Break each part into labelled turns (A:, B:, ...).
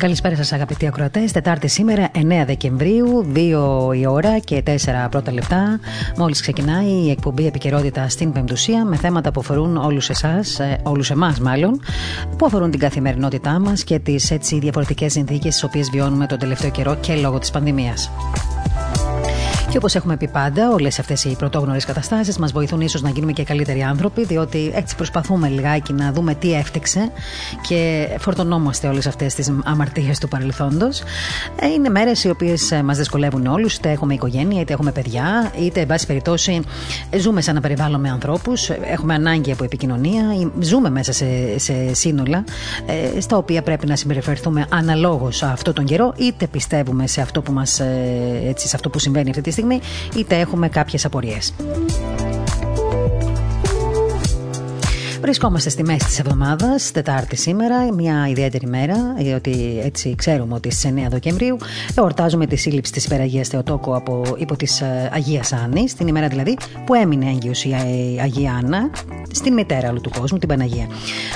A: Καλησπέρα σας, αγαπητοί ακροατές. Τετάρτη σήμερα, 9 Δεκεμβρίου, 2 η ώρα και 4 πρώτα λεπτά. Μόλις ξεκινάει η εκπομπή Επικαιρότητα στην Πεμπτουσία με θέματα που αφορούν όλους εσάς, όλους εμάς μάλλον, που αφορούν την καθημερινότητά μας και τις έτσι διαφορετικές συνθήκες τι οποίες βιώνουμε τον τελευταίο καιρό και λόγω της πανδημίας. Και όπως έχουμε πει πάντα, όλες αυτές οι πρωτόγνωρες καταστάσεις μας βοηθούν ίσως να γίνουμε και καλύτεροι άνθρωποι, διότι έτσι προσπαθούμε λιγάκι να δούμε τι έφτεξε και φορτωνόμαστε όλες αυτές τις αμαρτίες του παρελθόντος. Ε, είναι μέρες οι οποίες ε, μας δυσκολεύουν όλους, είτε έχουμε οικογένεια, είτε έχουμε παιδιά, είτε εν πάση περιπτώσει ζούμε σε ένα περιβάλλον με ανθρώπους, έχουμε ανάγκη από επικοινωνία, ζούμε μέσα σε, σε σύνολα ε, στα οποία πρέπει να συμπεριφερθούμε αναλόγως αυτόν τον καιρό, είτε πιστεύουμε σε αυτό που, μας, έτσι, σε αυτό που συμβαίνει αυτή τη στιγμή στιγμή, είτε έχουμε κάποιες απορίες. Βρισκόμαστε στη μέση της εβδομάδας, Τετάρτη σήμερα, μια ιδιαίτερη μέρα, διότι έτσι ξέρουμε ότι στις 9 Δεκεμβρίου εορτάζουμε τη σύλληψη της υπεραγίας Θεοτόκου από υπό της ε, Αγίας Άννης, την ημέρα δηλαδή που έμεινε έγκυος η ε, Αγία Άννα, στην μητέρα όλου του κόσμου, την Παναγία.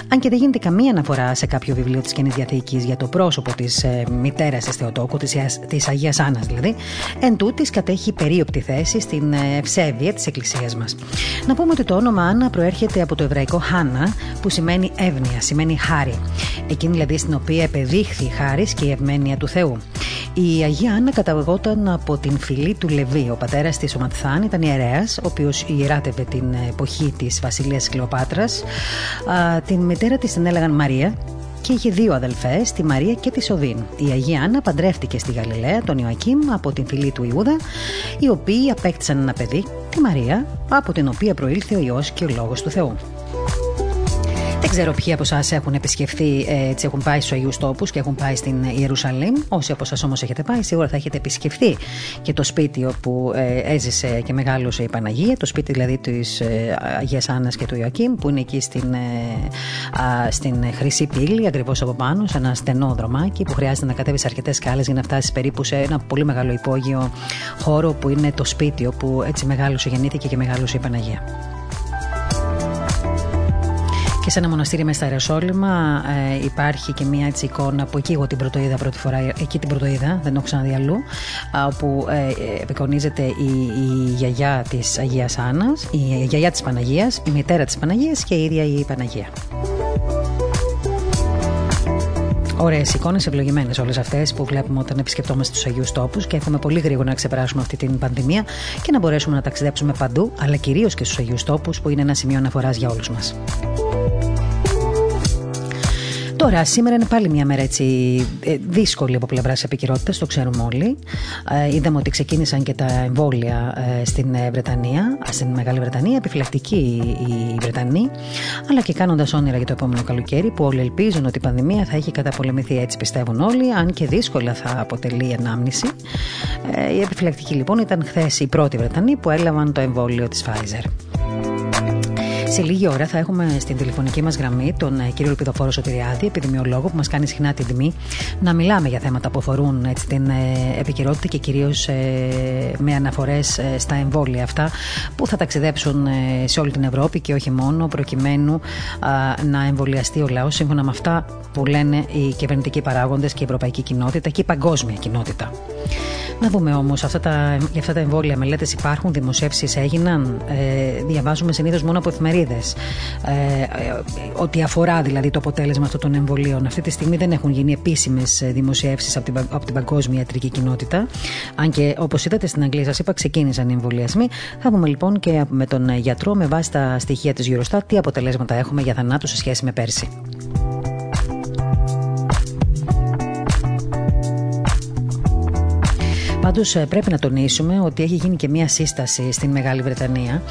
A: Αν και δεν γίνεται καμία αναφορά σε κάποιο βιβλίο της Καινής Διαθήκης για το πρόσωπο της ε, μητέρας της Θεοτόκου, της Αγίας Άννας δηλαδή, εν τούτης κατέχει περίοπτη θέση στην ε, ευσέβεια της Εκκλησίας μας. Να πούμε ότι το όνομα Άννα προέρχεται από το εβραϊκό Χάνα, που σημαίνει εύνοια, σημαίνει χάρη. Εκείνη δηλαδή στην οποία επεδείχθη η χάρης και η ευμένεια του Θεού. Η Αγία Άννα καταγόταν από την φυλή του Λεβί. Ο πατέρας της, ο Ματθάν, ήταν ιερέας, ο οποίος ιεράτευε την εποχή της βασιλείας Κλεοπάτρας. Την μητέρα της την έλεγαν Μαρία και είχε δύο αδελφές, τη Μαρία και τη Σοβίν. Η Αγία Άννα παντρεύτηκε στη Γαλιλαία τον Ιωακήμ από την φυλή του Ιούδα, οι οποίοι απέκτησαν ένα παιδί, τη Μαρία, από την οποία προήλθε ο ιός και ο λόγος του Θεού. Δεν ξέρω ποιοι από εσάς έχουν επισκεφθεί, ε, έτσι έχουν πάει στους Αγίους Τόπους και έχουν πάει στην Ιερουσαλήμ. Όσοι από εσάς όμως έχετε πάει, σίγουρα θα έχετε επισκεφθεί και το σπίτι όπου ε, έζησε και μεγάλωσε η Παναγία, το σπίτι δηλαδή της ε, Αγίας Άννας και του Ιωακήμ, που είναι εκεί στην, στην Χρυσή Πύλη, ακριβώς από πάνω, σε ένα στενό δρομάκι που χρειάζεται να κατέβεις αρκετές σκάλες για να φτάσεις περίπου σε ένα πολύ μεγάλο υπόγειο χώρο που είναι το σπίτι όπου έτσι μεγάλωσε, γεννήθηκε και μεγάλωσε η Παναγία. Και σε ένα μοναστήρι μέσα στα Ιεροσόλυμα ε, υπάρχει και μια έτσι εικόνα που εκεί εγώ την πρωτοείδα πρώτη φορά, εκεί την πρωτοείδα, δεν έχω ξαναδεί αλλού, όπου ε, επικονίζεται η, η γιαγιά της Αγίας Άννας, η γιαγιά της Παναγίας, η μητέρα της Παναγίας και η ίδια η Παναγία. Ωραίες εικόνες, ευλογημένες όλες αυτές που βλέπουμε όταν επισκεπτόμαστε του Αγίους Τόπους και έχουμε πολύ γρήγορα να ξεπεράσουμε αυτή την πανδημία και να μπορέσουμε να ταξιδέψουμε παντού, αλλά κυρίως και στους Αγίους Τόπους που είναι ένα σημείο αναφοράς για όλους μας. Τώρα, σήμερα είναι πάλι μια μέρα έτσι ε, δύσκολη από πλευράς επικαιρότητας, το ξέρουμε όλοι. Ε, είδαμε ότι ξεκίνησαν και τα εμβόλια ε, στην Βρετανία, στην Μεγάλη Βρετανία, επιφυλακτική οι Βρετανοί, αλλά και κάνοντας όνειρα για το επόμενο καλοκαίρι, που όλοι ελπίζουν ότι η πανδημία θα έχει καταπολεμηθεί, έτσι πιστεύουν όλοι, αν και δύσκολα θα αποτελεί ανάμνηση. Η επιφυλακτική λοιπόν ήταν χθες οι πρώτοι Βρετανοί που έλαβαν το εμβόλιο της Pfizer. Σε λίγη ώρα θα έχουμε στην τηλεφωνική μας γραμμή τον ε, κύριο Λυπηδοφόρο Σωτηριάδη, επιδημιολόγο, που μας κάνει συχνά την τιμή να μιλάμε για θέματα που αφορούν έτσι, την ε, επικαιρότητα και κυρίως ε, με αναφορές στα εμβόλια αυτά που θα ταξιδέψουν σε όλη την Ευρώπη και όχι μόνο, προκειμένου να εμβολιαστεί ο λαός σύμφωνα με αυτά που λένε οι κυβερνητικοί παράγοντες και η ευρωπαϊκή κοινότητα και η παγκόσμια κοινότητα. Να δούμε όμως, για αυτά τα εμβόλια μελέτες υπάρχουν, δημοσιεύσεις έγιναν. Ε, διαβάζουμε συνήθως μόνο από εφημερίδες. Ε, ε, ότι αφορά δηλαδή το αποτέλεσμα αυτών των εμβολίων. Αυτή τη στιγμή δεν έχουν γίνει επίσημες δημοσιεύσεις από, την, από την παγκόσμια ιατρική κοινότητα. Αν και όπως είδατε στην Αγγλία, σας είπα, ξεκίνησαν οι εμβολιασμοί. Θα δούμε λοιπόν και με τον γιατρό, με βάση τα στοιχεία της Eurostat, τι αποτελέσματα έχουμε για θανάτους σε σχέση με πέρσι. Πάντως ε, πρέπει να τονίσουμε ότι έχει γίνει και μία σύσταση στην Μεγάλη Βρετανία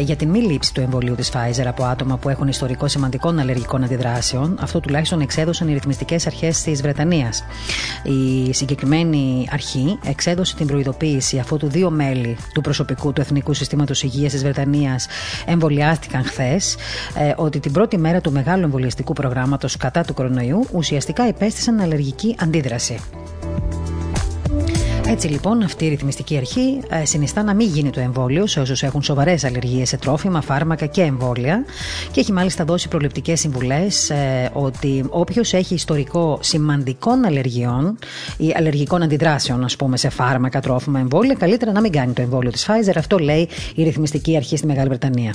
A: για την μη λήψη του εμβολίου της Pfizer από άτομα που έχουν ιστορικό σημαντικών αλλεργικών αντιδράσεων. Αυτό τουλάχιστον εξέδωσαν οι ρυθμιστικές αρχές της Βρετανίας. Η συγκεκριμένη αρχή εξέδωσε την προειδοποίηση αφού του δύο μέλη του προσωπικού του Εθνικού Συστήματος Υγείας της Βρετανίας εμβολιάστηκαν χθες ε, ότι την πρώτη μέρα του μεγάλου εμβολιαστικού προγράμματος κατά του κορονοϊού ουσιαστικά υπέστησαν αλλεργική αντίδραση. Έτσι λοιπόν, αυτή η ρυθμιστική αρχή ε, συνιστά να μην γίνει το εμβόλιο σε όσους έχουν σοβαρές αλλεργίες σε τρόφιμα, φάρμακα και εμβόλια και έχει μάλιστα δώσει προληπτικές συμβουλές ε, ότι όποιος έχει ιστορικό σημαντικών αλλεργιών ή αλλεργικών αντιδράσεων, ας πούμε, σε φάρμακα, τρόφιμα, εμβόλια, καλύτερα να μην κάνει το εμβόλιο της Pfizer. Αυτό λέει η ρυθμιστική αρχή στη Μεγάλη Βρετανία.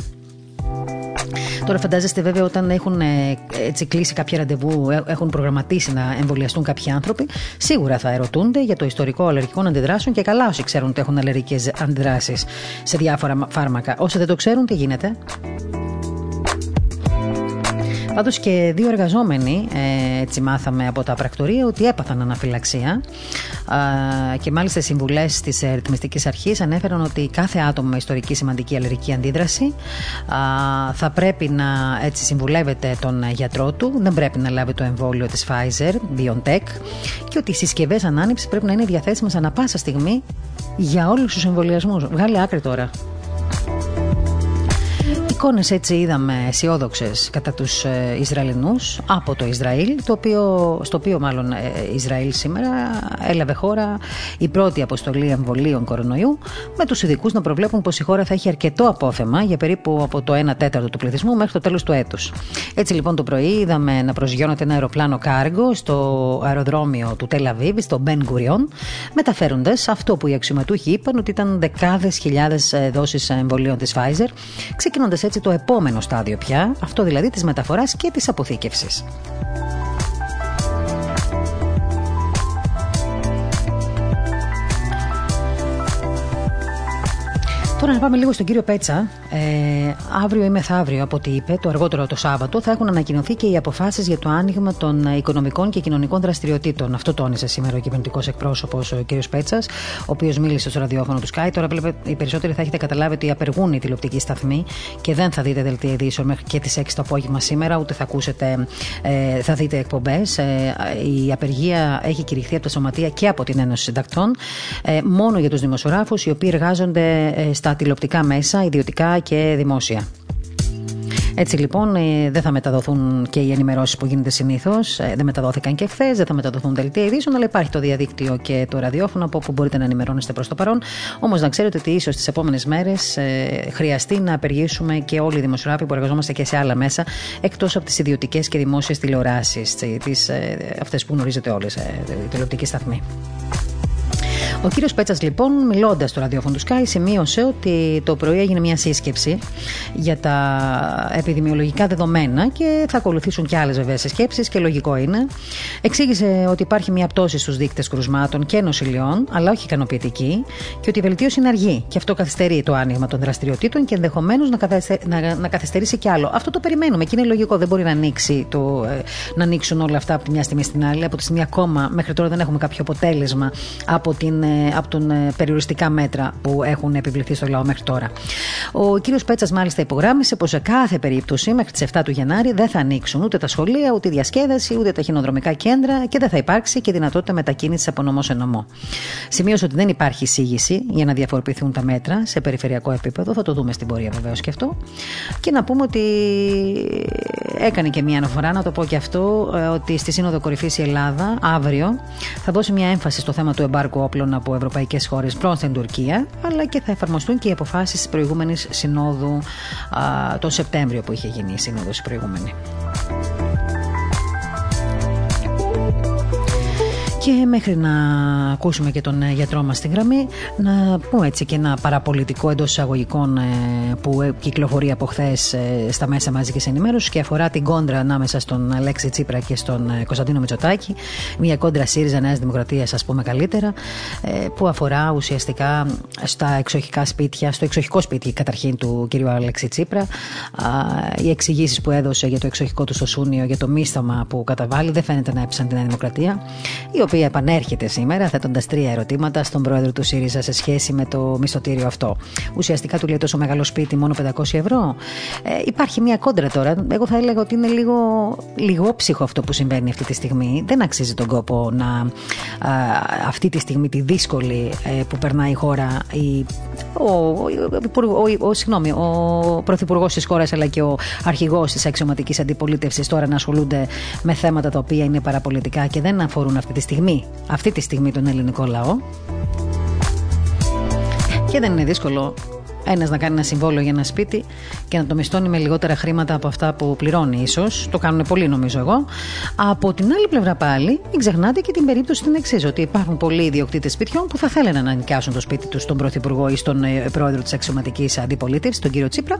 A: Τώρα φαντάζεστε βέβαια όταν έχουν ε, έτσι κλείσει κάποια ραντεβού, ε, έχουν προγραμματίσει να εμβολιαστούν κάποιοι άνθρωποι, σίγουρα θα ερωτούνται για το ιστορικό αλλεργικών αντιδράσεων και καλά όσοι ξέρουν ότι έχουν αλλεργικές αντιδράσεις σε διάφορα φάρμακα. Όσοι δεν το ξέρουν, τι γίνεται; Πάντως και δύο εργαζόμενοι, ε, έτσι μάθαμε από τα πρακτορία, ότι έπαθαν αναφυλαξία. και μάλιστα οι συμβουλές της ρυθμιστικής αρχής ανέφεραν ότι κάθε άτομο με ιστορική σημαντική αλλεργική αντίδραση θα πρέπει να έτσι συμβουλεύεται τον γιατρό του, δεν πρέπει να λάβει το εμβόλιο της Pfizer, BioNTech και ότι οι συσκευές ανάνυψης πρέπει να είναι διαθέσιμες ανα πάσα στιγμή για όλους τους εμβολιασμούς. Βγάλει άκρη τώρα. Εικόνες έτσι είδαμε αισιόδοξες κατά τους ε, Ισραηλινούς από το Ισραήλ, το οποίο, στο οποίο μάλλον ε, Ισραήλ σήμερα έλαβε χώρα η πρώτη αποστολή εμβολίων κορονοϊού, με τους ειδικούς να προβλέπουν πως η χώρα θα έχει αρκετό απόθεμα για περίπου από το 1 τέταρτο του πληθυσμού μέχρι το τέλος του έτους. Έτσι λοιπόν το πρωί είδαμε να προσγειώνεται ένα αεροπλάνο κάργο στο αεροδρόμιο του Τελαβίβ, στο Μπεν Γκουριόν, μεταφέροντας αυτό που οι αξιωματούχοι είπαν ότι ήταν δεκάδες χιλιάδες δόσεις εμβολίων της Pfizer, ξεκινώντας έτσι το επόμενο στάδιο πια, αυτό δηλαδή της μεταφοράς και της αποθήκευσης. Τώρα να πάμε λίγο στον κύριο Πέτσα. Ε, αύριο ή μεθαύριο, από ό,τι είπε, το αργότερο το Σάββατο, θα έχουν ανακοινωθεί και οι αποφάσεις για το άνοιγμα των οικονομικών και κοινωνικών δραστηριοτήτων. Αυτό τόνισε σήμερα ο κυβερνητικός εκπρόσωπος, ο κύριος Πέτσας, ο οποίος μίλησε στο ραδιόφωνο του Sky. Τώρα, βλέπετε, οι περισσότεροι θα έχετε καταλάβει ότι απεργούν οι τηλεοπτικοί σταθμοί και δεν θα δείτε δελτία ειδήσεων μέχρι και τις 6 το απόγευμα σήμερα, ούτε θα ακούσετε, ε, θα δείτε εκπομπές. Ε, η απεργία έχει κηρυχθεί από τα Σωματεία και από την Ένωση Συντακτών, ε, μόνο για τους δημοσιογράφους οι οποίοι εργάζονται ε, στα τηλεοπτικά μέσα, ιδιωτικά και δημόσια. Έτσι λοιπόν ε, δεν θα μεταδοθούν και οι ενημερώσεις που γίνεται συνήθως. Ε, δεν μεταδόθηκαν και χθες, δεν θα μεταδοθούν δελτία ειδήσεων, αλλά υπάρχει το διαδίκτυο και το ραδιόφωνο από όπου μπορείτε να ενημερώνεστε προς το παρόν. Όμως να ξέρετε ότι ίσως τις επόμενες μέρες ε, χρειαστεί να απεργήσουμε και όλοι οι δημοσιογράφοι που εργαζόμαστε και σε άλλα μέσα, εκτός από τις ιδιωτικές και δημόσιες τηλεοράσεις, αυτές που γνωρίζετε όλες, οι τηλεοπτικοί σταθμοί. Ο κύριος Πέτσας, λοιπόν, μιλώντας στο ραδιόφωνο του Sky, σημείωσε ότι το πρωί έγινε μια σύσκεψη για τα επιδημιολογικά δεδομένα και θα ακολουθήσουν και άλλες βεβαίω συσκέψεις και λογικό είναι. Εξήγησε ότι υπάρχει μια πτώση στους δείκτες κρουσμάτων και νοσηλιών, αλλά όχι ικανοποιητική, και ότι η βελτίωση είναι αργή. Και αυτό καθυστερεί το άνοιγμα των δραστηριοτήτων και ενδεχομένως να, να, να καθυστερήσει κι άλλο. Αυτό το περιμένουμε και είναι λογικό. Δεν μπορεί να, ανοίξει το, ε, να ανοίξουν όλα αυτά από τη μια στιγμή στην άλλη. Από τη στιγμή ακόμα μέχρι τώρα δεν έχουμε κάποιο αποτέλεσμα από την ε, από τον ε, περιοριστικά μέτρα που έχουν επιβληθεί στο λαό μέχρι τώρα. Ο κύριος Πέτσας, μάλιστα, υπογράμμισε πως σε κάθε περίπτωση μέχρι τις 7 του Γενάρη δεν θα ανοίξουν ούτε τα σχολεία, ούτε η διασκέδαση, ούτε τα χινοδρομικά κέντρα και δεν θα υπάρξει και δυνατότητα μετακίνησης από νομό σε νομό. Σημείωσε ότι δεν υπάρχει εισήγηση για να διαφοροποιηθούν τα μέτρα σε περιφερειακό επίπεδο. Θα το δούμε στην πορεία βεβαίως και αυτό. Και να πούμε ότι έκανε και μία αναφορά, να το πω και αυτό, ε, ότι στη Σύνοδο Κορυφής η Ελλάδα αύριο θα δώσει μια έμφαση στο θέμα του εμπάρκου όπλων από ευρωπαϊκές χώρες προς την Τουρκία, αλλά και θα εφαρμοστούν και οι αποφάσεις της προηγούμενης συνόδου α, τον Σεπτέμβριο που είχε γίνει η σύνοδο η προηγούμενη. Και μέχρι να ακούσουμε και τον ε, γιατρό μας στην γραμμή, να πούμε έτσι και ένα παραπολιτικό εντός εισαγωγικών ε, που ε, κυκλοφορεί από χθες στα μέσα μαζικής ενημέρωσης και αφορά την κόντρα ανάμεσα στον Αλέξη Τσίπρα και στον Κωνσταντίνο Μητσοτάκη. Μια κόντρα ΣΥΡΙΖΑ Νέας Δημοκρατίας, ας πούμε καλύτερα, που αφορά ουσιαστικά στα εξοχικά σπίτια, στο εξοχικό σπίτι καταρχήν του κ. Αλέξη Τσίπρα. Οι εξηγήσεις που έδωσε για το εξοχικό του στο Σούνιο, για το μίστομα που καταβάλει, δεν φαίνεται να έψαν την Νέα Δημοκρατία, η οποία επανέρχεται σήμερα θέτοντας τρία ερωτήματα στον πρόεδρο του ΣΥΡΙΖΑ σε σχέση με το μισθωτήριο αυτό. Ουσιαστικά του λέει τόσο μεγάλο σπίτι, μόνο 500 ευρώ. Ε, υπάρχει μια κόντρα τώρα. Εγώ θα έλεγα ότι είναι λίγο λιγόψυχο αυτό που συμβαίνει αυτή τη στιγμή. Δεν αξίζει τον κόπο να α, αυτή τη στιγμή, τη δύσκολη ε, που περνάει η χώρα, η, ο, ο, ο, ο, συγγνώμη, ο πρωθυπουργός της χώρας αλλά και ο αρχηγός της αξιωματικής αντιπολίτευσης τώρα να ασχολούνται με θέματα τα οποία είναι παραπολιτικά και δεν αφορούν αυτή τη στιγμή, αυτή τη στιγμή τον ελληνικό λαό. Και δεν είναι δύσκολο ένας να κάνει ένα συμβόλαιο για ένα σπίτι και να το μισθώνει με λιγότερα χρήματα από αυτά που πληρώνει, ίσως. Το κάνουν πολύ, νομίζω εγώ. Από την άλλη πλευρά πάλι, μην ξεχνάτε και την περίπτωση την εξής: Ότι υπάρχουν πολλοί ιδιοκτήτες σπιτιών που θα θέλουν να νοικιάσουν το σπίτι τους στον Πρωθυπουργό ή στον ε, πρόεδρο της αξιωματική αντιπολίτευσης, τον κύριο Τσίπρα.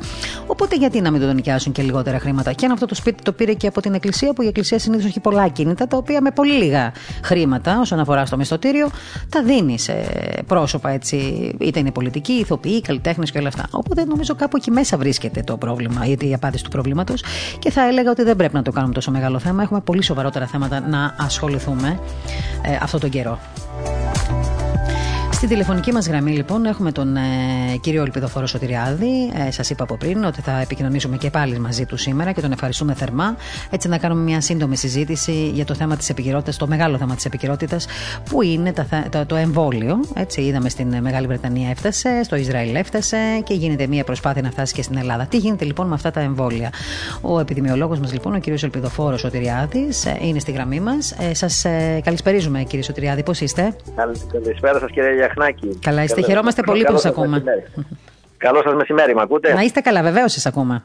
A: Οπότε γιατί να μην το νοικιάσουν και λιγότερα χρήματα. Και αν αυτό το σπίτι το πήρε και από την Εκκλησία, που η Εκκλησία συνήθως έχει πολλά κίνητα, τα οποία με πολύ λίγα χρήματα όσον αφορά στο μισθωτήριο, τα δίνει σε πρόσωπα έτσι, είτε είναι πολιτικοί, ηθοποιοί, καλλιτέχνες και όλα αυτά. Οπότε νομίζω κάπου εκεί μέσα βρίσκεται το πρόβλημα, γιατί η απάντηση του προβλήματος. Και θα έλεγα ότι δεν πρέπει να το κάνουμε τόσο μεγάλο θέμα. Έχουμε πολύ σοβαρότερα θέματα να ασχοληθούμε ε, αυτό τον καιρό. Στη τηλεφωνική μας γραμμή, λοιπόν, έχουμε τον ε, κύριο Ελπιδοφόρο Σωτηριάδη. Ε, Σας είπα από πριν ότι θα επικοινωνήσουμε και πάλι μαζί του σήμερα και τον ευχαριστούμε θερμά. Έτσι, να κάνουμε μια σύντομη συζήτηση για το θέμα της επικαιρότητας, το μεγάλο θέμα της επικαιρότητας, που είναι τα, το, το εμβόλιο. Έτσι, είδαμε στην Μεγάλη Βρετανία έφτασε, στο Ισραήλ έφτασε και γίνεται μια προσπάθεια να φτάσει και στην Ελλάδα. Τι γίνεται λοιπόν με αυτά τα εμβόλια; Ο επιδημιολόγος μας, λοιπόν, ο κύριος Ελπιδοφόρο Σωτηριάδης, ε, είναι στη γραμμή μας. Ε, Σας ε, καλησπερίζουμε, κύριε Σωτηριάδη, πώς είστε;
B: Καλησπέρα σας, κύριε
A: Καλά είστε, χαιρόμαστε πολύ που σας ακούμε.
B: Καλό σας μεσημέρι, με ακούτε;
A: Να είστε καλά, βεβαίως σα ακούμε.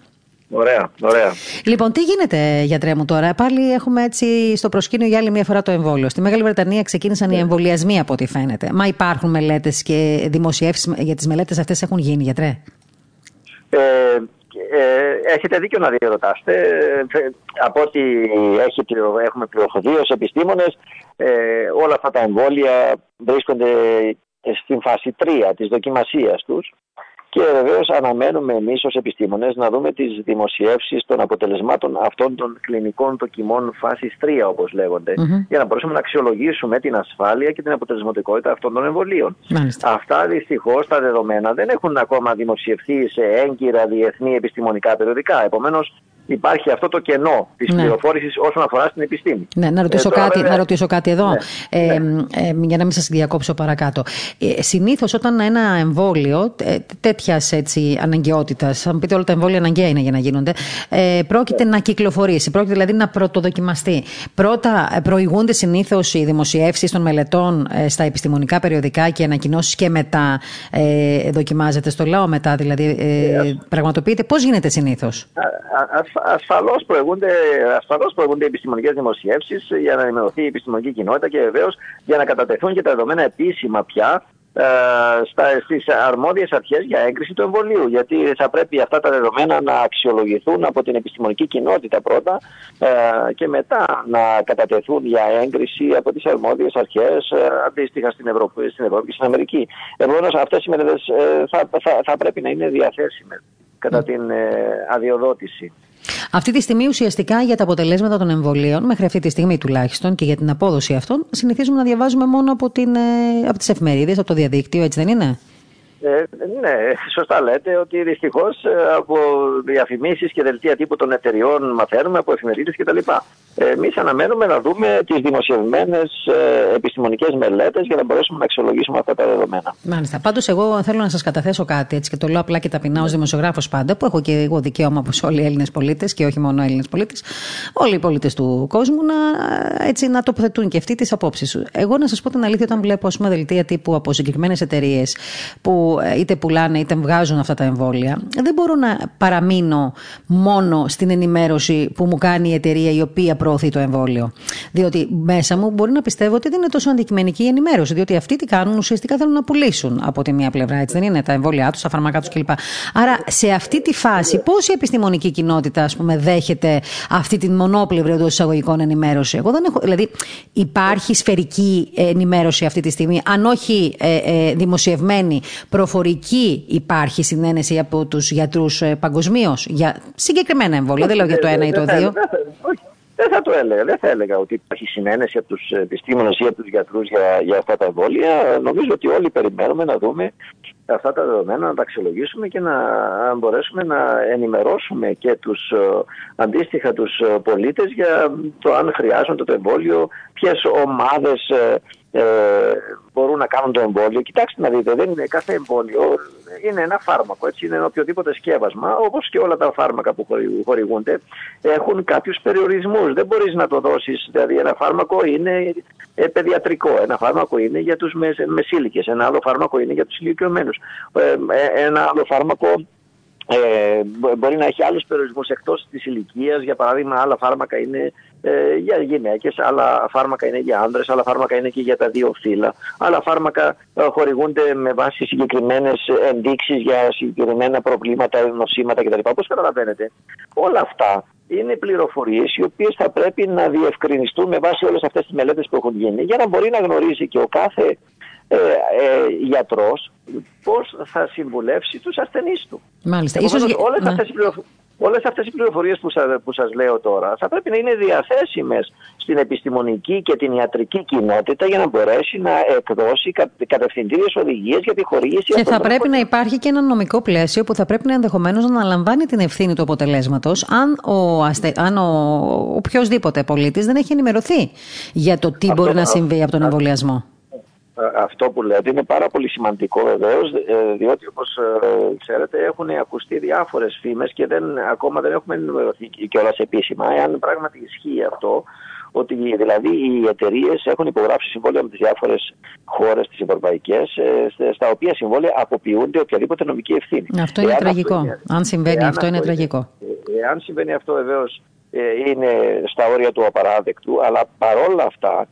B: Ωραία, ωραία.
A: Λοιπόν, τι γίνεται, γιατρέ μου, τώρα; Πάλι έχουμε έτσι στο προσκήνιο για άλλη μια φορά το εμβόλιο. Στη Μεγάλη Βρετανία ξεκίνησαν οι ναι. εμβολιασμοί, από ό,τι φαίνεται. Μα υπάρχουν μελέτες και δημοσιεύσεις για τις μελέτες αυτές έχουν γίνει, γιατρέ;
B: Ε, ε, έχετε δίκιο να διερωτάστε. Ε, από ό,τι έχουμε πληροφορίες ω επιστήμονες, ε, όλα αυτά τα εμβόλια βρίσκονται στην φάση 3 της δοκιμασίας τους και βεβαίως αναμένουμε εμείς ως επιστήμονες να δούμε τις δημοσιεύσεις των αποτελεσμάτων αυτών των κλινικών δοκιμών φάσης 3, όπως λεγονται για να μπορέσουμε να αξιολογήσουμε την ασφάλεια και την αποτελεσματικότητα αυτών των εμβολίων. Αυτά δυστυχώς τα δεδομένα δεν έχουν ακόμα δημοσιευθεί σε έγκυρα διεθνή επιστημονικά περιοδικά. Επομένως, υπάρχει αυτό το κενό της ναι. πληροφόρησης όσον αφορά στην επιστήμη.
A: Ναι, να ρωτήσω, ε, κάτι, να ρωτήσω κάτι εδώ, ναι, ε, ναι. Ε, για να μην σας διακόψω παρακάτω. Ε, Συνήθως, όταν ένα εμβόλιο ε, τέτοιας αναγκαιότητας, θα μου πείτε όλα τα εμβόλια αναγκαία είναι για να γίνονται, ε, πρόκειται να κυκλοφορήσει, πρόκειται δηλαδή να πρωτοδοκιμαστεί. Πρώτα ε, προηγούνται συνήθως οι δημοσιεύσεις των μελετών ε, στα επιστημονικά περιοδικά και ανακοινώσεις και μετά ε, δοκιμάζεται στο λαό, μετά δηλαδή ε, πραγματοποιείται. Πώς γίνεται συνήθως;
B: Ασφαλώς προηγούνται, ασφαλώς προηγούνται επιστημονικές δημοσιεύσεις για να ενημερωθεί η επιστημονική κοινότητα και βεβαίως για να κατατεθούν και τα δεδομένα επίσημα πια ε, στις αρμόδιες αρχές για έγκριση του εμβολίου γιατί θα πρέπει αυτά τα δεδομένα να αξιολογηθούν από την επιστημονική κοινότητα πρώτα ε, και μετά να κατατεθούν για έγκριση από τις αρμόδιες αρχές ε, αντίστοιχα στην Ευρώπη, στην Ευρώπη και στην Αμερική. Επομένως αυτές οι μελέτες ε, θα, θα, θα πρέπει να είναι διαθέσιμες κατά την ε, αδειοδότηση.
A: Αυτή τη στιγμή ουσιαστικά για τα αποτελέσματα των εμβολίων, μέχρι αυτή τη στιγμή τουλάχιστον και για την απόδοση αυτών, συνηθίζουμε να διαβάζουμε μόνο από, την, ε, από τις εφημερίδες, από το διαδίκτυο, έτσι δεν είναι;
B: Ε, ναι, σωστά λέτε ότι δυστυχώς ε, από διαφημίσεις και δελτία τύπου των εταιριών μαθαίνουμε, από εφημερίδες κτλ. Εμείς αναμένουμε να δούμε τις δημοσιευμένες ε, επιστημονικές μελέτες για να μπορέσουμε να αξιολογήσουμε αυτά τα δεδομένα.
A: Μάλιστα. Πάντως, εγώ θέλω να σας καταθέσω κάτι έτσι και το λέω απλά και ταπεινά ως δημοσιογράφος πάντα, που έχω και εγώ δικαίωμα όπως όλοι οι Έλληνες πολίτες και όχι μόνο Έλληνες πολίτες, όλοι οι πολίτες του κόσμου να, έτσι, να τοποθετούν και αυτοί τις απόψεις σου. Εγώ να σας πω την αλήθεια, όταν βλέπω πούμε, δελτία τύπου από συγκεκριμένες εταιρείες που ε, είτε πουλάνε είτε βγάζουν αυτά τα εμβόλια, δεν μπορώ να παραμείνω μόνο στην ενημέρωση που μου κάνει η εταιρεία η οποία προωθεί το εμβόλιο. Διότι μέσα μου μπορεί να πιστεύω ότι δεν είναι τόσο αντικειμενική η ενημέρωση. Διότι αυτοί τι κάνουν, ουσιαστικά θέλουν να πουλήσουν από τη μία πλευρά, έτσι δεν είναι, τα εμβόλια τους, τα φαρμακά τους κλπ. Άρα σε αυτή τη φάση, πώς η επιστημονική κοινότητα, ας πούμε, δέχεται αυτή την μονόπλευρη εντός εισαγωγικών ενημέρωση; Εγώ δεν έχω. Δηλαδή, υπάρχει σφαιρική ενημέρωση αυτή τη στιγμή, αν όχι ε, ε, δημοσιευμένη, προφορική υπάρχει συνένεση από τους γιατρούς ε, παγκοσμίως για συγκεκριμένα εμβόλια. Δεν λέω για το ένα ή το δύο.
B: Δεν θα το έλεγα. Δεν θα έλεγα ότι υπάρχει συνένεση από τους επιστήμονες ή από τους γιατρούς για, για αυτά τα εμβόλια. Νομίζω ότι όλοι περιμένουμε να δούμε αυτά τα δεδομένα, να τα αξιολογήσουμε και να μπορέσουμε να ενημερώσουμε και τους, αντίστοιχα τους πολίτες για το αν χρειάζονται το εμβόλιο, ποιες ομάδες ε, μπορούν να κάνουν το εμβόλιο. Κοιτάξτε να δείτε, δεν είναι κάθε εμβόλιο, είναι ένα φάρμακο, έτσι, είναι οποιοδήποτε σκεύασμα, όπως και όλα τα φάρμακα που χορηγούνται, έχουν κάποιους περιορισμούς. Δεν μπορείς να το δώσεις, δηλαδή ένα φάρμακο είναι ε, παιδιατρικό, ένα φάρμακο είναι για τους μεσήλικες, ένα άλλο φάρμακο είναι για τους ηλικιωμένους, ε, ε, ένα άλλο φάρμακο ε, μπορεί να έχει άλλους περιορισμούς εκτός της ηλικίας, για παράδειγμα άλλα φάρμακα είναι ε, για γυναίκες, άλλα φάρμακα είναι για άνδρες, άλλα φάρμακα είναι και για τα δύο φύλλα, άλλα φάρμακα ε, χορηγούνται με βάση συγκεκριμένες ενδείξεις για συγκεκριμένα προβλήματα, νοσήματα κτλ. Όπως καταλαβαίνετε, όλα αυτά είναι πληροφορίες οι οποίες θα πρέπει να διευκρινιστούν με βάση όλες αυτές τις μελέτες που έχουν γίνει για να μπορεί να γνωρίζει και ο κάθε ε, ε, γιατρός πώς θα συμβουλεύσει τους ασθενείς του.
A: Μάλιστα. Ίσως...
B: Όλες, ναι. αυτές οι όλες αυτές οι πληροφορίες που σας, που σας λέω τώρα θα πρέπει να είναι διαθέσιμες στην επιστημονική και την ιατρική κοινότητα για να μπορέσει να εκδώσει κατευθυντήριες οδηγίες για τη χορήγηση
A: Και θα πρέπει να υπάρχει και ένα νομικό πλαίσιο που θα πρέπει να ενδεχομένως να αναλαμβάνει την ευθύνη του αποτελέσματος αν ο, αστε... αν ο... οποιοδήποτε πολίτης δεν έχει ενημερωθεί για το τι μπορεί να συμβεί από τον εμβολιασμό.
B: Ε, αυτό που λέτε είναι πάρα πολύ σημαντικό βεβαίως, ε, διότι όπως ε, ξέρετε έχουν ακουστεί διάφορες φήμες και δεν, ακόμα δεν έχουμε ενημερωθεί κιόλα επίσημα. Εάν πράγματι ισχύει αυτό, ότι δηλαδή οι εταιρείες έχουν υπογράψει συμβόλαια με τις διάφορες χώρες τις ευρωπαϊκές, στα οποία συμβόλαια αποποιούνται οποιαδήποτε νομική ευθύνη.
A: Αυτό είναι τραγικό. Αν συμβαίνει αυτό, είναι τραγικό.
B: Εάν συμβαίνει αυτό, βεβαίως είναι στα όρια του απαράδεκτου, αλλά παρόλα αυτά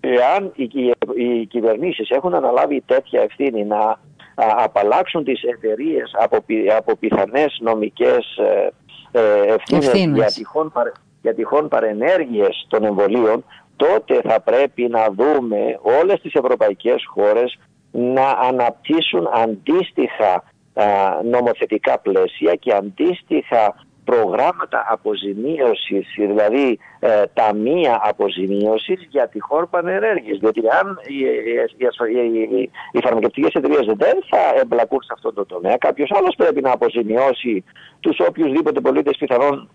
B: εάν οι, οι κυβερνήσεις έχουν αναλάβει τέτοια ευθύνη να απαλλάξουν τις εταιρείες από, από πιθανές νομικές ε, ε ευθύνες για τυχόν, για τυχόν παρενέργειες των εμβολίων, τότε θα πρέπει να δούμε όλες τις ευρωπαϊκές χώρες να αναπτύσσουν αντίστοιχα νομοθετικά πλαίσια και αντίστοιχα προγράμματα αποζημίωσης, δηλαδή ε, ταμεία αποζημίωσης για τυχόν πανενέργειες. Διότι αν οι, οι, οι, οι φαρμακευτικές εταιρείες δεν θα εμπλακούν σε αυτό το τομέα, κάποιος άλλος πρέπει να αποζημιώσει τους οποιουσδήποτε πολίτες πιθανόν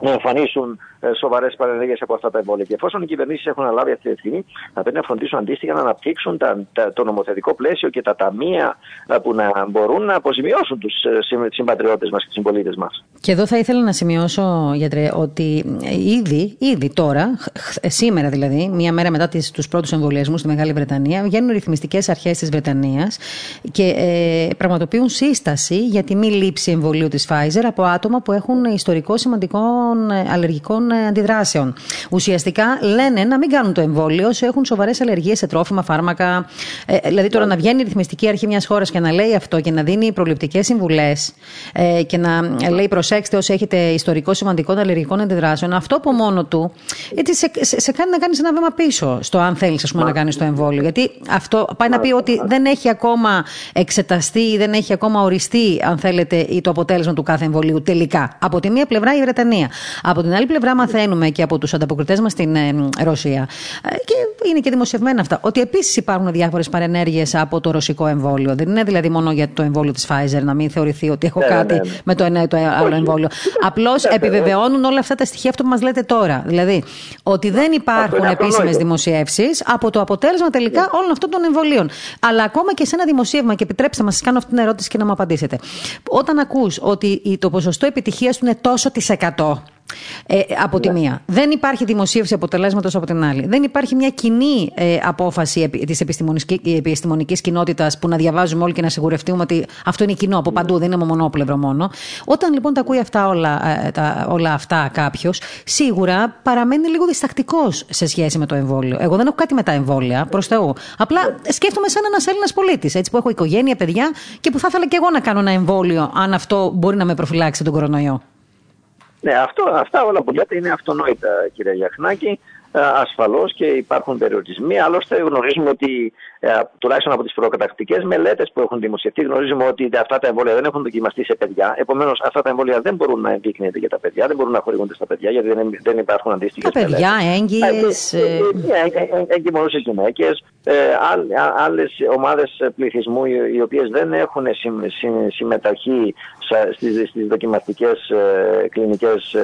B: να εμφανίσουν ε, σοβαρές παρενέργειες από αυτά τα εμβόλια. Και εφόσον οι κυβερνήσεις έχουν αναλάβει αυτή τη ευθύνη, θα πρέπει να φροντίσουν αντίστοιχα να αναπτύξουν τα, το νομοθετικό πλαίσιο και τα ταμεία ε, που να μπορούν να αποζημιώσουν τους ε, συμπατριώτες μας και τους συμπολίτες μας.
A: Και εδώ θα ήθελα να σημειώσω, γιατρέ, ότι ήδη, ήδη τώρα, σήμερα δηλαδή, μία μέρα μετά τους πρώτους εμβολιασμούς στη Μεγάλη Βρετανία, βγαίνουν ρυθμιστικές αρχές της Βρετανίας και ε, πραγματοποιούν σύσταση για τη μη λήψη εμβολίου της Pfizer από άτομα που έχουν ιστορικό σημαντικό αλλεργικών ε, αντιδράσεων. Ουσιαστικά λένε να μην κάνουν το εμβόλιο όσο έχουν σοβαρές αλλεργίες σε τρόφιμα, φάρμακα. Ε, δηλαδή τώρα να βγαίνει η ρυθμιστική αρχή μιας χώρας και να λέει αυτό και να δίνει προληπτικές συμβουλές ε, και να λέει προσέξτε όσοι έχετε ιστορικό σημαντικό αλλεργικών αντιδράσεων, αυτό από μόνο του έτσι, σε, σε, σε κάνει να κάνεις ένα βήμα πίσω στο αν θέλεις να κάνεις το εμβόλιο. Γιατί αυτό πάει να πει ότι δεν έχει ακόμα εξεταστεί ή δεν έχει ακόμα οριστεί, αν θέλετε, το αποτέλεσμα του κάθε εμβολίου τελικά. Από τη μία πλευρά η Βρετανία. Από την άλλη πλευρά, μαθαίνουμε και από τους ανταποκριτές μας στην ε, Ρωσία, ε, και είναι και δημοσιευμένα αυτά, ότι επίσης υπάρχουν διάφορες παρενέργειες από το ρωσικό εμβόλιο. Δεν είναι δηλαδή μόνο για το εμβόλιο της Pfizer να μην θεωρηθεί ότι έχω ναι, κάτι ναι, ναι. με το ένα ή το άλλο εμβόλιο. Απλώς επιβεβαιώνουν όλα αυτά τα στοιχεία αυτό που μας λέτε τώρα. Δηλαδή, ότι δεν υπάρχουν επίσημες δημοσιεύσεις από το αποτέλεσμα τελικά όλων αυτών των εμβολίων. Αλλά ακόμα και σε ένα δημοσίευμα, και επιτρέψτε να σας κάνω αυτή την ερώτηση και να μου απαντήσετε. Όταν ακούς ότι το ποσοστό επιτυχίας του είναι τόσο της 100, ε, από τη ναι. μία. Δεν υπάρχει δημοσίευση αποτελέσματος από την άλλη. Δεν υπάρχει μια κοινή ε, απόφαση της επιστημονικής κοινότητας που να διαβάζουμε όλοι και να σιγουρευτούμε ότι αυτό είναι κοινό από παντού, δεν είναι μονόπλευρο μόνο. Όταν λοιπόν τα ακούει αυτά όλα, ε, τα, όλα αυτά κάποιος, σίγουρα παραμένει λίγο διστακτικός σε σχέση με το εμβόλιο. Εγώ δεν έχω κάτι με τα εμβόλια, προς Θεού. Απλά σκέφτομαι σαν ένας Έλληνας πολίτης, έτσι που έχω οικογένεια, παιδιά και που θα ήθελα και εγώ να κάνω ένα εμβόλιο, αν αυτό μπορεί να με προφυλάξει τον κορονοϊό.
B: Ναι, αυτό, αυτά όλα που λέτε είναι αυτονόητα κύριε Γιαχνάκη. ασφαλώς και υπάρχουν περιορισμοί. Άλλωστε γνωρίζουμε ότι ε, τουλάχιστον από τις προκατακτικές μελέτες που έχουν δημοσιευτεί γνωρίζουμε ότι αυτά τα εμβόλια δεν έχουν δοκιμαστεί σε παιδιά. Επομένως αυτά τα εμβόλια δεν μπορούν να εγκύκνεται για τα παιδιά, δεν μπορούν να χορηγούνται στα παιδιά γιατί δεν, δεν υπάρχουν αντίστοιχες
A: Τα παιδιά, έγκυες...
B: Εγκυμονούσες γυναίκες, άλλες ομάδες πληθυσμού οι οποίες δεν έχουν συμμεταχεί στις, στις δοκιμαστικές κλινικές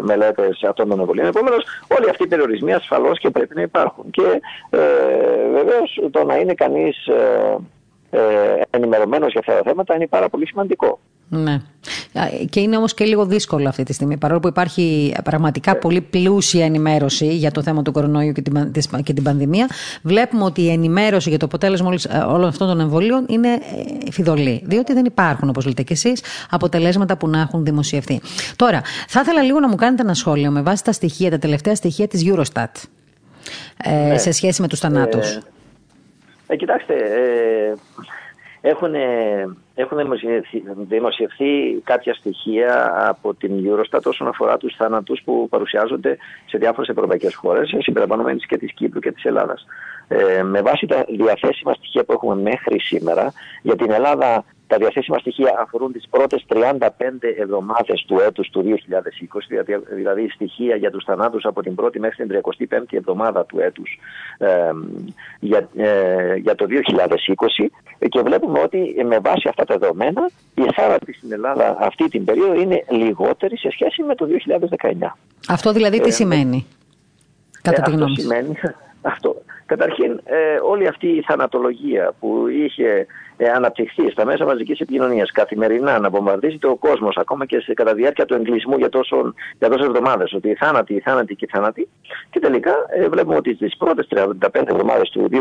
B: μελέτες αυτών των εμβολίων. Επομένως όλοι αυτοί οι περιορισμοί ασφαλώς και πρέπει να υπάρχουν. Και ε, βεβαίως το να είναι κανείς ε, ε, ενημερωμένος για αυτά τα θέματα είναι πάρα πολύ σημαντικό.
A: Ναι. Και είναι όμως και λίγο δύσκολο αυτή τη στιγμή. Παρόλο που υπάρχει πραγματικά ε. πολύ πλούσια ενημέρωση για το θέμα του κορονοϊού και την, και την πανδημία, βλέπουμε ότι η ενημέρωση για το αποτέλεσμα ε, όλων αυτών των εμβολίων είναι ε, φιδωλή. Διότι δεν υπάρχουν, όπως λέτε και εσείς, αποτελέσματα που να έχουν δημοσιευθεί. Τώρα, θα ήθελα λίγο να μου κάνετε ένα σχόλιο με βάση τα στοιχεία, τα τελευταία στοιχεία της Eurostat ναι. σε σχέση με τους θανάτους.
B: Ε, κοιτάξτε, ε, έχουν, έχουν δημοσιευθεί, κάποια στοιχεία από την Eurostat όσον αφορά τους θάνατους που παρουσιάζονται σε διάφορες ευρωπαϊκές χώρες, συμπεριλαμβανομένες και της Κύπρου και της Ελλάδας. Ε, με βάση τα διαθέσιμα στοιχεία που έχουμε μέχρι σήμερα, για την Ελλάδα τα διαθέσιμα στοιχεία αφορούν τις πρώτες 35 εβδομάδες του έτους του 2020, δηλαδή στοιχεία για τους θανάτους από την πρώτη μέχρι την 35η εβδομάδα του έτους ε, για, ε, για το 2020 και βλέπουμε ότι με βάση αυτά τα δεδομένα οι θάνατοι στην Ελλάδα αυτή την περίοδο είναι λιγότεροι σε σχέση με το 2019.
A: Αυτό δηλαδή τι ε, σημαίνει, κατά τη γνώμη
B: σημαίνει, αυτό. Καταρχήν, ε, όλη αυτή η θανατολογία που είχε ε, αναπτυχθεί στα μέσα μαζικής επικοινωνίας καθημερινά να βομβαρδίζεται ο κόσμος, ακόμα και σε, κατά διάρκεια του εγκλισμού για, τόσο, για τόσες εβδομάδες, ότι οι θάνατοι, οι θάνατοι και οι θάνατοι. Και τελικά ε, βλέπουμε ότι στι πρώτες 35 εβδομάδες του 2020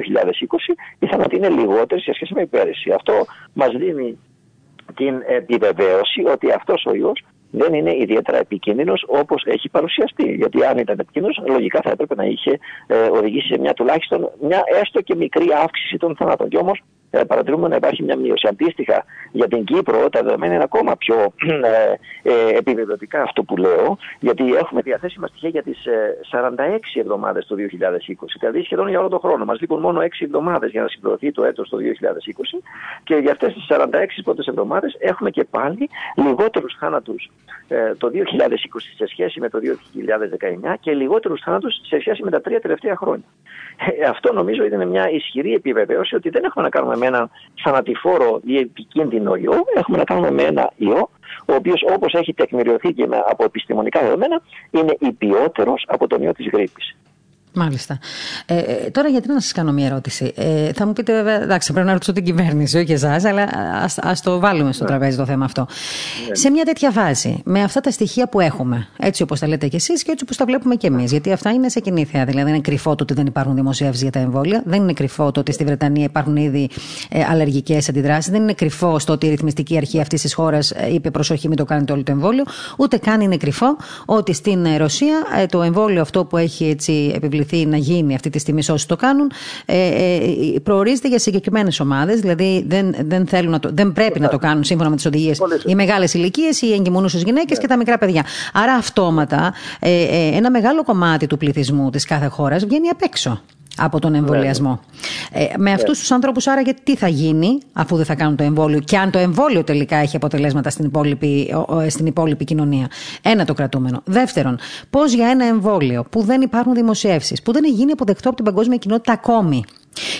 B: οι θάνατοι είναι λιγότεροι σε σχέση με πέρυσι. Αυτό μας δίνει την επιβεβαίωση ότι αυτός ο ιός δεν είναι ιδιαίτερα επικίνδυνος όπως έχει παρουσιαστεί. Γιατί αν ήταν επικίνδυνος, λογικά θα έπρεπε να είχε ε, οδηγήσει σε μια τουλάχιστον μια έστω και μικρή αύξηση των θανάτων. Και όμως ε, παρατηρούμε να υπάρχει μια μείωση. Αντίστοιχα, για την Κύπρο τα δεδομένα είναι ακόμα πιο ε, ε, επιβεβαιωτικά αυτό που λέω, γιατί έχουμε διαθέσιμα στοιχεία για τις 46 εβδομάδες το 2020, δηλαδή σχεδόν για όλο τον χρόνο. Μας λείπουν μόνο 6 εβδομάδες για να συμπληρωθεί το έτος το 2020 και για αυτές τις 46 πρώτες εβδομάδες έχουμε και πάλι λιγότερους θάνατους το 2020 σε σχέση με το 2019 και λιγότερους θάνατους σε σχέση με τα τρία τελευταία χρόνια. αυτό νομίζω είναι μια ισχυρή επιβεβαίωση ότι δεν έχουμε να κάνουμε με έναν θανατηφόρο ή επικίνδυνο ιό, έχουμε να κάνουμε με ένα ιό ο οποίος όπως έχει τεκμηριωθεί και από επιστημονικά δεδομένα είναι υπιότερος από τον ιό της γρήπης.
A: Μάλιστα. Ε, ε, τώρα, γιατί να σας κάνω μια ερώτηση; Ε, θα μου πείτε, βέβαια, εντάξει, πρέπει να ρωτήσω την κυβέρνηση, όχι εσάς, αλλά ας το βάλουμε στο ναι. τραπέζι το θέμα αυτό. Ναι. Σε μια τέτοια φάση, με αυτά τα στοιχεία που έχουμε, έτσι όπως τα λέτε κι εσείς και έτσι όπως τα βλέπουμε κι εμείς, γιατί αυτά είναι σε κοινή θέα. Δηλαδή, δεν είναι κρυφό το ότι δεν υπάρχουν δημοσιεύσεις για τα εμβόλια, δεν είναι κρυφό το ότι στη Βρετανία υπάρχουν ήδη ε, αλλεργικές αντιδράσεις, δεν είναι κρυφό το ότι η ρυθμιστική αρχή αυτής της χώρας ε, είπε προσοχή, μην το κάνετε όλο το εμβόλιο, ούτε καν είναι κρυφό ότι στην Ρωσία ε, το εμβόλιο αυτό που έχει έτσι επιβληθεί να γίνει αυτή τη στιγμή σε όσοι το κάνουν, ε, ε, προορίζεται για συγκεκριμένες ομάδες. Δηλαδή δεν, δεν, θέλουν να το, δεν πρέπει να το κάνουν σύμφωνα με τις οδηγίες οι μεγάλες ηλικίες, οι εγκυμονούσες γυναίκες ναι. και τα μικρά παιδιά. Άρα αυτόματα ε, ε, ένα μεγάλο κομμάτι του πληθυσμού της κάθε χώρας βγαίνει απ' έξω από τον εμβολιασμό. Ε, με ναι. αυτούς τους ανθρώπους, άραγε τι θα γίνει αφού δεν θα κάνουν το εμβόλιο και αν το εμβόλιο τελικά έχει αποτελέσματα στην υπόλοιπη, στην υπόλοιπη κοινωνία. Ένα το κρατούμενο. Δεύτερον, πώς για ένα εμβόλιο που δεν υπάρχουν δημοσιεύσεις, που δεν έχει γίνει αποδεκτό από την παγκόσμια κοινότητα ακόμη,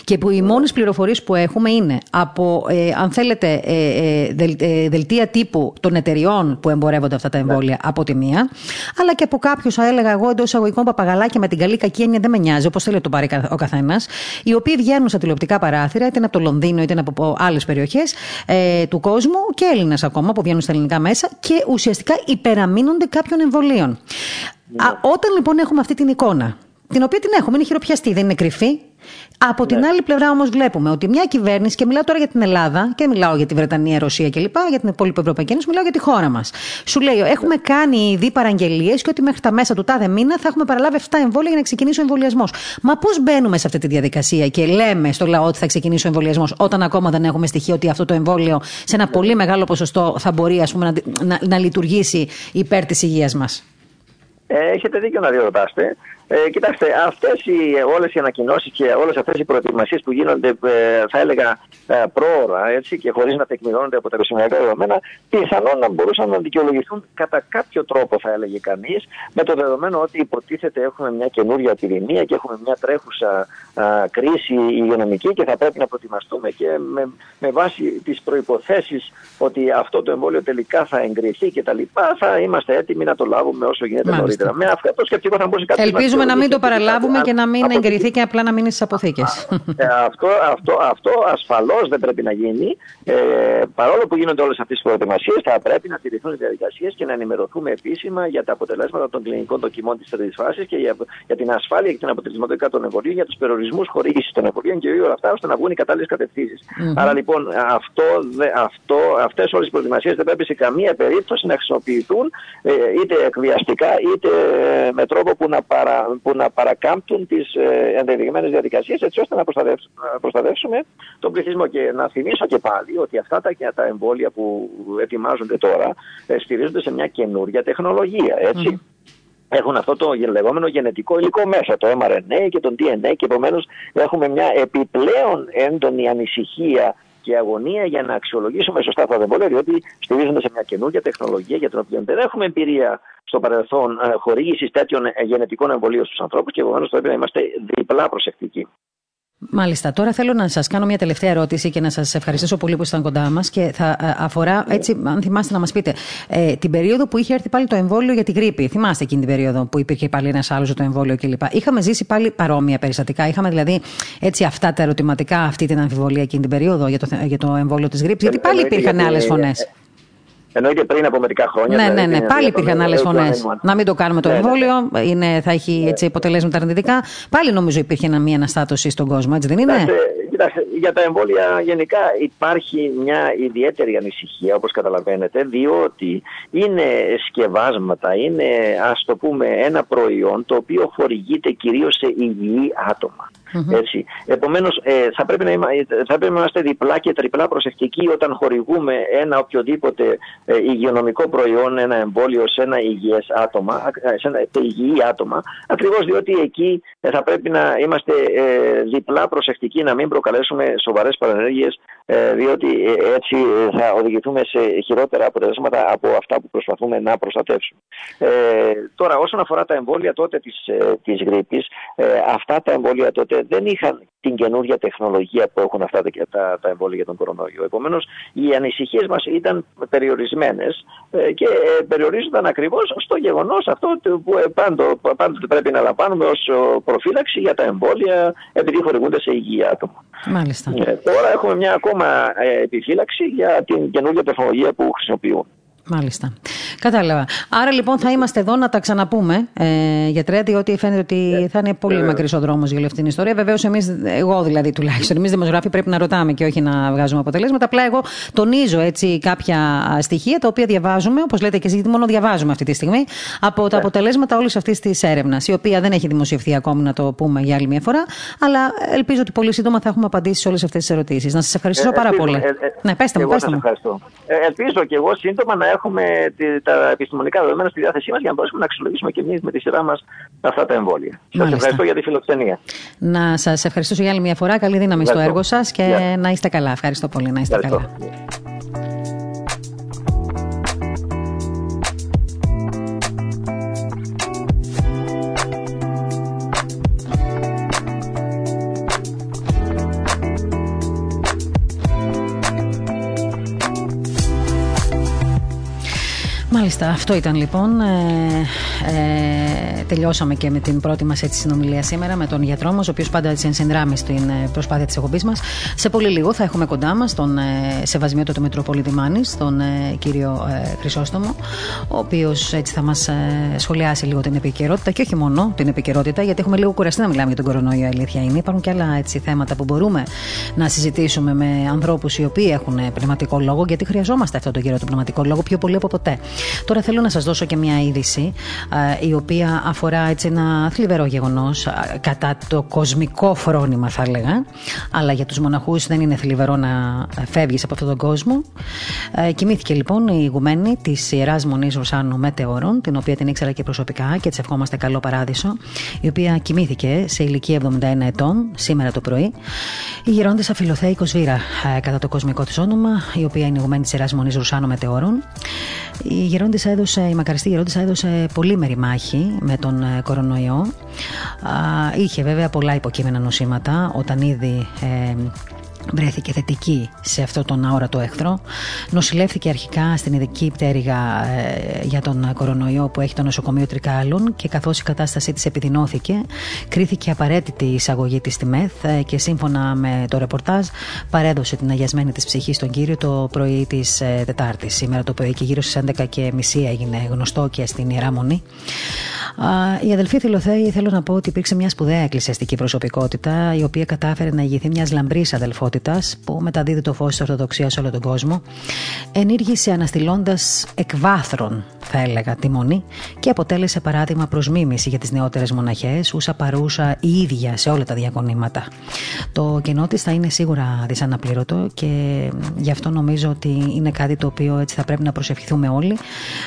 A: και που οι μόνες πληροφορίες που έχουμε είναι από, ε, αν θέλετε, ε, ε, ε, δελτία τύπου των εταιριών που εμπορεύονται αυτά τα εμβόλια ναι. από τη μία, αλλά και από κάποιους, θα έλεγα εγώ, εντός εισαγωγικών παπαγαλάκια με την καλή κακή έννοια δεν με νοιάζει, όπως θέλει το πάρει ο καθένας, οι οποίοι βγαίνουν στα τηλεοπτικά παράθυρα, είτε είναι από το Λονδίνο, είτε είναι από άλλες περιοχές ε, του κόσμου και Έλληνες ακόμα που βγαίνουν στα ελληνικά μέσα και ουσιαστικά υπεραμείνονται κάποιων εμβολίων. Ναι. Α, όταν λοιπόν έχουμε αυτή την εικόνα, την οποία την έχουμε, είναι χειροπιαστή, δεν είναι κρυφή, από την ναι. άλλη πλευρά όμως βλέπουμε ότι μια κυβέρνηση, και μιλάω τώρα για την Ελλάδα και μιλάω για τη Βρετανία, Ρωσία κλπ., για την υπόλοιπη Ευρωπαϊκή Ένωση, μιλάω για τη χώρα μας. Σου λέει, έχουμε κάνει ήδη παραγγελίες και ότι μέχρι τα μέσα του τάδε μήνα θα έχουμε παραλάβει 7 εμβόλια για να ξεκινήσει ο εμβολιασμός. Μα πώς μπαίνουμε σε αυτή τη διαδικασία και λέμε στο λαό ότι θα ξεκινήσει ο εμβολιασμός, όταν ακόμα δεν έχουμε στοιχείο ότι αυτό το εμβόλιο σε ένα πολύ μεγάλο ποσοστό θα μπορεί ας πούμε, να, να, να λειτουργήσει υπέρ της υγείας μας;
B: Ε, έχετε δίκιο να διερωτάστε. Ε, κοιτάξτε, αυτές οι, όλες οι ανακοινώσεις και όλες αυτές οι προετοιμασίες που γίνονται, ε, θα έλεγα, ε, πρόωρα έτσι, και χωρίς να τεκμηρώνονται από τα επιστημονικά δεδομένα, πιθανόν να μπορούσαν να δικαιολογηθούν κατά κάποιο τρόπο, θα έλεγε κανείς, με το δεδομένο ότι υποτίθεται έχουμε μια καινούρια επιδημία και έχουμε μια τρέχουσα α, κρίση υγειονομική και θα πρέπει να προετοιμαστούμε και με, με βάση τις προποθέσει ότι αυτό το εμβόλιο τελικά θα εγκριθεί κτλ. θα είμαστε έτοιμοι να το λάβουμε όσο γίνεται Μάλιστα. νωρίτερα. Με αυτό το σκεπτικό θα μπορούσε
A: κάποιος Ελπίζουμε να μην το παραλάβουμε και να μην εγκριθεί και απλά να μείνει στις αποθήκες.
B: Ε, αυτό, αυτό, αυτό ασφαλώς δεν πρέπει να γίνει. Ε, παρόλο που γίνονται όλες αυτές τι προετοιμασίες, θα πρέπει να τηρηθούν οι διαδικασίες και να ενημερωθούμε επίσημα για τα αποτελέσματα των κλινικών δοκιμών της τρίτης φάσης και για, για την ασφάλεια και την αποτελεσματικότητα των εμβολίων, για τους περιορισμούς χορήγησης των εμβολίων και όλα αυτά, ώστε να βγουν οι κατάλληλες κατευθύνσεις. Mm-hmm. Άρα λοιπόν, αυτό, αυτό, αυτές όλες οι προετοιμασίες δεν πρέπει σε καμία περίπτωση να χρησιμοποιηθούν ε, είτε εκβιαστικά είτε με τρόπο που να, παρα, που να παρακάμπτουν τις ε, ενδεδειγμένες διαδικασίες έτσι ώστε να προστατεύσουμε, τον πληθυσμό. Και να θυμίσω και πάλι ότι αυτά τα, τα εμβόλια που ετοιμάζονται τώρα ε, στηρίζονται σε μια καινούρια τεχνολογία. Έτσι. Έχουν αυτό το λεγόμενο γενετικό υλικό μέσα, το mRNA και το DNA και επομένως έχουμε μια επιπλέον έντονη ανησυχία και αγωνία για να αξιολογήσουμε σωστά αυτά τα εμβόλια, διότι στηρίζονται σε μια καινούργια τεχνολογία για την οποία δεν έχουμε εμπειρία στο παρελθόν ε, χορήγησης τέτοιων ε, γενετικών εμβολίων στους ανθρώπους και επομένως πρέπει να είμαστε διπλά προσεκτικοί.
A: Μάλιστα. Τώρα θέλω να σας κάνω μια τελευταία ερώτηση και να σας ευχαριστήσω πολύ που ήσασταν κοντά μας και θα ε, αφορά, έτσι, αν θυμάστε να μας πείτε, ε, την περίοδο που είχε έρθει πάλι το εμβόλιο για την γρήπη. Θυμάστε εκείνη την περίοδο που υπήρχε πάλι ένας άλλος το εμβόλιο κλπ. Είχαμε ζήσει πάλι παρόμοια περιστατικά. Είχαμε δηλαδή έτσι αυτά τα ερωτηματικά, αυτή την αμφιβολία εκείνη την περίοδο για το, για το εμβόλιο της γρήπης. Γιατί πάλι υπήρχαν άλλες φωνές.
B: Εννοείται πριν από μερικά χρόνια.
A: Ναι, δηλαδή, ναι, ναι. Πάλι υπήρχαν άλλες φωνές. Να μην το κάνουμε το ναι, ναι, εμβόλιο, ναι. είναι, θα έχει έτσι αποτελέσματα αρνητικά. Πάλι νομίζω υπήρχε μια αναστάτωση στον κόσμο, έτσι δεν είναι;
B: Κοιτάξτε, για τα εμβόλια γενικά υπάρχει μια ιδιαίτερη ανησυχία, όπως καταλαβαίνετε, διότι είναι σκευάσματα, είναι ας το πούμε ένα προϊόν το οποίο χορηγείται κυρίως σε υγιή άτομα. Mm-hmm. Έτσι. Επομένως ε, θα, πρέπει να θα πρέπει να είμαστε διπλά και τριπλά προσεκτικοί όταν χορηγούμε ένα οποιοδήποτε ε, υγειονομικό προϊόν, ένα εμβόλιο σε ένα υγιές άτομα, σε ένα υγιή άτομα, ακριβώς διότι εκεί ε, θα πρέπει να είμαστε ε, διπλά προσεκτικοί να μην προκαλέσουμε σοβαρές παρενέργειες ε, διότι ε, έτσι θα οδηγηθούμε σε χειρότερα αποτελέσματα από αυτά που προσπαθούμε να προστατεύσουμε. Ε, τώρα όσον αφορά τα εμβόλια τότε της, της γρήπης, αυτά τα εμβόλια τότε δεν είχαν την καινούργια τεχνολογία που έχουν αυτά τα, τα εμβόλια για τον κορονοϊό. Επομένως, οι ανησυχίες μας ήταν περιορισμένες και περιορίζονταν ακριβώς στο γεγονός αυτό που πάντοτε πρέπει να λαμβάνουμε ως προφύλαξη για τα εμβόλια επειδή χορηγούνται σε υγεία άτομα.
A: Μάλιστα.
B: τώρα έχουμε μια ακόμα ακόμα ε, επιφύλαξη για την καινούργια τεχνολογία που χρησιμοποιούν.
A: Μάλιστα. Κατάλαβα. Άρα λοιπόν θα είμαστε εδώ να τα ξαναπούμε, ε, γιατρέ, διότι φαίνεται ότι ε, θα είναι πολύ ε, μακρύς ο δρόμος για όλη αυτή την ιστορία. Βεβαίως, εμείς, εγώ δηλαδή τουλάχιστον, εμείς δημοσιογράφοι πρέπει να ρωτάμε και όχι να βγάζουμε αποτελέσματα. Απλά εγώ τονίζω έτσι κάποια στοιχεία τα οποία διαβάζουμε, όπως λέτε και εσείς, γιατί μόνο διαβάζουμε αυτή τη στιγμή, από τα ναι. αποτελέσματα όλης αυτής της έρευνας, η οποία δεν έχει δημοσιευθεί ακόμη, να το πούμε για άλλη μια φορά. Αλλά ελπίζω ότι πολύ σύντομα θα έχουμε απαντήσει σε όλες αυτές τις ερωτήσεις. Να σας ευχαριστήσω πάρα πολύ. ναι, πέστε μου, πέστε μου.
B: ελπίζω και εγώ σύντομα να έχουμε τα επιστημονικά δεδομένα στη διάθεσή μας για να μπορέσουμε να αξιολογήσουμε και εμείς με τη σειρά μας αυτά τα εμβόλια. Σας ευχαριστώ για τη φιλοξενία.
A: Να σας ευχαριστήσω για άλλη μια φορά. Καλή δύναμη στο έργο σας και να είστε καλά. Ευχαριστώ πολύ. Να είστε καλά. Μάλιστα, αυτό ήταν λοιπόν. Ε, ε, τελειώσαμε και με την πρώτη μας συνομιλία σήμερα με τον γιατρό μας, ο οποίος πάντα έτσι ενσυνδράμει στην ε, προσπάθεια της εκπομπής μας. Σε πολύ λίγο θα έχουμε κοντά μας τον ε, Σεβασμιότο του Μητροπολίτη Μάνη, τον ε, κύριο ε, Χρυσόστομο, ο οποίος έτσι θα μας ε, σχολιάσει λίγο την επικαιρότητα και όχι μόνο την επικαιρότητα, γιατί έχουμε λίγο κουραστεί να μιλάμε για τον κορονοϊό, αλήθεια είναι. Υπάρχουν και άλλα έτσι, θέματα που μπορούμε να συζητήσουμε με ανθρώπους οι οποίοι έχουν πνευματικό λόγο, γιατί χρειαζόμαστε αυτό τον κύριο του πνευματικό λόγο πιο πολύ από ποτέ. Τώρα θέλω να σας δώσω και μια είδηση η οποία αφορά έτσι ένα θλιβερό γεγονός κατά το κοσμικό φρόνημα, θα έλεγα. Αλλά για τους μοναχούς δεν είναι θλιβερό να φεύγεις από αυτόν τον κόσμο. Κοιμήθηκε λοιπόν η ηγουμένη της ιεράς Μονής Ρουσάνου Μετεώρων, την οποία την ήξερα και προσωπικά και της ευχόμαστε καλό παράδεισο, η οποία κοιμήθηκε σε ηλικία 71 ετών σήμερα το πρωί. Η γερόντισα Φιλοθέη Κοσβήρα, κατά το κοσμικό της όνομα, η οποία είναι ηγουμένη της ιεράς Μονής Ρουσάνου Μετεώρων. Η, γερόντισα έδωσε, η μακαριστή γερόντισα έδωσε πολύμερη μάχη με τον ε, κορονοϊό. Είχε βέβαια πολλά υποκείμενα νοσήματα όταν ήδη ε, βρέθηκε θετική σε αυτό τον αόρατο εχθρό. Νοσηλεύθηκε αρχικά στην ειδική πτέρυγα ε, για τον κορονοϊό που έχει το νοσοκομείο Τρικάλων και καθώς η κατάστασή της επιδεινώθηκε, κρίθηκε απαραίτητη η εισαγωγή της στη ΜΕΘ ε, και σύμφωνα με το ρεπορτάζ παρέδωσε την αγιασμένη της ψυχή στον κύριο το πρωί της ε, Τετάρτης. Σήμερα το πρωί και γύρω στις 11.30 έγινε γνωστό και στην Ιερά Μονή. Η αδελφή Θηλοθέη θέλω να πω ότι υπήρξε μια σπουδαία εκκλησιαστική προσωπικότητα η οποία κατάφερε να ηγηθεί μιας λαμπρής αδελφότητας που μεταδίδει το φως της Ορθοδοξίας σε όλο τον κόσμο. Ενήργησε αναστηλώντας εκβάθρων, θα έλεγα, τη μονή και αποτέλεσε παράδειγμα προς μίμηση για τις νεότερες μοναχές, ούσα παρούσα η ίδια σε όλα τα διακονήματα. Το κενό της θα είναι σίγουρα δυσαναπλήρωτο και γι' αυτό νομίζω ότι είναι κάτι το οποίο έτσι θα πρέπει να προσευχηθούμε όλοι,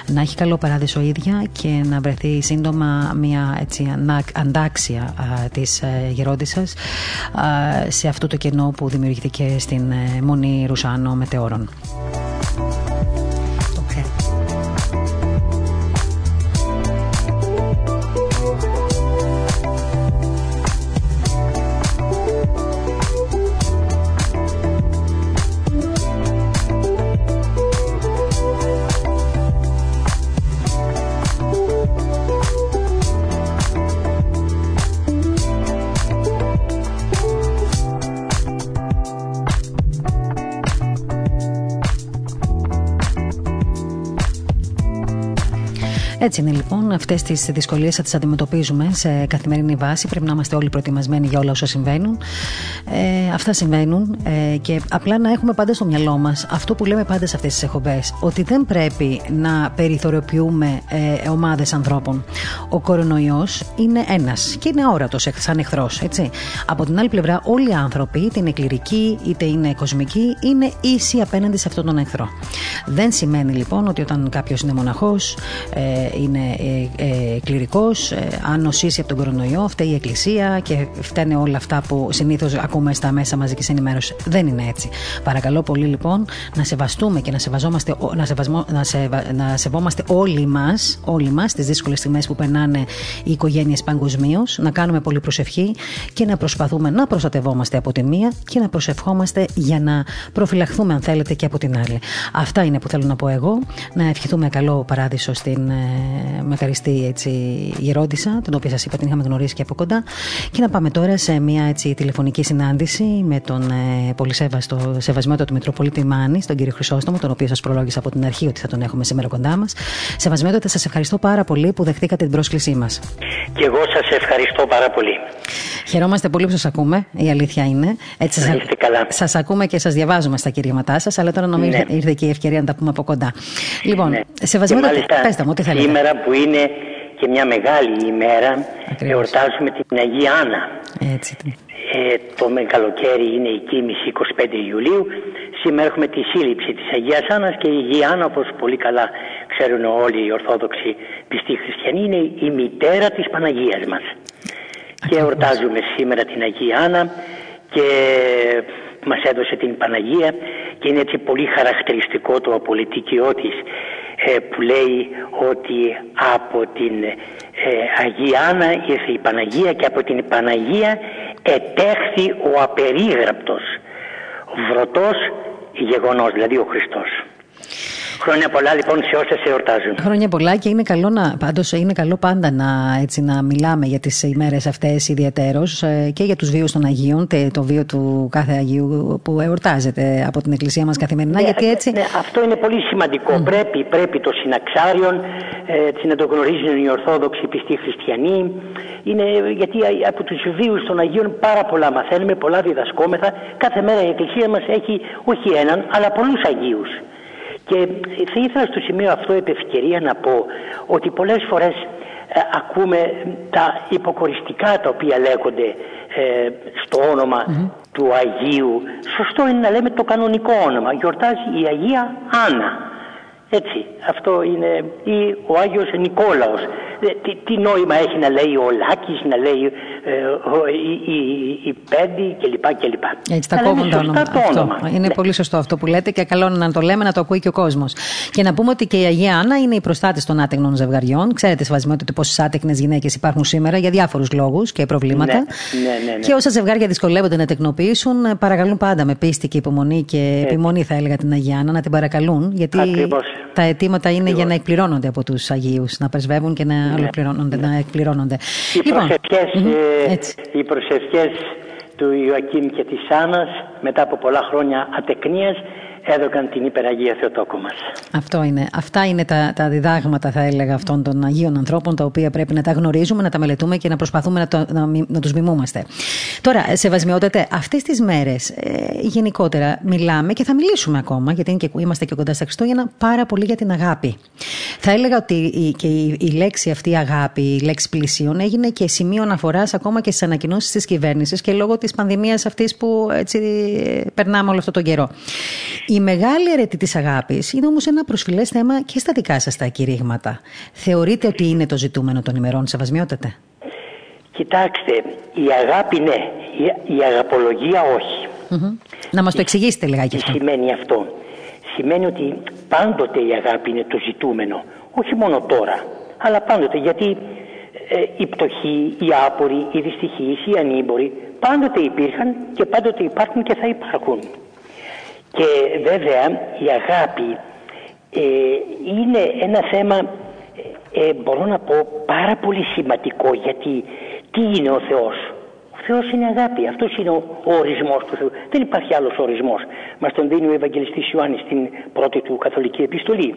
A: να έχει καλό παράδεισο ίδια και να βρεθεί σύντομα μια έτσι, αντάξια της ε, γερόντισσας σε αυτό το κενό που δημιουργήθηκε στην ε, Μονή Ρουσάνο Μετεώρων. Έτσι είναι λοιπόν. Αυτές τις δυσκολίες θα τις αντιμετωπίζουμε σε καθημερινή βάση. Πρέπει να είμαστε όλοι προετοιμασμένοι για όλα όσα συμβαίνουν. Ε, αυτά συμβαίνουν ε, και απλά να έχουμε πάντα στο μυαλό μας αυτό που λέμε πάντα σε αυτές τις εκπομπές. Ότι δεν πρέπει να περιθωριοποιούμε ε, ομάδες ανθρώπων. Ο κορονοϊός είναι ένας και είναι αόρατος σαν εχθρός. Από την άλλη πλευρά, όλοι οι άνθρωποι, είτε είναι κληρικοί είτε είναι κοσμικοί, είναι ίσοι απέναντι σε αυτόν τον εχθρό. Δεν σημαίνει λοιπόν ότι όταν κάποιος είναι μοναχός, ε, είναι ε, ε, κληρικός, ε, αν νοσήσει από τον κορονοϊό, φταίει η Εκκλησία και φταίνε όλα αυτά που συνήθως ακούμε στα μέσα μαζικής ενημέρωσης. Δεν είναι έτσι. Παρακαλώ πολύ λοιπόν να σεβαστούμε και να, σεβαζόμαστε, να, σεβασμό, να, να σεβόμαστε όλοι μας όλοι μας, τις δύσκολες στιγμές που περνάνε οι οικογένειες παγκοσμίως, να κάνουμε πολύ προσευχή και να προσπαθούμε να προστατευόμαστε από τη μία και να προσευχόμαστε για να προφυλαχθούμε, αν θέλετε, και από την άλλη. Αυτά είναι που θέλω να πω εγώ. Να ευχηθούμε καλό παράδεισο στην μακαριστή έτσι, γερόντισα, την οποία σας είπα την είχαμε γνωρίσει και από κοντά. Και να πάμε τώρα σε μια έτσι, τηλεφωνική συνάντηση με τον ε, πολυσέβαστο σεβασμιότατο Μητροπολίτη Μάνη, τον κύριο Χρυσόστομο, τον οποίο σας προλόγησα από την αρχή ότι θα τον έχουμε σήμερα κοντά μας. Σεβασμιότατε, σας ευχαριστώ πάρα πολύ που δεχτήκατε την πρόσκλησή μας.
C: Και εγώ σας ευχαριστώ πάρα πολύ.
A: Χαιρόμαστε πολύ που σας ακούμε, η αλήθεια είναι. Έτσι σας σας ακούμε και σας διαβάζουμε στα κηρύγματά σας, αλλά τώρα νομίζω ναι. ήρθε και η ευκαιρία να τα πούμε από κοντά. Λοιπόν, ναι. σεβασμιότατε, πέστε μου, τι θέλετε.
C: Σήμερα που είναι και μια μεγάλη ημέρα, Ακριβώς. εορτάζουμε την Αγία Άννα.
A: Έτσι.
C: Ε, το καλοκαίρι είναι η κοίμηση 25 Ιουλίου. Σήμερα έχουμε τη σύλληψη της Αγίας Άννας και η Αγία Άννα, όπως πολύ καλά ξέρουν όλοι οι Ορθόδοξοι πιστοί χριστιανοί, είναι η μητέρα της Παναγίας μας και εορτάζουμε σήμερα την Αγία Άννα και μας έδωσε την Παναγία και είναι έτσι πολύ χαρακτηριστικό το απολυτικιό της ε, που λέει ότι από την ε, Αγία Άννα ήρθε η Παναγία και από την Παναγία ετέχθη ο απερίγραπτος βρωτός γεγονός, δηλαδή ο Χριστός. Χρόνια πολλά λοιπόν σε όσες εορτάζουν.
A: Χρόνια πολλά και είναι καλό, να, πάντως, είναι καλό πάντα να, έτσι, να μιλάμε για τις ημέρες αυτές ιδιαίτερως ε, και για τους βίους των Αγίων, το βίο του κάθε Αγίου που εορτάζεται από την Εκκλησία μας καθημερινά.
C: Ναι,
A: γιατί έτσι...
C: ναι, αυτό είναι πολύ σημαντικό. Πρέπει, πρέπει το συναξάριον έτσι, να το γνωρίζουν οι Ορθόδοξοι πιστοί χριστιανοί. Είναι, γιατί από τους βίους των Αγίων πάρα πολλά μαθαίνουμε, πολλά διδασκόμεθα. Κάθε μέρα η Εκκλησία μας έχει όχι έναν, αλλά πολλούς Αγίους. Και θα ήθελα στο σημείο αυτό επ' ευκαιρία να πω ότι πολλές φορές ε, ακούμε τα υποκοριστικά τα οποία λέγονται ε, στο ονομα του Αγίου. Σωστό είναι να λέμε το κανονικό όνομα. Γιορτάζει η Αγία Άννα. Έτσι, αυτό είναι ή ο Άγιος Νικόλαος. Ε, τι, τι νόημα έχει να λέει ο Λάκης, να λέει ε, η, η, η Πέντη κλπ. κλπ.
A: Έτσι, τα κόβουν το όνομα. Αυτό. Είναι ναι. πολύ σωστό αυτό που λέτε και καλό είναι να το λέμε, να το ακούει και ο κόσμος. Και να πούμε ότι και η Αγία Άννα είναι η προστάτης των άτεγνων ζευγαριών. Ξέρετε, σεβασμιότητα ότι πόσες άτεκνες γυναίκες υπάρχουν σήμερα για διάφορους λόγους και προβλήματα. Ναι,
C: ναι, ναι, ναι.
A: Και όσα ζευγάρια δυσκολεύονται να τεκνοποιήσουν, παρακαλούν πάντα με πίστη και υπομονή και επιμονή, θα έλεγα την Αγία Άννα, να την παρακαλούν. Γιατί
C: Ακριβώς.
A: Τα αιτήματα είναι για να εκπληρώνονται από τους Αγίους, να πρεσβεύουν και να ναι. ολοκληρώνονται, να εκπληρώνονται.
C: Οι λοιπόν, προσευχές, οι προσευχές του Ιωακήμ και της Άννας μετά από πολλά χρόνια ατεκνίας έδωκαν την υπεραγία Θεοτόκο μας.
A: Αυτό είναι. Αυτά είναι τα, τα διδάγματα, θα έλεγα, αυτών των Αγίων ανθρώπων, τα οποία πρέπει να τα γνωρίζουμε, να τα μελετούμε και να προσπαθούμε να, το, να, να τους μιμούμαστε. Τώρα, σεβασμιότατε, αυτές τις μέρες ε, γενικότερα μιλάμε και θα μιλήσουμε ακόμα, γιατί είναι και, είμαστε και κοντά στα Χριστούγεννα, πάρα πολύ για την αγάπη. Θα έλεγα ότι η, και η, η λέξη αυτή αγάπη, η λέξη πλησίων, έγινε και σημείο αναφοράς ακόμα και στις ανακοινώσεις της κυβέρνησης και λόγω της πανδημίας αυτής που έτσι περνάμε όλο αυτό τον καιρό. Η μεγάλη αιρετή της αγάπης είναι όμως ένα προσφυλές θέμα και στα δικά σας τα κηρύγματα. Θεωρείτε ότι είναι το ζητούμενο των ημερών, σεβασμιότατε;
C: Κοιτάξτε, η αγάπη ναι, η, η αγαπολογία
A: Να μας το εξηγήσετε λιγάκι
C: αυτό. Τι σημαίνει αυτό. Σημαίνει ότι πάντοτε η αγάπη είναι το ζητούμενο. Όχι μόνο τώρα, αλλά πάντοτε. Γιατί ε, οι πτωχοί, οι άποροι, οι δυστυχείς, οι ανήμποροι πάντοτε υπήρχαν και πάντοτε υπάρχουν και θα υπάρχουν. Και βέβαια η αγάπη ε, είναι ένα θέμα ε, μπορώ να πω πάρα πολύ σημαντικό γιατί τι είναι ο Θεός; Ο Θεός είναι αγάπη. Αυτός είναι ο, ο ορισμός του Θεού. Δεν υπάρχει άλλος ορισμός. Μας τον δίνει ο Ευαγγελιστής Ιωάννης στην πρώτη του καθολική επιστολή.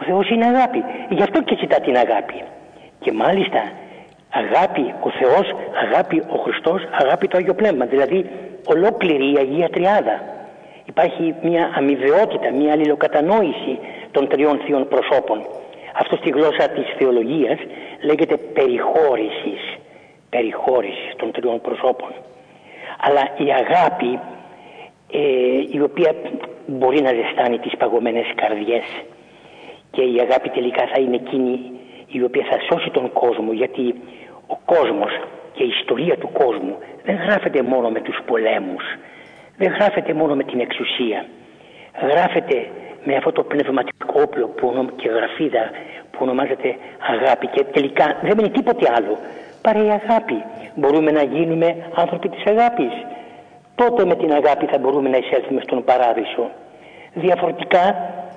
C: Ο Θεός είναι αγάπη. Γι' αυτό και ζητά την αγάπη. Και μάλιστα αγάπη ο Θεός, αγάπη ο Χριστός, αγάπη το Άγιο Πνεύμα. Δηλαδή ολόκληρη η Αγία Τριάδα. Υπάρχει μια αμοιβαιότητα, μια αλληλοκατανόηση των τριών θείων προσώπων. Αυτό στη γλώσσα της θεολογίας λέγεται περιχώρησης, περιχώρησης των τριών προσώπων. Αλλά η αγάπη ε, η οποία μπορεί να ζεστάνει τις παγωμένες καρδιές και η αγάπη τελικά θα είναι εκείνη η οποία θα σώσει τον κόσμο γιατί ο κόσμος και η ιστορία του κόσμου δεν γράφεται μόνο με τους πολέμους δεν γράφεται μόνο με την εξουσία. Γράφεται με αυτό το πνευματικό όπλο που και γραφίδα που ονομάζεται αγάπη και τελικά δεν μένει τίποτε άλλο παρά η αγάπη. Μπορούμε να γίνουμε άνθρωποι της αγάπης. Τότε με την αγάπη θα μπορούμε να εισέλθουμε στον παράδεισο. Διαφορετικά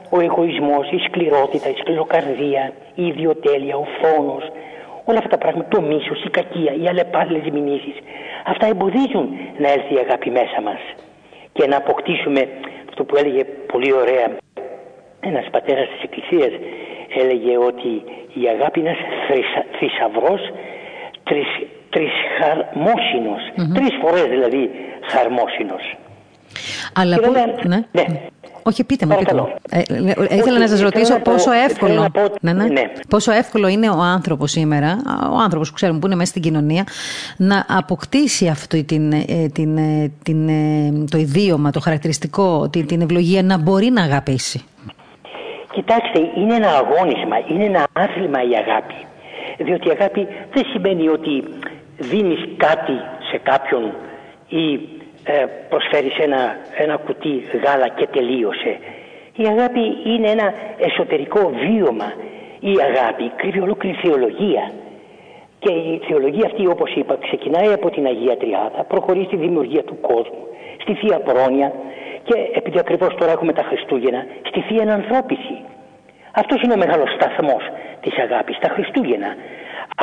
C: ο εγωισμός, η σκληρότητα, η σκληροκαρδία, η ιδιοτέλεια, ο φόνος, όλα αυτά τα πράγματα, το μίσος, η κακία, οι αλλεπάλληλες μηνύσεις, αυτά εμποδίζουν να έλθει η αγάπη μέσα μας και να αποκτήσουμε αυτό που έλεγε πολύ ωραία ένας πατέρας της Εκκλησίας έλεγε ότι η αγάπη είναι ένας θησαυρός τρεις, τρισχαρμόσυνος, mm-hmm. τρεις φορές δηλαδή χαρμόσυνος.
A: Αλλά που... ναι. ναι. Όχι, πείτε μου. Πείτε Ε, ε, ήθελα να σας ρωτήσω πόσο εύκολο, ναι, ναι. ναι. πόσο εύκολο είναι ο άνθρωπος σήμερα, ο άνθρωπος που ξέρουμε που είναι μέσα στην κοινωνία, να αποκτήσει αυτό την, ε, την, ε, την, το ιδίωμα, το χαρακτηριστικό, την, την ευλογία να μπορεί να αγαπήσει;
C: Κοιτάξτε, είναι ένα αγώνισμα, είναι ένα άθλημα η αγάπη. Διότι η αγάπη δεν σημαίνει ότι δίνεις κάτι σε κάποιον ή ε, προσφέρεις ένα, ένα κουτί γάλα και τελείωσε. Η αγάπη είναι ένα εσωτερικό βίωμα. Η αγάπη κρύβει ολόκληρη θεολογία. Και η θεολογία αυτή όπως είπα ξεκινάει από την Αγία Τριάδα, προχωρεί στη δημιουργία του κόσμου, στη Θεία Πρόνοια και επειδή ακριβώς τώρα έχουμε τα Χριστούγεννα, στη Θεία Ενανθρώπιση. Αυτός είναι ο μεγάλος σταθμός της αγάπης, τα Χριστούγεννα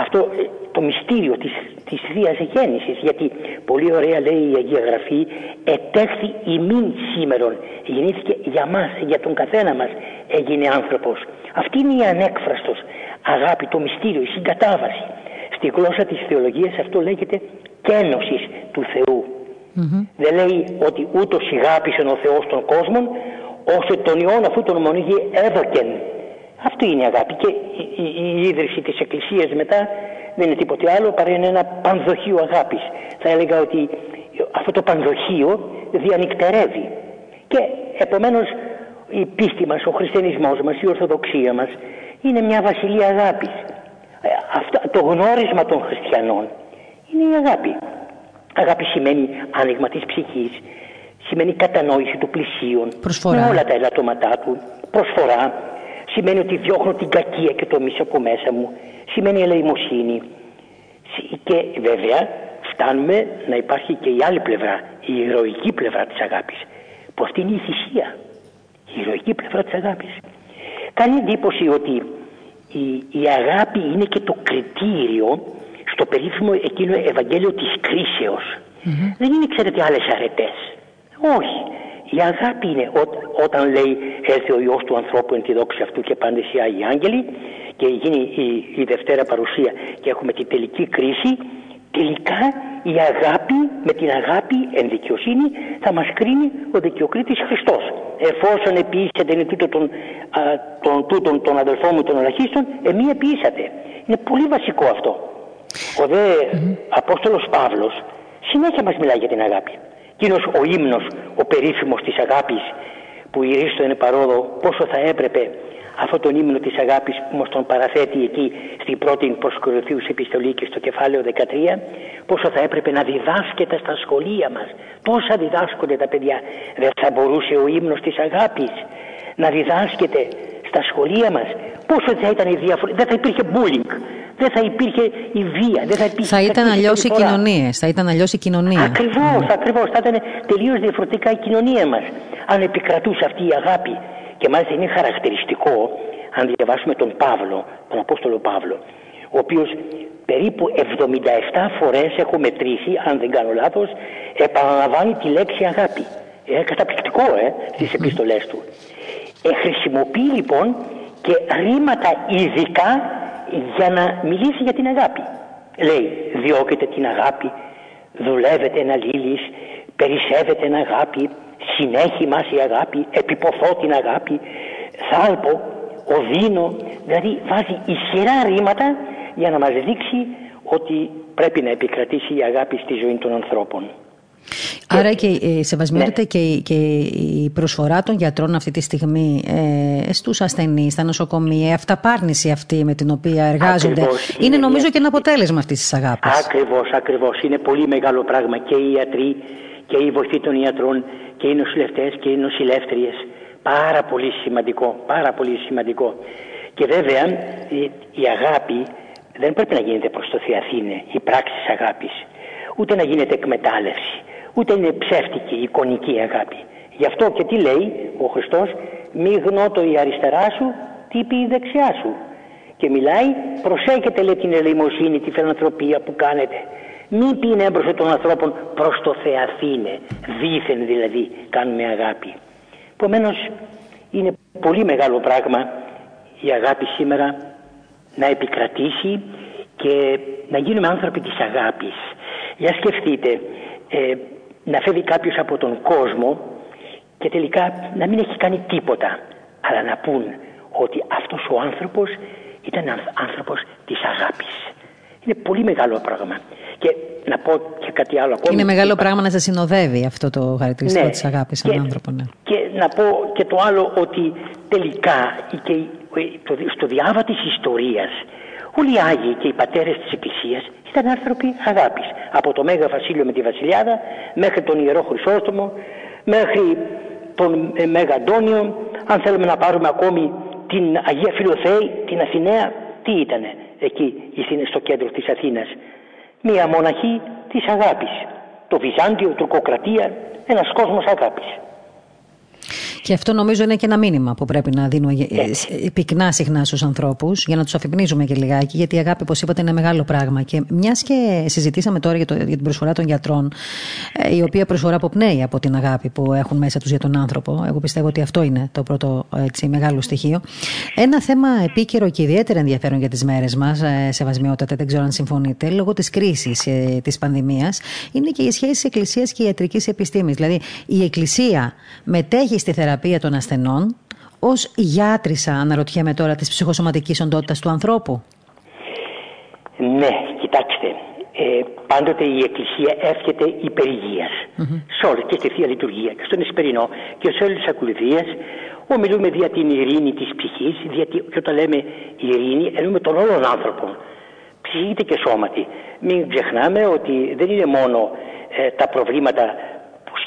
C: αυτό ε, το μυστήριο της, της Θείας Γέννησης γιατί πολύ ωραία λέει η Αγία Γραφή ετέχθη ημίν σήμερον γεννήθηκε για μας, για τον καθένα μας έγινε άνθρωπος αυτή είναι η ανέκφραστος αγάπη, το μυστήριο, η συγκατάβαση. Στη γλώσσα της θεολογίας αυτό λέγεται κένωσης του Θεού δεν λέει ότι ούτως ηγάπησε ο Θεός τον κόσμο ώστε τον ιόν αυτού τον μονίγη έδωκεν. Αυτό είναι η αγάπη και η, η, η ίδρυση της Εκκλησίας μετά δεν είναι τίποτε άλλο παρά είναι ένα πανδοχείο αγάπης. Θα έλεγα ότι αυτό το πανδοχείο διανυκτερεύει και επομένως η πίστη μας, ο χριστιανισμός μας, η ορθοδοξία μας είναι μια βασιλεία αγάπης. Ε, αυτό, το γνώρισμα των χριστιανών είναι η αγάπη. Αγάπη σημαίνει άνοιγμα της ψυχής, σημαίνει κατανόηση του πλησίον
A: προσφορά.
C: με όλα τα ελαττώματά του, προσφορά, σημαίνει ότι διώχνω την κακία και το μίσο από μέσα μου, σημαίνει ελεημοσύνη και βέβαια φτάνουμε να υπάρχει και η άλλη πλευρά, η ηρωική πλευρά της αγάπης, που αυτή είναι η θυσία, η ηρωική πλευρά της αγάπης. Κάνει εντύπωση ότι η, η αγάπη είναι και το κριτήριο στο περίφημο εκείνο Ευαγγέλιο της κρίσεως. Δεν είναι ξέρετε άλλες αρετές. Όχι. Η αγάπη είναι ό, όταν λέει έρθει ο Υιός του ανθρώπου εν τη δόξη αυτού και πάντες οι Άγιοι Άγγελοι και γίνει η, η Δευτέρα παρουσία και έχουμε την τελική κρίση τελικά η αγάπη με την αγάπη εν δικαιοσύνη θα μας κρίνει ο δικαιοκρίτης Χριστός. Εφόσον επίησατε είναι τούτο τον, α, τον, τούτον τον αδελφό μου των ελαχίστων εμείς επίησατε. Είναι πολύ βασικό αυτό. Ο δε mm-hmm. Απόστολος Παύλος συνέχεια μας μιλάει για την αγάπη Εκείνος ο ύμνος, ο περίφημος της αγάπης που η Ρίστο είναι παρόδο πόσο θα έπρεπε αυτό τον ύμνο της αγάπης που μας τον παραθέτει εκεί στην πρώτη προσκορυφίους επιστολή και στο κεφάλαιο 13 πόσο θα έπρεπε να διδάσκεται στα σχολεία μας. Πόσα διδάσκονται τα παιδιά. Δεν θα μπορούσε ο ύμνος της αγάπης να διδάσκεται στα σχολεία μας πόσο θα ήταν η διαφορά δεν θα υπήρχε bullying δεν θα υπήρχε η βία. Δεν θα, υπήρχε
A: θα ήταν αλλιώς οι κοινωνίες. Θα ήταν αλλιώς η κοινωνία.
C: Ακριβώς, mm. ακριβώς. Θα ήταν τελείως διαφορετικά η κοινωνία μας. Αν επικρατούσε αυτή η αγάπη. Και μάλιστα είναι χαρακτηριστικό, αν διαβάσουμε τον Παύλο, τον Απόστολο Παύλο, ο οποίος περίπου 77 φορές έχω μετρήσει, αν δεν κάνω λάθος, επαναλαμβάνει τη λέξη αγάπη. Είναι καταπληκτικό, ε, στις επιστολές του. Ε, χρησιμοποιεί λοιπόν και ρήματα ειδικά για να μιλήσει για την αγάπη. Λέει, διώκετε την αγάπη, δουλεύετε ένα λίλης, περισσεύετε την αγάπη, συνέχει μας η αγάπη, επιποθώ την αγάπη, θάλπω, οδύνω, δηλαδή βάζει ισχυρά ρήματα για να μας δείξει ότι πρέπει να επικρατήσει η αγάπη στη ζωή των ανθρώπων.
A: Άρα και ε, σεβασμιότητα ναι. και, και η προσφορά των γιατρών αυτή τη στιγμή ε, στους ασθενείς, στα νοσοκομεία, η αυταπάρνηση αυτή με την οποία εργάζονται, είναι, νομίζω και ένα αποτέλεσμα αυτής της αγάπης.
C: Ακριβώς, ακριβώς. Είναι πολύ μεγάλο πράγμα και οι ιατροί και οι βοηθοί των ιατρών και οι νοσηλευτές και οι νοσηλεύτριες. Πάρα πολύ σημαντικό, πάρα πολύ σημαντικό. Και βέβαια η, η αγάπη δεν πρέπει να γίνεται προς το Θεαθήνε, η πράξη της αγάπης. Ούτε να γίνεται εκμετάλλευση ούτε είναι ψεύτικη η εικονική αγάπη. Γι' αυτό και τι λέει ο Χριστός, μη γνώτο η αριστερά σου, τι πει η δεξιά σου. Και μιλάει, προσέχετε λέει την ελεημοσύνη, τη φιλανθρωπία που κάνετε. Μην πει έμπροσθο των ανθρώπων προς το Θεαθήνε, δίθεν δηλαδή κάνουμε αγάπη. Επομένως είναι πολύ μεγάλο πράγμα η αγάπη σήμερα να επικρατήσει και να γίνουμε άνθρωποι της αγάπης. Για σκεφτείτε, ε, να φεύγει κάποιος από τον κόσμο και τελικά να μην έχει κάνει τίποτα αλλά να πούν ότι αυτός ο άνθρωπος ήταν άνθρωπος της αγάπης. Είναι πολύ μεγάλο πράγμα. Και να πω και κάτι άλλο ακόμη.
A: Είναι μεγάλο πράγμα να σε συνοδεύει αυτό το χαρακτηριστικό ναι. της αγάπης σαν άνθρωπο. Ναι.
C: Και να πω και το άλλο ότι τελικά και στο διάβα της ιστορίας όλοι οι Άγιοι και οι πατέρες της Εκκλησίας ήταν άνθρωποι αγάπης. Από το Μέγα Βασίλειο με τη Βασιλιάδα μέχρι τον Ιερό Χρυσόστομο, μέχρι τον ε, Μέγα Αντώνιο, αν θέλουμε να πάρουμε ακόμη την Αγία Φιλοθέη, την Αθηναία, τι ήταν εκεί στο κέντρο της Αθήνας. Μία μοναχή της αγάπης. Το Βυζάντιο, τουρκοκρατία, ένας κόσμος αγάπης.
A: Και αυτό νομίζω είναι και ένα μήνυμα που πρέπει να δίνουμε ε, πυκνά συχνά στους ανθρώπους για να τους αφυπνίζουμε και λιγάκι, γιατί η αγάπη, όπως είπατε, είναι μεγάλο πράγμα. Και μιας και συζητήσαμε τώρα για, το, για την προσφορά των γιατρών, ε, η οποία προσφορά αποπνέει από την αγάπη που έχουν μέσα τους για τον άνθρωπο. Εγώ πιστεύω ότι αυτό είναι το πρώτο έτσι, μεγάλο στοιχείο. Ένα θέμα επίκαιρο και ιδιαίτερα ενδιαφέρον για τις μέρες μας, ε, σεβασμιότατα, δεν ξέρω αν συμφωνείτε, λόγω της κρίσης της πανδημίας, είναι και η σχέση τη Εκκλησίας και ιατρικής επιστήμης. Δηλαδή, η Εκκλησία μετέχει στη θεραπεία θεραπεία των ασθενών. Ως γιάτρισα αναρωτιέμαι τώρα της ψυχοσωματικής οντότητας του ανθρώπου.
C: Ναι, κοιτάξτε, ε, πάντοτε η Εκκλησία εύχεται υπερηγίας mm-hmm. σε όλες και στη Θεία Λειτουργία και στον Εσπερινό και σε όλες τις ακολουθίες ομιλούμε δια την ειρήνη της ψυχής γιατί και όταν λέμε ειρήνη εννοούμε τον όλον άνθρωπο ψυχήτη και σώματι μην ξεχνάμε ότι δεν είναι μόνο ε, τα προβλήματα που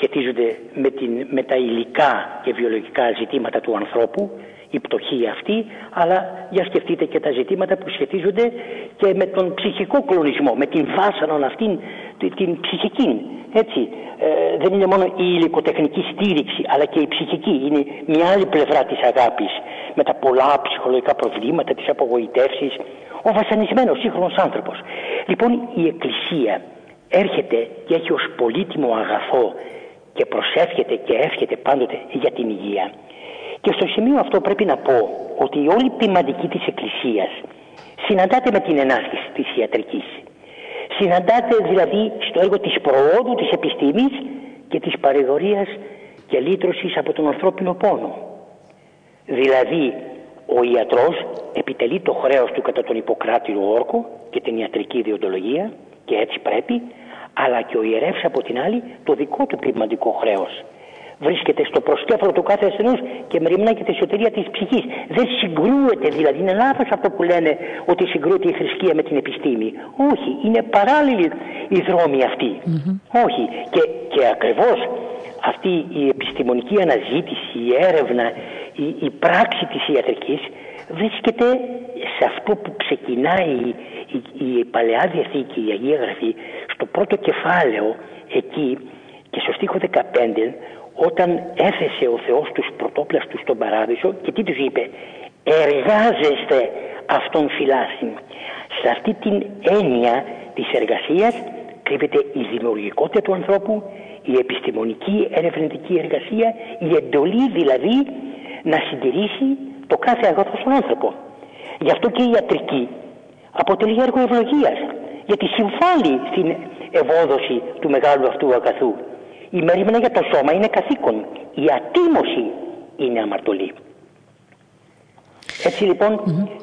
C: σχετίζονται με, την, με τα υλικά και βιολογικά ζητήματα του ανθρώπου η πτωχή αυτή, αλλά για σκεφτείτε και τα ζητήματα που σχετίζονται και με τον ψυχικό κλονισμό, με την βάσανον αυτήν, την ψυχική. Έτσι, ε, δεν είναι μόνο η υλικοτεχνική στήριξη, αλλά και η ψυχική. Είναι μια άλλη πλευρά της αγάπης, με τα πολλά ψυχολογικά προβλήματα, τις απογοητεύσεις. Ο βασανισμένος σύγχρονος άνθρωπος. Λοιπόν, η Εκκλησία έρχεται και έχει ως πολύτιμο αγαθό και προσεύχεται και εύχεται πάντοτε για την υγεία. Και στο σημείο αυτό πρέπει να πω ότι η όλη ποιμαντική της Εκκλησίας συναντάται με την ενάσκηση της ιατρικής. Συναντάται δηλαδή στο έργο της προόδου της επιστήμης και της παρηγορίας και λύτρωσης από τον ανθρώπινο πόνο. Δηλαδή ο ιατρός επιτελεί το χρέος του κατά τον Ιπποκράτηρο όρκο και την ιατρική διοντολογία και έτσι πρέπει, αλλά και ο ιερεύς από την άλλη το δικό του πνευματικό χρέος βρίσκεται στο προσκέφαλο του κάθε ασθενού και μεριμνά και τη σωτηρία της ψυχής. Δεν συγκρούεται δηλαδή. Είναι λάθος αυτό που λένε ότι συγκρούεται η θρησκεία με την επιστήμη. Όχι, είναι παράλληλη η δρόμη αυτή. Όχι. Και, και ακριβώς αυτή η επιστημονική αναζήτηση, η έρευνα, η, η πράξη της ιατρικής βρίσκεται σε αυτό που ξεκινάει η, η, η Παλαιά Διαθήκη, η Αγία Γραφή, στο πρώτο κεφάλαιο εκεί και στο στίχο 15 όταν έθεσε ο Θεός τους πρωτόπλαστους στον παράδεισο και τι τους είπε; Εργάζεστε αυτόν φυλάσσιν σε αυτή την έννοια της εργασίας κρύβεται η δημιουργικότητα του ανθρώπου η επιστημονική ερευνητική εργασία η εντολή δηλαδή να συντηρήσει το κάθε αγαθό στον άνθρωπο γι' αυτό και η ιατρική αποτελεί έργο ευλογίας γιατί συμβάλλει στην ευόδοση του μεγάλου αυτού αγαθού η μερίμνα για το σώμα είναι καθήκον. Η ατίμωση είναι αμαρτωλή. Έτσι λοιπόν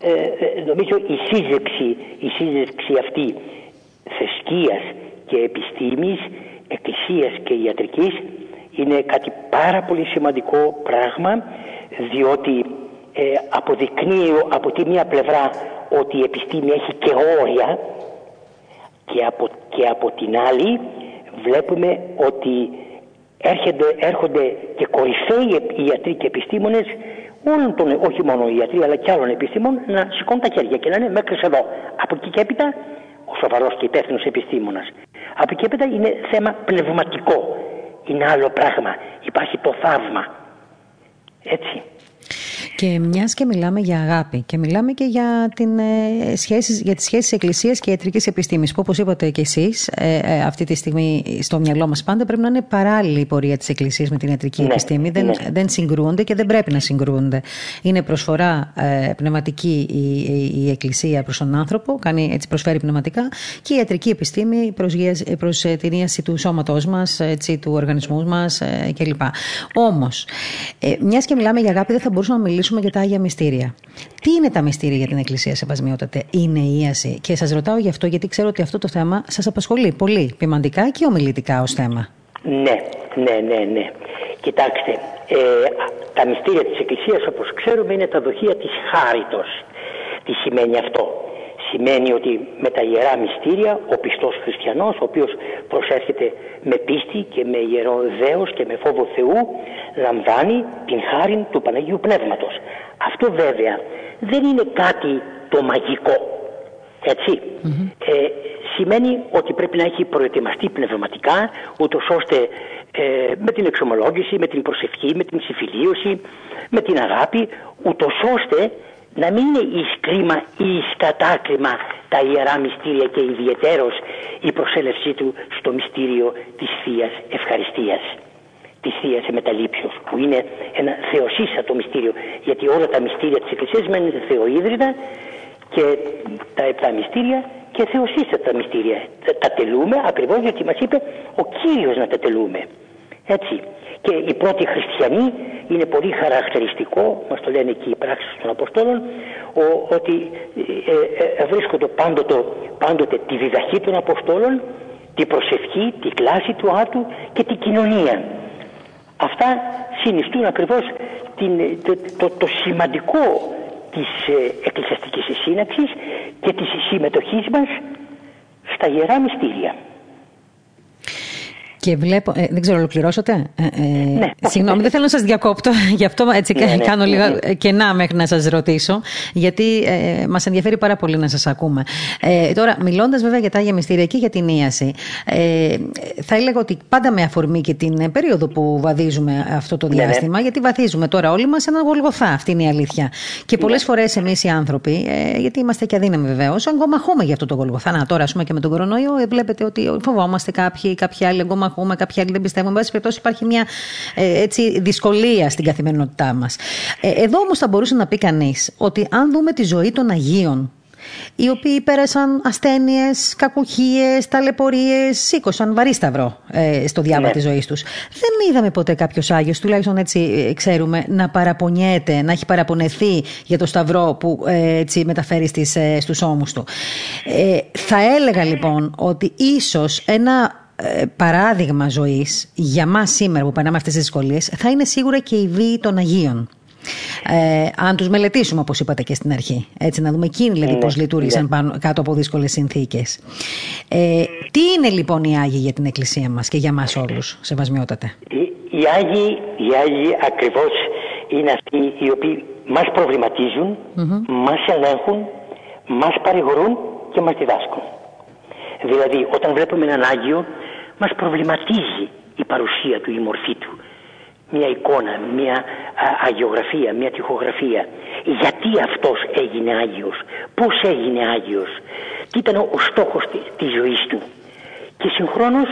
C: ε, ε, νομίζω η σύζευξη, η σύζευξη αυτή θρησκείας και επιστήμης, εκκλησίας και ιατρικής είναι κάτι πάρα πολύ σημαντικό πράγμα διότι ε, αποδεικνύει από τη μία πλευρά ότι η επιστήμη έχει και όρια και από, και από την άλλη βλέπουμε ότι έρχονται, έρχονται και κορυφαίοι ιατροί και επιστήμονες όλων των, όχι μόνο οι ιατροί αλλά και άλλων επιστήμων να σηκώνουν τα χέρια και να είναι μέχρι εδώ. Από εκεί και έπειτα ο σοβαρός και υπεύθυνος επιστήμονας. Από εκεί και έπειτα είναι θέμα πνευματικό. Είναι άλλο πράγμα. Υπάρχει το θαύμα. Έτσι.
A: Και μιας και μιλάμε για αγάπη και μιλάμε και για, την, ε, σχέσεις, για τις σχέσεις εκκλησίας και ιατρικής επιστήμης που όπως είπατε και εσείς ε, ε, αυτή τη στιγμή στο μυαλό μας πάντα πρέπει να είναι παράλληλη η πορεία της εκκλησίας με την ιατρική ναι, επιστήμη. Δεν, ναι. δεν συγκρούονται και δεν πρέπει να συγκρούονται. Είναι προσφορά ε, πνευματική η, η, η, εκκλησία προς τον άνθρωπο, κάνει, έτσι προσφέρει πνευματικά και η ιατρική επιστήμη προς, προς ε, την ίαση του σώματός μας, έτσι, του οργανισμού μας ε, κλπ. Όμως, ε, μιας και μιλάμε για αγάπη δεν θα μπορούσαμε να μιλήσουμε μιλήσουμε για τα Άγια Μυστήρια. Τι είναι τα μυστήρια για την Εκκλησία, Σεβασμιότατε, Είναι η ίαση. Και σας ρωτάω γι' αυτό, γιατί ξέρω ότι αυτό το θέμα σας απασχολεί πολύ ποιμαντικά και ομιλητικά ως θέμα.
C: Ναι, ναι, ναι, ναι. Κοιτάξτε, ε, τα μυστήρια της Εκκλησίας όπως ξέρουμε είναι τα δοχεία της χάριτος. Τι σημαίνει αυτό; Σημαίνει ότι με τα ιερά μυστήρια ο πιστός χριστιανός ο οποίος προσέρχεται με πίστη και με ιερό δέος και με φόβο Θεού λαμβάνει την χάρη του Παναγίου Πνεύματος. Αυτό βέβαια δεν είναι κάτι το μαγικό. ετσι Ε, σημαίνει ότι πρέπει να έχει προετοιμαστεί πνευματικά ούτως ώστε ε, με την εξομολόγηση, με την προσευχή, με την συμφιλίωση, με την αγάπη ούτως ώστε να μην είναι εις κρίμα ή εις κατάκριμα τα ιερά μυστήρια και ιδιαιτέρως η προσέλευσή του στο μυστήριο της Θείας Ευχαριστίας. Της Θείας Εμεταλήψεως που είναι ένα θεοσύστατο μυστήριο γιατί όλα τα μυστήρια της Εκκλησίας μένουν θεοίδρυτα και τα επτά μυστήρια και θεοσύστατα μυστήρια. Τα τελούμε ακριβώς γιατί μας είπε ο Κύριος να τα τελούμε. Έτσι και οι πρώτοι χριστιανοί είναι πολύ χαρακτηριστικό, μας το λένε και οι πράξεις των Αποστόλων, ότι ε, ε, βρίσκονται πάντοτε, πάντοτε τη διδαχή των Αποστόλων, τη προσευχή, τη κλάση του Άτου και τη κοινωνία. Αυτά συνιστούν ακριβώς την, το, το, το σημαντικό της ε, εκκλησιαστικής σύναξης και της συμμετοχής μας στα Ιερά Μυστήρια.
A: Και βλέπω. Ε, δεν ξέρω, ολοκληρώσατε; Ε, ε,
C: ναι.
A: Συγγνώμη, δεν θέλω να σας διακόπτω. Γι' αυτό έτσι ναι, ναι, κάνω ναι, λίγα ναι. κενά μέχρι να σας ρωτήσω. Γιατί ε, μας ενδιαφέρει πάρα πολύ να σας ακούμε. Ε, τώρα, μιλώντας βέβαια για τα άγια μυστήρια και για την ίαση, ε, θα έλεγα ότι πάντα με αφορμή και την περίοδο που βαδίζουμε αυτό το διάστημα, γιατί βαθίζουμε τώρα όλοι μας ένα γολγοθά. Αυτή είναι η αλήθεια. Και πολλές φορές εμείς οι άνθρωποι, ε, γιατί είμαστε και αδύναμοι βεβαίως, αγκομαχούμε για αυτό το γολγοθά. Να, τώρα, ας πούμε και με τον κορονοϊό, βλέπετε ότι φοβόμαστε κάποιοι, κάποιοι άλλοι αγκομαχούμε, κάποιοι άλλοι δεν πιστεύουμε. Εν πάση περιπτώσει, υπάρχει μια ε, έτσι, δυσκολία στην καθημερινότητά μας. Ε, εδώ όμως θα μπορούσε να πει κανείς ότι αν δούμε τη ζωή των Αγίων οι οποίοι πέρασαν ασθένειες, κακουχίες, ταλαιπωρίες, σήκωσαν βαρύ σταυρό ε, στο διάβα ναι. της ζωής τους. Δεν είδαμε ποτέ κάποιος Άγιος, τουλάχιστον έτσι ε, ξέρουμε, να παραπονιέται, να έχει παραπονεθεί για το σταυρό που ε, έτσι μεταφέρει στις, ε, στους ώμους του. Ε, θα έλεγα λοιπόν ότι ίσως ένα ε, παράδειγμα ζωής για μας σήμερα που περνάμε αυτές τις δυσκολίες θα είναι σίγουρα και η βίη των Αγίων. Ε, αν τους μελετήσουμε όπως είπατε και στην αρχή έτσι να δούμε εκείνοι δηλαδή ναι, πώς λειτουργήσαν ναι. πάνω, κάτω από δύσκολες συνθήκες ε, τι είναι λοιπόν οι Άγιοι για την Εκκλησία μας και για μας όλους σεβασμιότατε;
C: Οι, οι, Άγιοι, οι Άγιοι ακριβώς είναι αυτοί οι οποίοι μας προβληματίζουν mm-hmm. μας ελέγχουν μας παρηγορούν και μας διδάσκουν δηλαδή όταν βλέπουμε έναν Άγιο μας προβληματίζει η παρουσία του, η μορφή του. Μια εικόνα, μια αγιογραφία, μια τυχογραφία. Γιατί αυτός έγινε Άγιος, πώς έγινε Άγιος, τι ήταν ο στόχος της ζωής του. Και συγχρόνως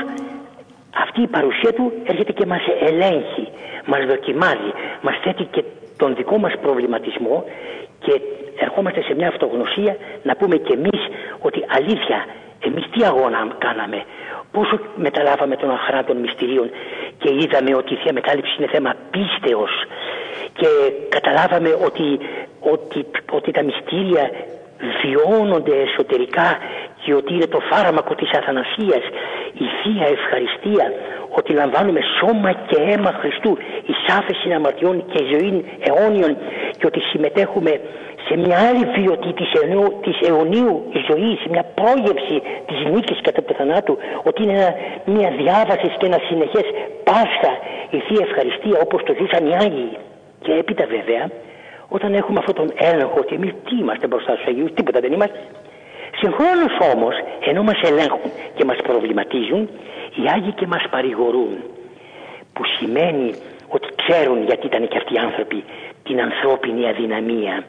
C: αυτή η παρουσία του έρχεται και μας ελέγχει, μας δοκιμάζει, μας θέτει και τον δικό μας προβληματισμό και ερχόμαστε σε μια αυτογνωσία να πούμε και εμείς ότι αλήθεια εμείς τι αγώνα κάναμε, πόσο μεταλάβαμε τον αχρά των μυστηρίων και είδαμε ότι η Θεία Μετάληψη είναι θέμα πίστεως και καταλάβαμε ότι, ότι, ότι τα μυστήρια βιώνονται εσωτερικά και ότι είναι το φάρμακο της αθανασίας, η Θεία Ευχαριστία, ότι λαμβάνουμε σώμα και αίμα Χριστού, η σάφεση αμαρτιών και ζωή αιώνιων και ότι συμμετέχουμε σε μια άλλη βιωτή της, αιωνίου, της αιωνίου ζωής, μια πρόγευση της νίκης κατά το θανάτου, ότι είναι μια διάβαση και ένα συνεχές Πάσχα, η Θεία Ευχαριστία όπως το ζούσαν οι Άγιοι. Και έπειτα βέβαια, όταν έχουμε αυτόν τον έλεγχο ότι εμείς τι είμαστε μπροστά στους Αγίους, τίποτα δεν είμαστε, Συγχρόνως όμως, ενώ μας ελέγχουν και μας προβληματίζουν, οι Άγιοι και μας παρηγορούν, που σημαίνει ότι ξέρουν γιατί ήταν και αυτοί οι άνθρωποι την ανθρώπινη αδυναμία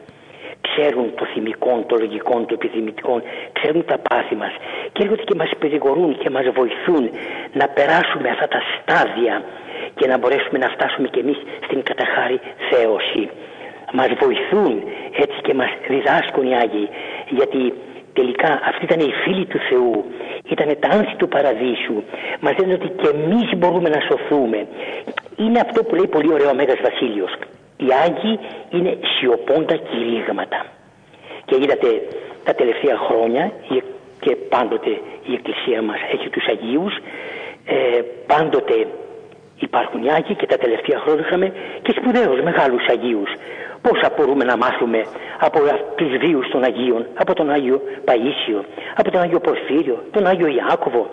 C: ξέρουν το θυμικό, το λογικό, το επιθυμητικό, ξέρουν τα πάθη μας και έρχονται και μας περιγορούν και μας βοηθούν να περάσουμε αυτά τα στάδια και να μπορέσουμε να φτάσουμε κι εμείς στην καταχάρη θέωση. Μας βοηθούν έτσι και μας διδάσκουν οι Άγιοι γιατί τελικά αυτοί ήταν οι φίλοι του Θεού, ήταν τα άνθη του παραδείσου. Μας λένε ότι και εμείς μπορούμε να σωθούμε. Είναι αυτό που λέει πολύ ωραίο ο Μέγας Βασίλειος. Οι Άγιοι είναι σιωπώντα κηρύγματα. Και είδατε τα τελευταία χρόνια και πάντοτε η Εκκλησία μας έχει τους Αγίους, ε, πάντοτε υπάρχουν οι Άγιοι και τα τελευταία χρόνια είχαμε και σπουδαίους μεγάλους Αγίους. Πόσα μπορούμε να μάθουμε από τους βίους των Αγίων, από τον Άγιο Παΐσιο, από τον Άγιο Πορφύριο, τον Άγιο Ιάκωβο.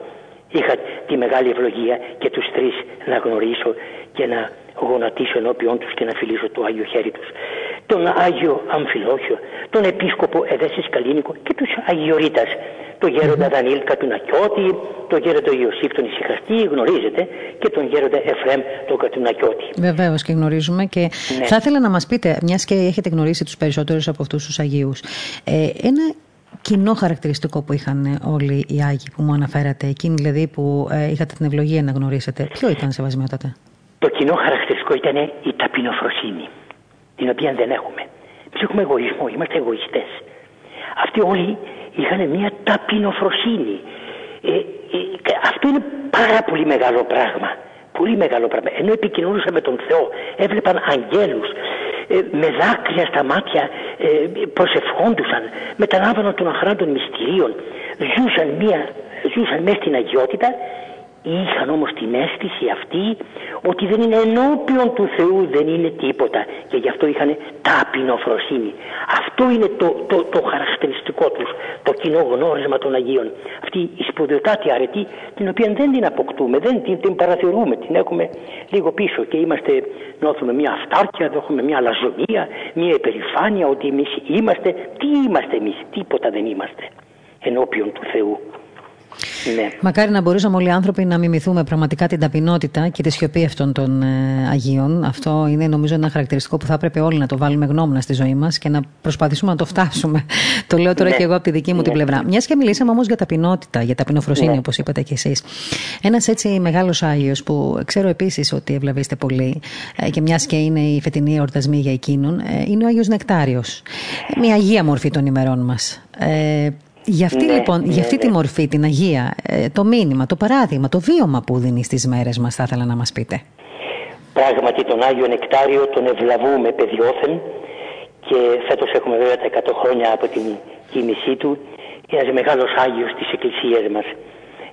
C: Είχα τη μεγάλη ευλογία και τους τρεις να γνωρίσω και να γονατίσω ενώπιον τους και να φιλήσω το Άγιο χέρι τους. Τον Άγιο Αμφιλόχιο, τον Επίσκοπο Εδέσης Καλίνικο και τους Αγιορείτας. Το γέροντα Δανίλ Κατουνακιώτη, τον γέροντα Ιωσήφ τον Ισυχαστή, γνωρίζετε, και τον γέροντα Εφρέμ τον Κατουνακιώτη.
A: Βεβαίως και γνωρίζουμε. Και ναι. θα ήθελα να μας πείτε, μιας και έχετε γνωρίσει τους περισσότερους από αυτούς τους Αγίους, ε, ένα κοινό χαρακτηριστικό που είχαν όλοι οι Άγιοι που μου αναφέρατε, εκείνοι δηλαδή που ε, είχατε την ευλογία να γνωρίσετε, ποιο ήταν σεβασμιότατε;
C: Το κοινό χαρακτηριστικό ήταν η ταπεινοφροσύνη, την οποία δεν έχουμε. Εμείς έχουμε εγωισμό, είμαστε εγωιστές. Αυτοί όλοι είχαν μια ταπεινοφροσύνη. Ε, ε, αυτό είναι πάρα πολύ μεγάλο πράγμα. Πολύ μεγάλο πράγμα. Ενώ επικοινωνούσαν με τον Θεό, έβλεπαν αγγέλους, ε, με δάκρυα στα μάτια ε, προσευχόντουσαν, μεταλάβαναν των αχράντων μυστηρίων, ζούσαν, μία, ζούσαν μέσα στην αγιότητα Είχαν όμως την αίσθηση αυτή ότι δεν είναι ενώπιον του Θεού, δεν είναι τίποτα και γι' αυτό είχαν ταπεινοφροσύνη. Αυτό είναι το, το, το χαρακτηριστικό τους, το κοινό γνώρισμα των Αγίων. Αυτή η σπουδαιοτάτη αρετή την οποία δεν την αποκτούμε, δεν την, την παραθερούμε, την έχουμε λίγο πίσω και είμαστε, νιώθουμε μια αυτάρκεια, έχουμε μια λαζονία, μια υπερηφάνεια ότι εμείς είμαστε, τι είμαστε εμείς, τίποτα δεν είμαστε ενώπιον του Θεού.
A: Ναι. Μακάρι να μπορούσαμε όλοι οι άνθρωποι να μιμηθούμε πραγματικά την ταπεινότητα και τη σιωπή αυτών των ε, Αγίων. Αυτό είναι νομίζω ένα χαρακτηριστικό που θα έπρεπε όλοι να το βάλουμε γνώμονα στη ζωή μας και να προσπαθήσουμε να το φτάσουμε. το λέω τώρα ναι. και εγώ από τη δική μου την ναι. πλευρά. Μιας και μιλήσαμε όμως για ταπεινότητα, για ταπεινοφροσύνη, ναι. όπως είπατε κι εσείς. Ένας έτσι μεγάλος Άγιος που ξέρω επίσης ότι ευλαβείστε πολύ ε, και μιας και είναι η φετινή εορτασμή για εκείνον, ε, είναι ο Άγιος Νεκτάριος. Μια αγία μορφή των ημερών μας. Ε, για αυτή, ναι, λοιπόν, ναι, για αυτή τη ναι. μορφή, την Αγία, ε, το μήνυμα, το παράδειγμα, το βίωμα που δίνει στις μέρες μας, θα ήθελα να μας πείτε.
C: Πράγματι τον Άγιο Νεκτάριο τον ευλαβούμε παιδιόθεν και φέτος έχουμε βέβαια τα 100 χρόνια από την κίνησή του. Είναι ένας μεγάλος Άγιος της Εκκλησίας μας.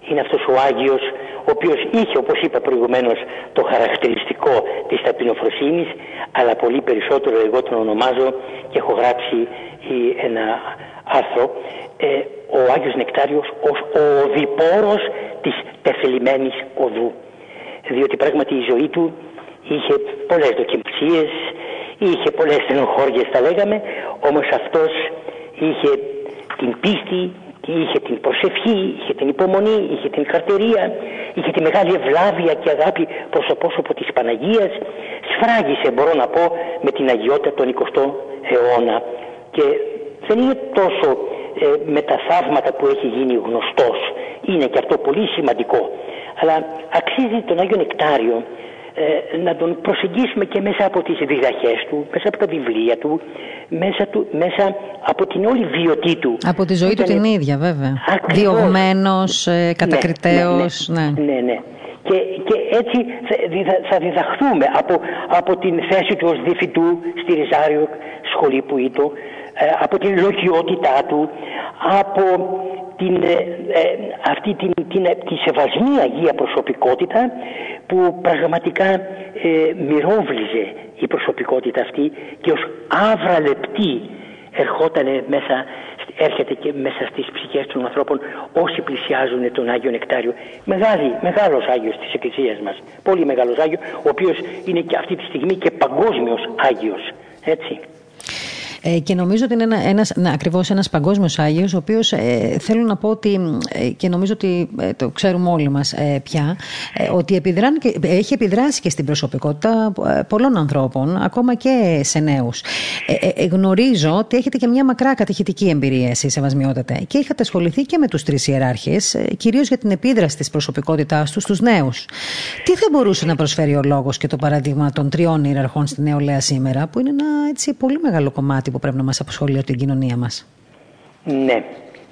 C: Είναι αυτός ο Άγιος ο οποίος είχε όπως είπα προηγουμένως το χαρακτηριστικό της ταπεινοφροσύνης αλλά πολύ περισσότερο εγώ τον ονομάζω και έχω γράψει ένα άρθρο ε, ο Άγιος Νεκτάριος ως ο οδηπόρος της τεθελημένης οδού. Διότι πράγματι η ζωή του είχε πολλές δοκιμασίες, είχε πολλές στενοχώριες θα λέγαμε, όμως αυτός είχε την πίστη, είχε την προσευχή, είχε την υπομονή, είχε την καρτερία, είχε τη μεγάλη ευλάβεια και αγάπη προς το πρόσωπο της Παναγίας, σφράγισε μπορώ να πω με την αγιότητα των 20 αιώνα και δεν είναι τόσο ε, με τα θαύματα που έχει γίνει γνωστός. Είναι και αυτό πολύ σημαντικό. Αλλά αξίζει τον Άγιο Νεκτάριο ε, να τον προσεγγίσουμε και μέσα από τις διδαχές του, μέσα από τα βιβλία του, μέσα, του, μέσα από την όλη βιωτή του.
A: Από τη ζωή του την ίδια βέβαια. Διωγμένος, ε, κατακριτέος.
C: Ναι, ναι. ναι. ναι. Και, και έτσι θα διδαχθούμε από, από την θέση του ως διευθυντού στη Ριζάριο σχολή που ήταν ε, από την λογιότητά του, από την, ε, ε, αυτή την, την, τη σεβασμή Αγία προσωπικότητα που πραγματικά ε, μυρόβλιζε η προσωπικότητα αυτή και ως άβρα λεπτή ερχόταν μέσα, έρχεται και μέσα στις ψυχές των ανθρώπων όσοι πλησιάζουν τον Άγιο Νεκτάριο. Μεγάλη, μεγάλος Άγιος της Εκκλησίας μας, πολύ μεγάλος Άγιος, ο οποίος είναι και αυτή τη στιγμή και παγκόσμιος Άγιος. Έτσι.
A: Ε, και νομίζω ότι είναι ένα, ένας, ναι, ακριβώς ένας παγκόσμιος Άγιος, ο οποίος ε, θέλω να πω ότι, ε, και νομίζω ότι ε, το ξέρουμε όλοι μας πια, ότι επιδρά, έχει επιδράσει και στην προσωπικότητα πολλών ανθρώπων, ακόμα και σε νέους. γνωρίζω ότι έχετε και μια μακρά κατηχητική εμπειρία εσείς, Σεβασμιότατε, και είχατε ασχοληθεί και με τους τρεις ιεράρχες, κυρίως για την επίδραση της προσωπικότητάς τους στους νέους. Τι θα μπορούσε να προσφέρει ο λόγος και το παράδειγμα των τριών ιεραρχών στη νεολαία σήμερα, που είναι ένα έτσι, πολύ μεγάλο κομμάτι που πρέπει να μας απασχολεί από την κοινωνία μας.
C: Ναι,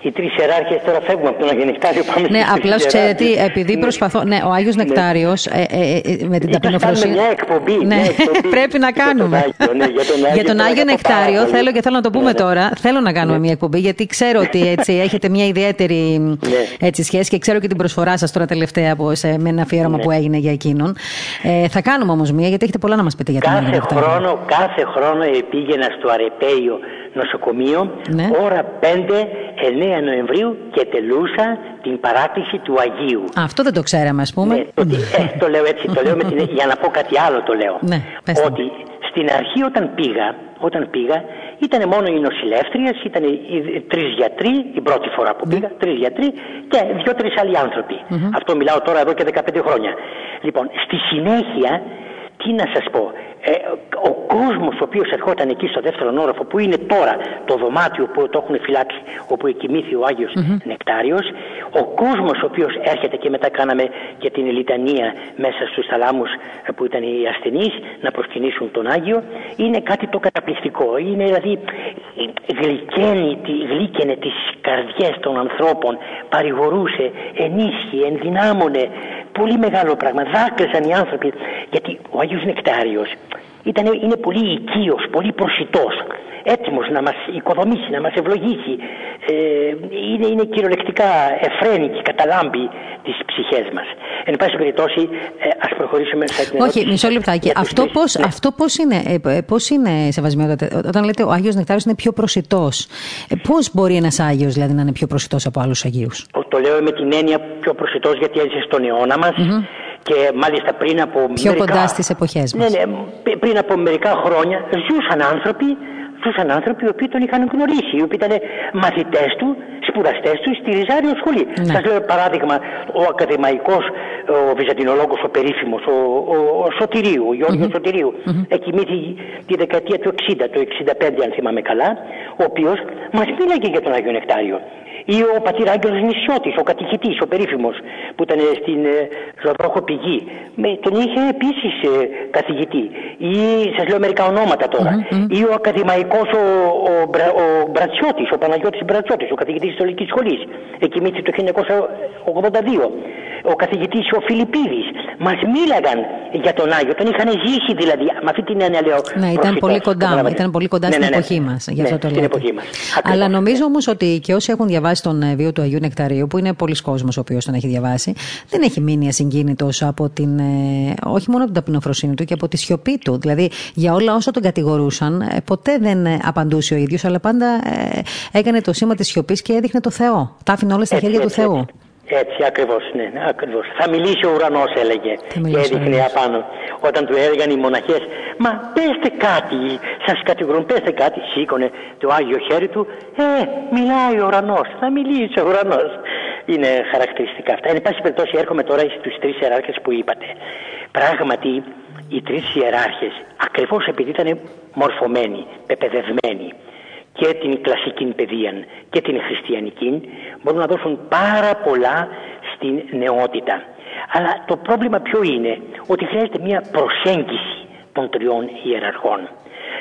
C: οι τρεις ιεράρχες τώρα φεύγουν από τον Άγιο Νεκτάριο. Πάμε
A: ναι, απλώς ξέρετε, επειδή ναι. προσπαθώ. Ναι, ο Άγιος ναι. Νεκτάριος ε, ε, ε, με την ταπεινοφροσύνη.
C: μια εκπομπή.
A: Ναι, μια εκπομπή πρέπει να κάνουμε. Τον ναι, για, τον Άγιο, για τον Άγιο Νεκτάριο θέλω και θέλω να το πούμε ναι, τώρα. Θέλω να κάνουμε μια εκπομπή γιατί ξέρω ότι έτσι, έχετε μια ιδιαίτερη έτσι, σχέση και ξέρω και την προσφορά σας τώρα τελευταία σε, με ένα αφιέρωμα που έγινε για εκείνον. Ε, θα κάνουμε όμως μια γιατί έχετε πολλά να μας πείτε για τον Άγιο
C: Νεκτάριο. Κάθε χρόνο πήγαινα στο Αρεπέιο νοσοκομείο ώρα 5 9 Νοεμβρίου και τελούσα την παράκληση του Αγίου.
A: Αυτό δεν το ξέραμε, ας πούμε.
C: Ναι, το, ε, το λέω έτσι, το λέω με την, για να πω κάτι άλλο το λέω.
A: Ναι,
C: ότι στην αρχή όταν πήγα, όταν πήγα, ήταν μόνο οι νοσηλεύτριες, ήταν οι τρεις γιατροί, η πρώτη φορά που ναι. πήγα, τρεις γιατροί και δύο-τρει άλλοι Αυτό μιλάω τώρα εδώ και 15 χρόνια. Λοιπόν, στη συνέχεια, τι να σας πω, ε, ο κόσμος ο οποίος ερχόταν εκεί στο δεύτερο όροφο που είναι τώρα το δωμάτιο που το έχουν φυλάξει όπου εκοιμήθη ο Άγιος mm Νεκτάριος ο κόσμος ο οποίος έρχεται και μετά κάναμε και την λιτανία μέσα στους θαλάμους ε, που ήταν οι ασθενείς να προσκυνήσουν τον Άγιο είναι κάτι το καταπληκτικό. Είναι δηλαδή γλυκένει, γλύκαινε τις καρδιές των ανθρώπων παρηγορούσε, ενίσχυε, ενδυνάμωνε πολύ μεγάλο πράγμα. Δάκρυσαν οι άνθρωποι γιατί ο Άγιος Νεκτάριος ήταν, είναι πολύ οικείος, πολύ προσιτός έτοιμος να μας οικοδομήσει, να μας ευλογήσει. Ε, είναι, είναι κυριολεκτικά εφραίνει και καταλάμπει τις ψυχές μας. Εν πάση περιπτώσει, ε, ας προχωρήσουμε σε την
A: Όχι, μισό λεπτάκι. Αυτό, πώς, ναι. αυτό πώς είναι, ε, πώς είναι όταν λέτε ο Άγιος Νεκτάριος είναι πιο προσιτός. Ε, πώς μπορεί ένας Άγιος δηλαδή να είναι πιο προσιτός από άλλους Αγίους;
C: Το λέω με την έννοια πιο προσιτός γιατί έζησε στον αιώνα μας. Mm-hmm και μάλιστα πριν από
A: Πιο μερικά... κοντά στις εποχές μας.
C: Ναι, ναι, πριν από μερικά χρόνια ζούσαν άνθρωποι ζούσαν άνθρωποι οι οποίοι τον είχαν γνωρίσει, οι οποίοι ήταν μαθητές του, σπουδαστές του στη Ριζάριο σχολή. Ναι. Σας λέω παράδειγμα, ο ακαδημαϊκός, ο βυζαντινολόγος, ο περίφημος, ο, ο, ο Σωτηρίου, ο Γιώργος mm-hmm. Σωτηρίου, mm-hmm. εκοιμήθη τη δεκαετία του 60, του 65, αν θυμάμαι καλά, ο οποίος μας μίλαγε για τον Άγιο Νεκτάριο ή ο πατήρ Άγγελος Νησιώτης, ο κατηχητής, ο περίφημος που ήταν στην ε, Ζωδρόχο Πηγή. Με, τον είχε επίσης ε, καθηγητή. Ή σας λέω μερικά ονόματα τώρα. Mm-hmm. Ή ο ακαδημαϊκός ο, ο, ο, Μπρατσιώτης, ο Παναγιώτης Μπρατσιώτης, ο καθηγητής της Ολικής Σχολής. Εκοιμήθη το 1982 ο καθηγητής ο Φιλιππίδης μας μίλαγαν για τον Άγιο, τον είχαν ζήσει δηλαδή με αυτή την έννοια λέω
A: Ναι, ήταν πολύ κοντά, ήταν πολύ κοντά ναι, στην ναι, ναι. εποχή μας, γι' αυτό
C: ναι,
A: το λέω.
C: εποχή μας.
A: Αλλά νομίζω όμως ότι και όσοι έχουν διαβάσει τον ε, βίο του Αγίου Νεκταρίου, που είναι πολλοί κόσμος ο οποίος τον έχει διαβάσει, δεν έχει μείνει ασυγκίνητος από την, ε, όχι μόνο από την ταπεινοφροσύνη του και από τη σιωπή του. Δηλαδή για όλα όσα τον κατηγορούσαν, ε, ποτέ δεν απαντούσε ο ίδιος, αλλά πάντα έκανε το σήμα της σιωπής και έδειχνε το Θεό. Τα άφηνε όλα στα χέρια του Θεού.
C: Έτσι, ακριβώς, ναι, ακριβώς. Θα μιλήσει ο ουρανός, έλεγε. Και έδειχνε απάνω. Όταν του έλεγαν οι μοναχές, Μα πέστε κάτι, σας κατηγορούν, πέστε κάτι. Σήκωνε το άγιο χέρι του. Ε, μιλάει ο ουρανός. Θα μιλήσει ο ουρανός. Είναι χαρακτηριστικά αυτά. Εν πάση περιπτώσει, έρχομαι τώρα στους τρεις ιεράρχες που είπατε. Πράγματι, οι τρεις ιεράρχες, ακριβώς επειδή ήταν μορφωμένοι, πεπαιδευμένοι, και την κλασική παιδεία και την χριστιανική μπορούν να δώσουν πάρα πολλά στην νεότητα. Αλλά το πρόβλημα ποιο είναι; Ότι χρειάζεται μια προσέγγιση των τριών ιεραρχών.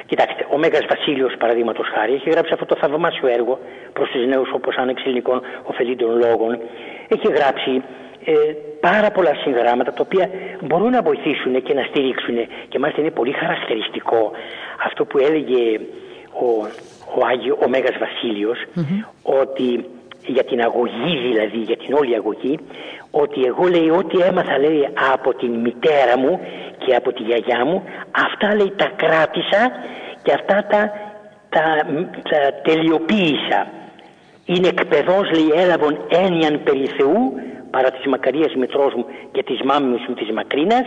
C: Κοιτάξτε, ο Μέγας Βασίλειος παραδείγματος χάρη έχει γράψει αυτό το θαυμάσιο έργο προς τους νέους όπως άνοιξε ελληνικών ωφελήτων λόγων. Έχει γράψει ε, πάρα πολλά συγγράμματα τα οποία μπορούν να βοηθήσουν και να στηρίξουν και μάλιστα είναι πολύ χαρακτηριστικό αυτό που έλεγε ο ο, Άγιο, ο Μέγας ότι για την αγωγή δηλαδή, για την όλη αγωγή, ότι εγώ λέει ό,τι έμαθα λέει από την μητέρα μου και από τη γιαγιά μου, αυτά λέει τα κράτησα και αυτά τα, τα, τα τελειοποίησα. Είναι εκπαιδός λέει έλαβον έννοιαν περί Θεού παρά της μακαρίας μητρός μου και της μάμης μου της μακρίνας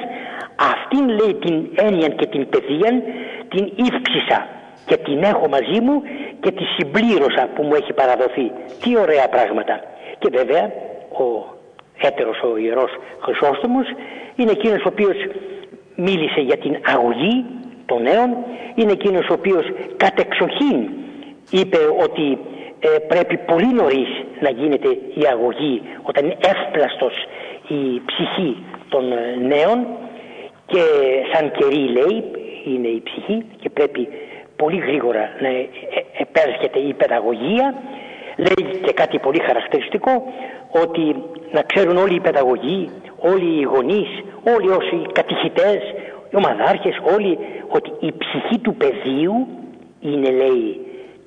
C: αυτήν λέει την έννοιαν και την παιδείαν την ύφξησα και την έχω μαζί μου και τη συμπλήρωσα που μου έχει παραδοθεί. Τι ωραία πράγματα. Και βέβαια ο έτερος ο Ιερός Χρυσόστομος είναι εκείνος ο οποίος μίλησε για την αγωγή των νέων, είναι εκείνος ο οποίος κατεξοχήν είπε ότι ε, πρέπει πολύ νωρίς να γίνεται η αγωγή όταν είναι εύπλαστος η ψυχή των ε, νέων και σαν καιρή λέει είναι η ψυχή και πρέπει πολύ γρήγορα να ε, ε, επέρχεται η παιδαγωγία. Λέει και κάτι πολύ χαρακτηριστικό ότι να ξέρουν όλοι οι παιδαγωγοί, όλοι οι γονείς, όλοι όσοι οι κατηχητές, οι ομαδάρχες, όλοι ότι η ψυχή του παιδίου είναι λέει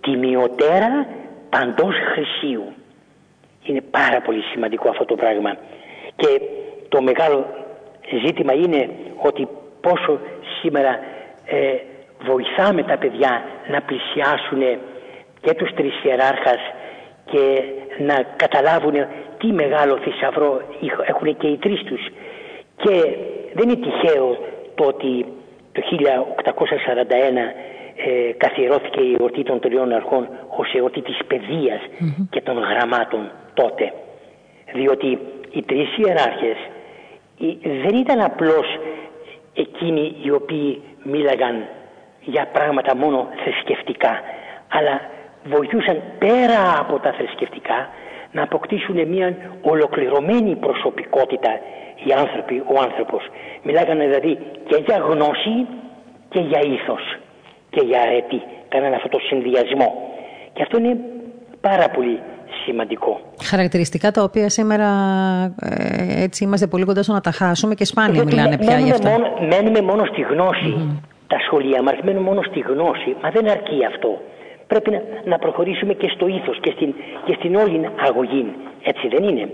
C: τιμιωτέρα παντός χρυσίου. Είναι πάρα πολύ σημαντικό αυτό το πράγμα. Και το μεγάλο ζήτημα είναι ότι πόσο σήμερα ε, βοηθάμε τα παιδιά να πλησιάσουν και τους τρεις ιεράρχας και να καταλάβουν τι μεγάλο θησαυρό έχουν και οι τρεις τους. Και δεν είναι τυχαίο το ότι το 1841 ε, καθιερώθηκε η εορτή των τριών αρχών ως εορτή της παιδειας και των γραμμάτων τότε. Διότι οι τρεις ιεράρχες δεν ήταν απλώς εκείνοι οι οποίοι μίλαγαν για πράγματα μόνο θρησκευτικά αλλά βοηθούσαν πέρα από τα θρησκευτικά να αποκτήσουν μια ολοκληρωμένη προσωπικότητα οι άνθρωποι, ο άνθρωπος. Μιλάγανε δηλαδή και για γνώση και για ήθος και για αρετή. Κάνανε αυτό το συνδυασμό. Και αυτό είναι πάρα πολύ σημαντικό.
A: Χαρακτηριστικά τα οποία σήμερα ε, έτσι είμαστε πολύ κοντά στο να τα χάσουμε και σπάνια μιλάνε πια γι' αυτό.
C: Μόνο, μένουμε μόνο στη γνωση Τα σχολεία μας μένουν μόνο στη γνώση, μα δεν αρκεί αυτό. Πρέπει να, να προχωρήσουμε και στο ήθος και στην, και στην όλη αγωγή. Έτσι δεν είναι.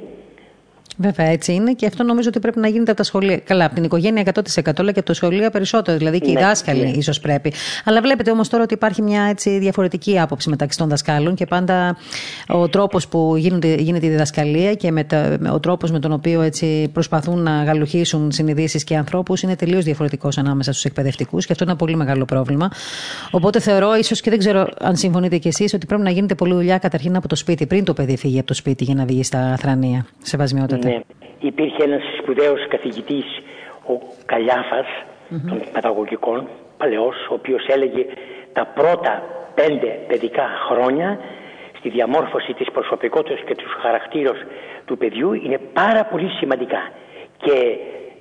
A: Βέβαια, έτσι είναι και αυτό νομίζω ότι πρέπει να γίνεται από τα σχολεία. Καλά, από την οικογένεια 100% αλλά και από τα σχολεία περισσότερο. Δηλαδή και οι ναι, δάσκαλοι ναι. ίσως πρέπει. Αλλά βλέπετε όμως τώρα ότι υπάρχει μια έτσι διαφορετική άποψη μεταξύ των δασκάλων και πάντα ο τρόπος που γίνεται, γίνεται η διδασκαλία και με τα, ο τρόπος με τον οποίο έτσι προσπαθούν να γαλουχίσουν συνειδήσεις και ανθρώπους είναι τελείως διαφορετικός ανάμεσα στους εκπαιδευτικούς και αυτό είναι ένα πολύ μεγάλο πρόβλημα. Οπότε θεωρώ, ίσως και δεν ξέρω αν συμφωνείτε κι εσείς, ότι πρέπει να γίνεται πολλή δουλειά καταρχήν από το σπίτι, πριν το παιδί φύγει από το σπίτι για να βγει στα θρανία. Σεβασμιότατα.
C: Ναι. Υπήρχε ένας σπουδαίος καθηγητής, ο καλιαφας των παιδαγωγικών, παλαιός, ο οποίος έλεγε τα πρώτα πέντε παιδικά χρόνια στη διαμόρφωση της προσωπικότητας και τους χαρακτήρων του παιδιού είναι πάρα πολύ σημαντικά. Και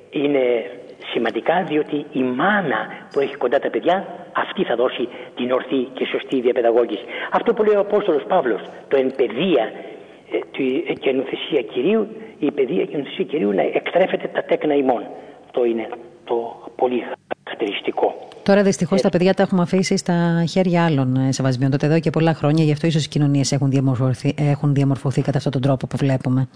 C: είναι σημαντικά διότι η μάνα που έχει κοντά τα παιδιά αυτή θα δώσει την ορθή και σωστή διαπαιδαγώγηση. Αυτό που λέει ο Απόστολος Παύλος, το εν παιδεία ε, και νουθεσία Κυρίου, η παιδεία και νουθεσία Κυρίου να εκτρέφεται τα τέκνα ημών. Αυτό είναι το πολύ χαρακτηριστικό.
A: Τώρα δυστυχώς τα παιδιά τα έχουμε αφήσει στα χέρια άλλων ε, σεβασμιών. Τότε εδώ και πολλά χρόνια, γι' αυτό ίσως οι κοινωνίες έχουν διαμορφωθεί, έχουν διαμορφωθεί κατά αυτόν τον τρόπο που βλέπουμε.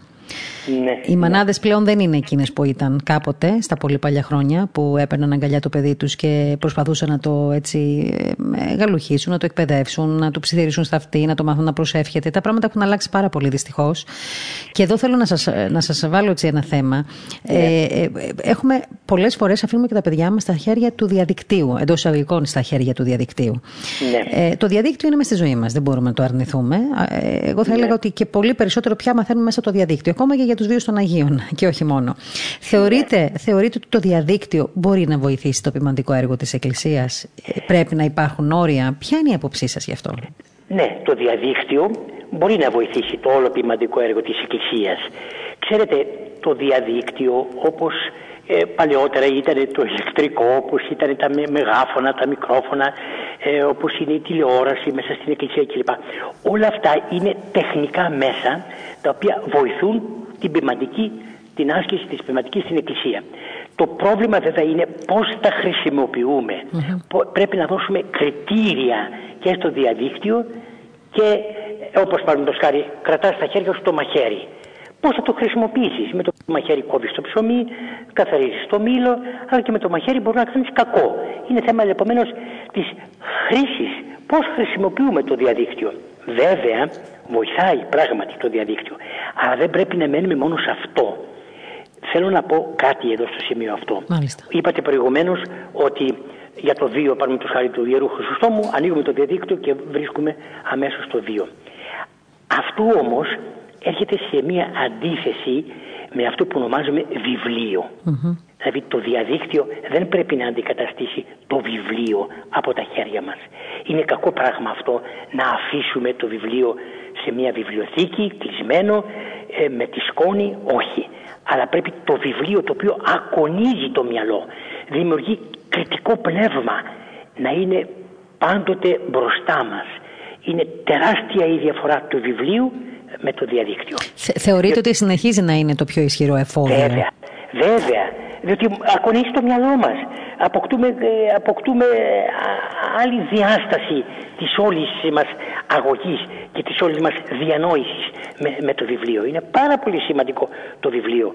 C: Ναι,
A: οι μανάδες ναι. πλέον δεν είναι εκείνες που ήταν κάποτε, στα πολύ παλιά χρόνια, που έπαιρναν αγκαλιά το παιδί τους και προσπαθούσαν να το έτσι ε, γαλουχίσουν, να το εκπαιδεύσουν, να το ψιθυρίσουν στα αυτή, να το μάθουν να προσεύχεται. Τα πράγματα έχουν αλλάξει πάρα πολύ δυστυχώς. Και εδώ θέλω να σας να σας βάλω έτσι ένα θέμα. Ναι. Ε, ε, έχουμε πολλές φορές αφήνουμε και τα παιδιά μας στα χέρια του διαδικτύου εντός εισαγωγικών στα χέρια του διαδικτύου. Ναι. Ε, το διαδίκτυο είναι μέσα στη ζωή μας, δεν μπορούμε να το αρνηθούμε. Ε, εγώ θα ναι. έλεγα ότι και πολύ περισσότερο πια μαθαίνουμε μέσα από το διαδίκτυο, ακόμα και για τους βίους των Αγίων και όχι μόνο. Θεωρείτε, ναι. θεωρείτε ότι το διαδίκτυο μπορεί να βοηθήσει το ποιμαντικό έργο της Εκκλησίας, ε, πρέπει να υπάρχουν όρια; Ποια είναι η άποψή σας γι' αυτό;
C: Ναι, το διαδίκτυο μπορεί να βοηθήσει το όλο ποιμαντικό έργο της Εκκλησίας. Ξέρετε, το διαδίκτυο όπως ε, παλαιότερα ήταν το ηλεκτρικό, όπως ήταν τα μεγάφωνα, τα μικρόφωνα, ε, όπως είναι η τηλεόραση μέσα στην εκκλησία κλπ. Όλα αυτά είναι τεχνικά μέσα τα οποία βοηθούν την ποιηματική, την άσκηση της ποιηματικής στην εκκλησία. Το πρόβλημα βέβαια είναι πώς τα χρησιμοποιούμε. Πρέπει να δώσουμε κριτήρια και στο διαδίκτυο και όπως παραδείγματος χάρη κρατάς στα χέρια σου το μαχαίρι. Πώς θα το χρησιμοποιήσεις; Με το μαχαίρι κόβεις το ψωμί, καθαρίζεις το μήλο, αλλά και με το μαχαίρι μπορεί να κάνεις κακό. Είναι θέμα επομένως της χρήσης. Πώς χρησιμοποιούμε το διαδίκτυο; Βέβαια, βοηθάει πράγματι το διαδίκτυο. Αλλά δεν πρέπει να μένουμε μόνο σε αυτό. Θέλω να πω κάτι εδώ στο σημείο αυτό.
A: Μάλιστα.
C: Είπατε προηγουμένως ότι για το βίο, το χάρη του ιερού Χρυσοστόμου, ανοίγουμε το διαδίκτυο και βρίσκουμε αμέσως το βίο. Αυτού όμως έρχεται σε μια αντίθεση με αυτό που ονομάζουμε βιβλίο. Δηλαδή το διαδίκτυο δεν πρέπει να αντικαταστήσει το βιβλίο από τα χέρια μας. Είναι κακό πράγμα αυτό να αφήσουμε το βιβλίο σε μια βιβλιοθήκη κλεισμένο ε, με τη σκόνη, όχι. Αλλά πρέπει το βιβλίο το οποίο ακονίζει το μυαλό, δημιουργεί κριτικό πνεύμα να είναι πάντοτε μπροστά μας. Είναι τεράστια η διαφορά του βιβλίου με το διαδίκτυο.
A: θεωρείτε ότι συνεχίζει να είναι το πιο ισχυρό εφόδιο;
C: Βέβαια, βέβαια. Διότι ακονίζει το μυαλό μας. Αποκτούμε, ε, αποκτούμε άλλη διάσταση της όλης μας αγωγής και της όλης μας διανόησης με, με το βιβλίο. Είναι πάρα πολύ σημαντικό το βιβλίο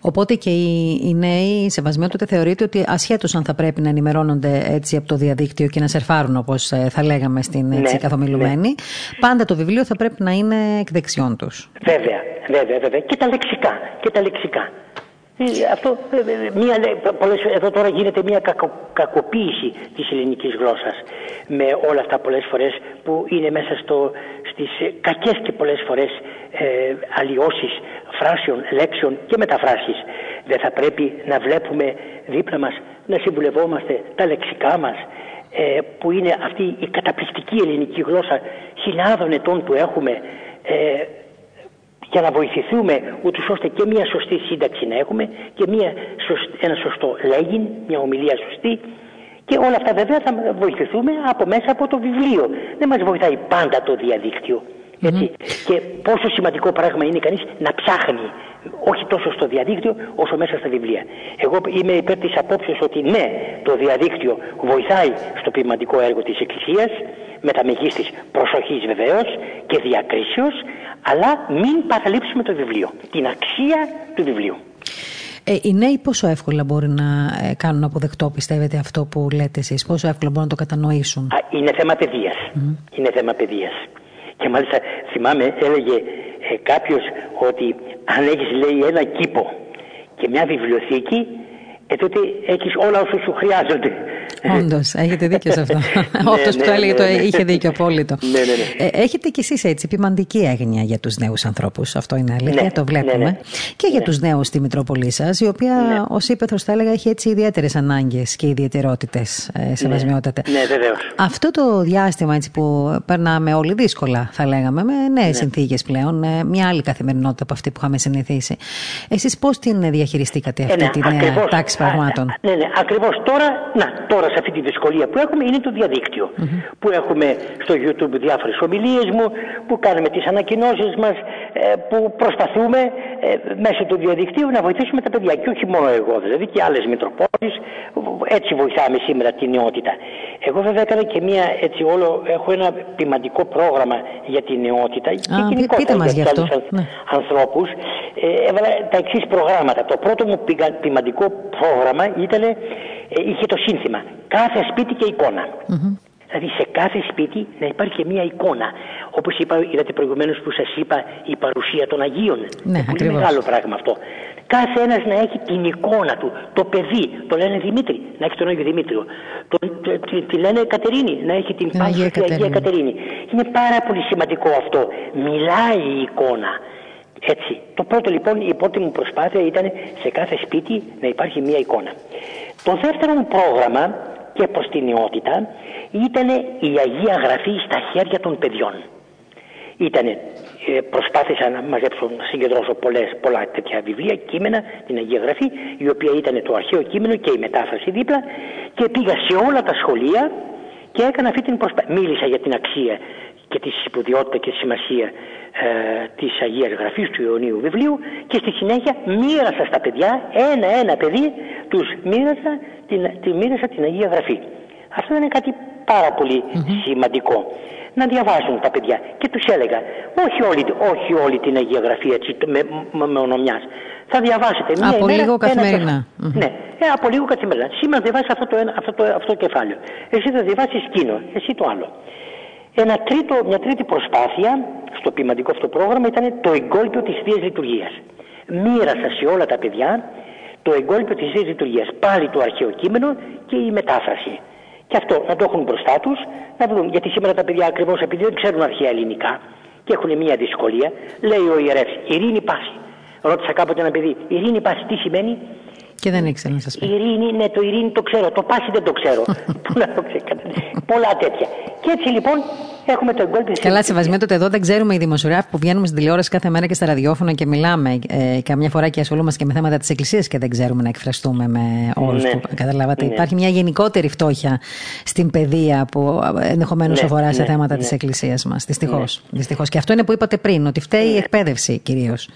A: Οπότε και οι, οι νέοι σεβασμιότατε θεωρείται ότι ασχέτως αν θα πρέπει να ενημερώνονται έτσι από το διαδίκτυο και να σερφάρουν όπως ε, θα λέγαμε στην έτσι, ναι, καθομιλουμένη, ναι. πάντα το βιβλίο θα πρέπει να είναι εκ δεξιών τους.
C: Βέβαια, βέβαια, βέβαια. Και τα λεξικά. Και τα λεξικά. Ε, αυτό, ε, μία, πολλές, εδώ τώρα γίνεται μια κακο, κακοποίηση της ελληνικής γλώσσας με όλα αυτά πολλές φορές που είναι μέσα στο, στις κακές και πολλές φορές ε, αλλοιώσεις φράσεων, λέξεων και μεταφράσεις. Δεν θα πρέπει να βλέπουμε δίπλα μας, να συμβουλευόμαστε τα λεξικά μας, ε, που είναι αυτή η καταπληκτική ελληνική γλώσσα χιλιάδων ετών που έχουμε ε, για να βοηθηθούμε ούτως ώστε και μια σωστή σύνταξη να έχουμε και μια, ένα σωστό λέγειν, μια ομιλία σωστή Και όλα αυτά βέβαια θα βοηθηθούμε από μέσα από το βιβλίο. Δεν μας βοηθάει πάντα το διαδίκτυο. Και πόσο σημαντικό πράγμα είναι κανείς να ψάχνει όχι τόσο στο διαδίκτυο όσο μέσα στα βιβλία. Εγώ είμαι υπέρ της απόψεως ότι ναι, το διαδίκτυο βοηθάει στο ποιηματικό έργο της Εκκλησίας με τα μεγίστης προσοχής βεβαίως και διακρίσεως αλλά μην παραλείψουμε το βιβλίο, την αξία του βιβλίου.
A: Ε, οι νέοι πόσο εύκολα μπορεί να ε, κάνουν αποδεκτό, πιστεύετε, αυτό που λέτε εσείς, πόσο εύκολα μπορούν να το κατανοήσουν;
C: είναι θέμα παιδείας. Είναι θέμα παιδείας. Και μάλιστα θυμάμαι έλεγε ε, κάποιος ότι αν έχεις λέει ένα κήπο και μια βιβλιοθήκη ε, τότε έχεις όλα όσα σου χρειάζονται.
A: Όντως, έχετε δίκιο σε αυτό. Ναι, Αυτό που ναι, το έλεγε το ναι, είχε δίκιο απόλυτο. Ε, έχετε κι εσείς έτσι ποιμαντική έγνοια για τους νέους ανθρώπους. Αυτό είναι αλήθεια, το βλέπουμε. Και για τους νέους στη Μητρόπολη σας, η οποία ως ύπεθρος θα έλεγα έχει έτσι ιδιαίτερες ανάγκες και ιδιαιτερότητες, ε, σεβασμιότατε.
C: Ναι, βεβαίως.
A: Αυτό το διάστημα έτσι, που περνάμε όλοι δύσκολα, θα λέγαμε, με νέες ναι. συνθήκες πλέον, ε, μια άλλη καθημερινότητα από αυτή που είχαμε συνηθίσει. Εσείς πώς την διαχειριστήκατε αυτή τη νέα τάξη πραγμάτων;
C: Ναι, ναι, ακριβώς τώρα, να, τώρα σε αυτή τη δυσκολία που έχουμε είναι το διαδικτυο Που έχουμε στο YouTube διάφορες ομιλίες μου, που κάνουμε τις ανακοινώσεις μας, ε, που προσπαθούμε ε, μέσω του διαδικτύου να βοηθήσουμε τα παιδιά. Και όχι μόνο εγώ, δηλαδή και άλλες Μητροπόλεις. Έτσι βοηθάμε σήμερα τη νεότητα. Εγώ βέβαια έκανα και μία έτσι όλο, έχω ένα ποιηματικό πρόγραμμα για τη νεότητα Α, και γενικότερα για τους ναι. ανθρώπους. Ε, έβαλα τα εξής προγράμματα. Το πρώτο μου ποιηματικό πρόγραμμα ήταν, ε, είχε το σύνθημα κάθε σπίτι και εικόνα. Δηλαδή σε κάθε σπίτι να υπάρχει και μία εικόνα. Όπως είπα, είδατε προηγουμένως που σας είπα η παρουσία των Αγίων.
A: Ναι,
C: Πολύ μεγάλο πράγμα αυτό. Κάθε ένας να έχει την εικόνα του. Το παιδί, το λένε Δημήτρη, να έχει τον Άγιο Δημήτριο. Το, τη, τη, λένε Κατερίνη, να έχει την Πάση Αγία Κατερίνη. Είναι πάρα πολύ σημαντικό αυτό. Μιλάει η εικόνα. Έτσι. Το πρώτο λοιπόν, η πρώτη μου προσπάθεια ήταν σε κάθε σπίτι να υπάρχει μία εικόνα. Το δεύτερο μου πρόγραμμα και προς την νεότητα ήταν η Αγία Γραφή στα χέρια των παιδιών. Ήτανε, ε, προσπάθησα να μαζέψω, να συγκεντρώσω πολλές, πολλά τέτοια βιβλία, κείμενα, την Αγία Γραφή, η οποία ήταν το αρχαίο κείμενο και η μετάφραση δίπλα και πήγα σε όλα τα σχολεία και έκανα αυτή την προσπάθεια. Μίλησα για την αξία και της σπουδαιότητα και τη σημασία ε, της Αγίας Γραφής του Ιωνίου βιβλίου και στη συνέχεια μοίρασα στα παιδιά, ένα-ένα παιδί, τους μοίρασα την, τη μοίρασα την Αγία Γραφή. Αυτό είναι κάτι πάρα σημαντικό. Να διαβάζουν τα παιδιά. Και τους έλεγα, όχι όλη, όχι όλη την Αγία Γραφή έτσι, με, με, με ονομιάς. Θα διαβάσετε μία
A: από
C: ημέρα,
A: λίγο καθημερινά.
C: Ναι, ε, από λίγο καθημερινά. Σήμερα διαβάσεις αυτό το, αυτό, το, αυτό το κεφάλαιο. Εσύ θα διαβάσεις εκείνο, εσύ το άλλο. Ένα τρίτο, μια τρίτη προσπάθεια στο ποιηματικό αυτό πρόγραμμα ήταν το εγκόλπιο της Θείας Λειτουργίας. Μοίρασα σε όλα τα παιδιά το εγκόλπιο της Θείας Λειτουργίας. Πάλι το αρχαίο κείμενο και η μετάφραση. Και αυτό να το έχουν μπροστά τους, να δουν. Γιατί σήμερα τα παιδιά ακριβώς επειδή δεν ξέρουν αρχαία ελληνικά και έχουν μια δυσκολία, λέει ο ιερεύς, ειρήνη πάση. Ρώτησα κάποτε ένα παιδί, ειρήνη πάση τι σημαίνει,
A: και δεν ήξερα να σας πει.
C: Ειρήνη, ναι, το ειρήνη το ξέρω. Το πάση δεν το ξέρω. Πού να το ξέρω. Πολλά τέτοια. Και έτσι λοιπόν έχουμε το εγκόλπι.
A: Καλά, σεβασμιότατε εδώ δεν ξέρουμε οι δημοσιογράφοι που βγαίνουμε στην τηλεόραση κάθε μέρα και στα ραδιόφωνα και μιλάμε. Ε, καμιά φορά και ασχολούμαστε και με θέματα της Εκκλησίας και δεν ξέρουμε να εκφραστούμε με όρου ναι. που καταλάβατε. Ναι. Υπάρχει μια γενικότερη φτώχεια στην παιδεία που ενδεχομένως ναι, αφορά σε ναι, θέματα ναι. της Εκκλησίας μας. Δυστυχώς. Δυστυχώς. Και αυτό είναι που είπατε πριν, ότι φταίει η εκπαίδευση κυρίως.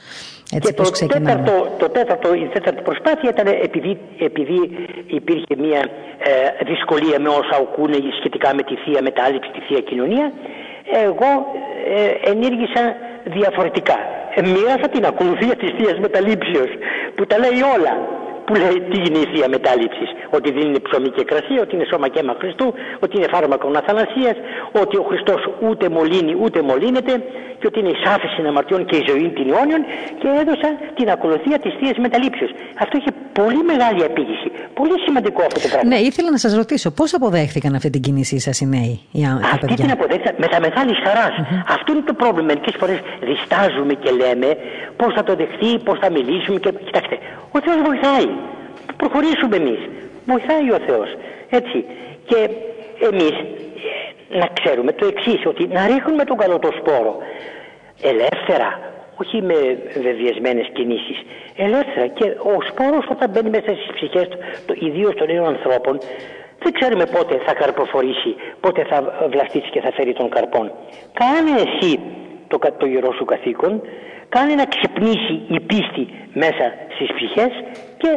C: Έτσι και το τέταρτο, το τέταρτο, η τέταρτη προσπάθεια ήταν επειδή, επειδή υπήρχε μια ε, δυσκολία με όσα ακούνε σχετικά με τη Θεία Μετάληψη, τη Θεία Κοινωνία, εγώ ε, ενήργησα διαφορετικά. Ε, μοίρασα την ακολουθία της Θείας Μεταλήψεως που τα λέει όλα που λέει τι είναι η Θεία Μετάληψης; Ότι δεν είναι ψωμί και κρασί, ότι είναι σώμα και αίμα Χριστού, ότι είναι φάρμακο αθανασία, ότι ο Χριστός ούτε μολύνει ούτε μολύνεται και ότι είναι η σάφηση αμαρτιών και η ζωή την αιώνιων και έδωσα την ακολουθία της Θείας Μεταλήψεως. Αυτό είχε πολύ μεγάλη επίγηση. Πολύ σημαντικό αυτό το πράγμα.
A: Ναι, ήθελα να σας ρωτήσω πώς αποδέχθηκαν αυτή την κίνησή σας οι νέοι, οι
C: Αυτή την αποδέχθηκαν με τα μεγάλης χαράς. Αυτό είναι το πρόβλημα. Μερικές φορές διστάζουμε και λέμε πώς θα το δεχθεί, πώς θα μιλήσουμε. Και... Κοιτάξτε, ο Θεός βοηθάει. Προχωρήσουμε εμείς. Βοηθάει ο Θεός. Έτσι. Και εμείς ε, να ξέρουμε το εξής, ότι να ρίχνουμε τον καλό το σπόρο ελεύθερα, όχι με βεβαιασμένες κινήσεις, ελεύθερα. Και ο σπόρος όταν μπαίνει μέσα στις ψυχές, ιδίως των νέων ανθρώπων, δεν ξέρουμε πότε θα καρποφορήσει, πότε θα βλαστήσει και θα φέρει τον καρπόν. Κάνε εσύ το, το γερό σου καθήκον, κάνε να ξυπνήσει η πίστη μέσα στις ψυχές και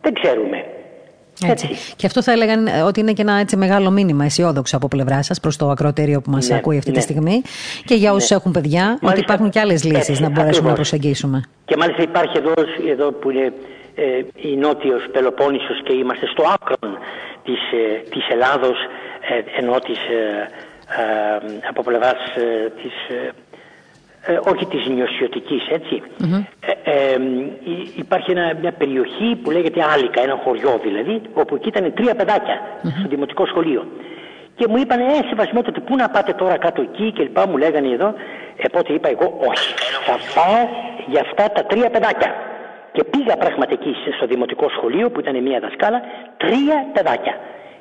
C: δεν ξέρουμε.
A: Έτσι. Και αυτό θα έλεγαν ε, ότι είναι και ένα έτσι μεγάλο μήνυμα αισιόδοξο από πλευρά σας προς το ακροτήριο που μας ναι, ακούει αυτή τη ναι. στιγμή και για όσους ναι. έχουν παιδιά, μάλιστα, ότι υπάρχουν και άλλες λύσεις να μπορέσουμε να προσεγγίσουμε.
C: Και μάλιστα υπάρχει εδώ, εδώ που είναι ε, η Νότιος Πελοπόννησος και είμαστε στο άκρο της, ε, της Ελλάδος ε, ενώ της, ε, ε από πλευράς της ε, όχι της νιωσιωτικής έτσι. Ε, ε, υπάρχει μια περιοχή που λέγεται Άλικα, ένα χωριό δηλαδή, όπου εκεί ήταν τρία παιδάκια στο δημοτικό σχολείο. Και μου είπαν, ε, σεβασμιότατε, πού να πάτε τώρα κάτω εκεί και λοιπά, μου λέγανε εδώ. Επότε είπα εγώ, όχι, θα πάω για αυτά τα τρία παιδάκια. Και πήγα πράγματι εκεί στο δημοτικό σχολείο που ήταν μια δασκάλα, τρία παιδάκια.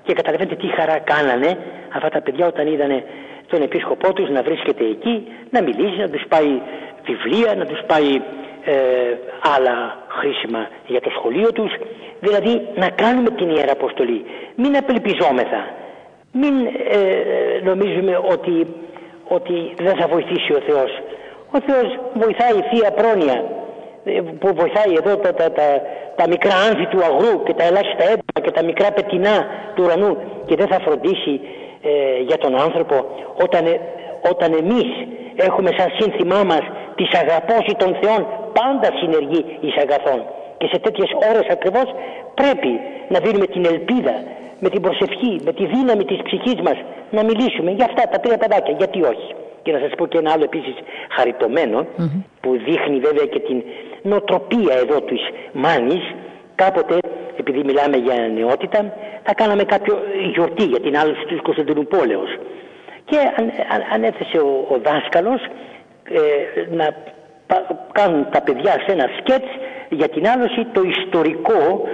C: Και καταλαβαίνετε τι χαρά κάνανε αυτά τα παιδιά όταν είδανε τον επίσκοπό τους να βρίσκεται εκεί, να μιλήσει, να τους πάει βιβλία, να τους πάει ε, άλλα χρήσιμα για το σχολείο τους. Δηλαδή να κάνουμε την Ιερά Αποστολή. Μην απελπιζόμεθα. Μην ε, νομίζουμε ότι, ότι δεν θα βοηθήσει ο Θεός. Ο Θεός βοηθάει η Θεία Πρόνοια ε, που βοηθάει εδώ τα, τα, τα, τα μικρά άνθη του αγρού και τα ελάχιστα έντονα και τα μικρά πετεινά του ουρανού και δεν θα φροντίσει ε, για τον άνθρωπο όταν, ε, όταν εμείς έχουμε σαν σύνθημά μας της αγαπώση των Θεών πάντα συνεργεί εις αγαθών και σε τέτοιες ώρες ακριβώς πρέπει να δίνουμε την ελπίδα με την προσευχή, με τη δύναμη της ψυχής μας να μιλήσουμε για αυτά τα τρία παιδάκια, γιατί όχι. Και να σας πω και ένα άλλο επίσης που δείχνει βέβαια και την νοοτροπία εδώ της Μάνης. Κάποτε επειδή μιλάμε για νεότητα θα κάναμε κάποιο γιορτή για την άλωση του Κωνσταντινούπολεως. Και ανέθεσε ο, ο δάσκαλος ε, να κάνουν τα παιδιά σε ένα σκέτς για την άλωση το ιστορικό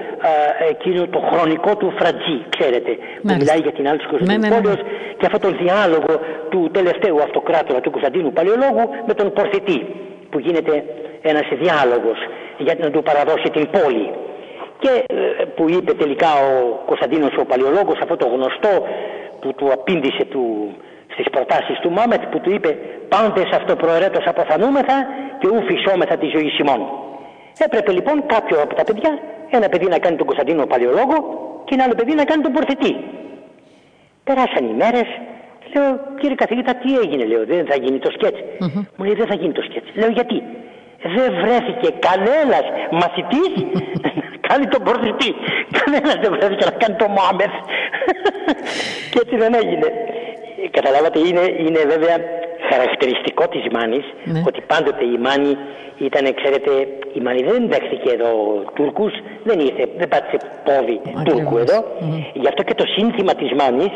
C: εκείνο το χρονικό του Φρατζή, ξέρετε, που μιλάει για την άλωση του ναι, ναι, Κωνσταντινούπολεως ναι, και αυτόν τον διάλογο του τελευταίου αυτοκράτορα του Κωνσταντίνου Παλαιολόγου με τον Πορθητή που γίνεται ένας διάλογος για να του παραδώσει την πόλη και ε, που είπε τελικά ο Κωνσταντίνος ο Παλαιολόγος αυτό το γνωστό που του απήντησε του, στις προτάσεις του Μάμετ που του είπε πάντες αυτοπροαιρέτως αποθανούμεθα και ου φυσόμεθα τη ζωή Σιμών. Έπρεπε λοιπόν κάποιο από τα παιδιά, ένα παιδί να κάνει τον Κωνσταντίνο Παλαιολόγο και ένα άλλο παιδί να κάνει τον Πορθετή. Περάσαν οι μέρες, λέω κύριε καθηγητά τι έγινε, λέω δεν θα γίνει το σκέτς. Μου λέει δεν θα γίνει το σκέτς. Λέω γιατί. Δεν βρέθηκε κανένας μαθητής κάνει τον πορθητή. Κανένα δεν βρέθηκε να κάνει τον Μωάμεθ. και έτσι δεν έγινε. Καταλάβατε, είναι, είναι βέβαια χαρακτηριστικό της Μάνης ναι. ότι πάντοτε η Μάνη ήταν, ξέρετε, η Μάνη δεν δέχθηκε εδώ Τούρκους, δεν ήρθε, δεν πάτησε πόδι Τούρκου εδώ. Mm. Γι' αυτό και το σύνθημα της Μάνης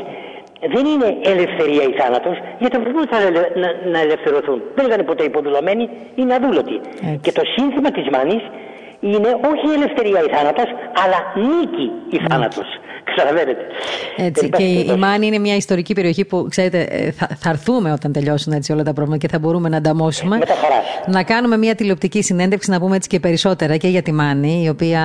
C: δεν είναι ελευθερία ή θάνατος, γιατί αυτοί θα να, να, να ελευθερωθούν. Δεν ήταν ποτέ υποδουλωμένοι, είναι αδούλωτοι. Και το σύνθημα της Μάνης είναι όχι η ελευθερία η θάνατος, αλλά νίκη η ναι. θάνατος. Καταλαβαίνετε.
A: Έτσι, και η, Μάνη είναι μια ιστορική περιοχή που, ξέρετε, ε, θα, θα έρθουμε όταν τελειώσουν έτσι όλα τα προβλήματα και θα μπορούμε να ανταμώσουμε.
C: Με τα
A: να κάνουμε μια τηλεοπτική συνέντευξη, να πούμε έτσι και περισσότερα και για τη Μάνη, η οποία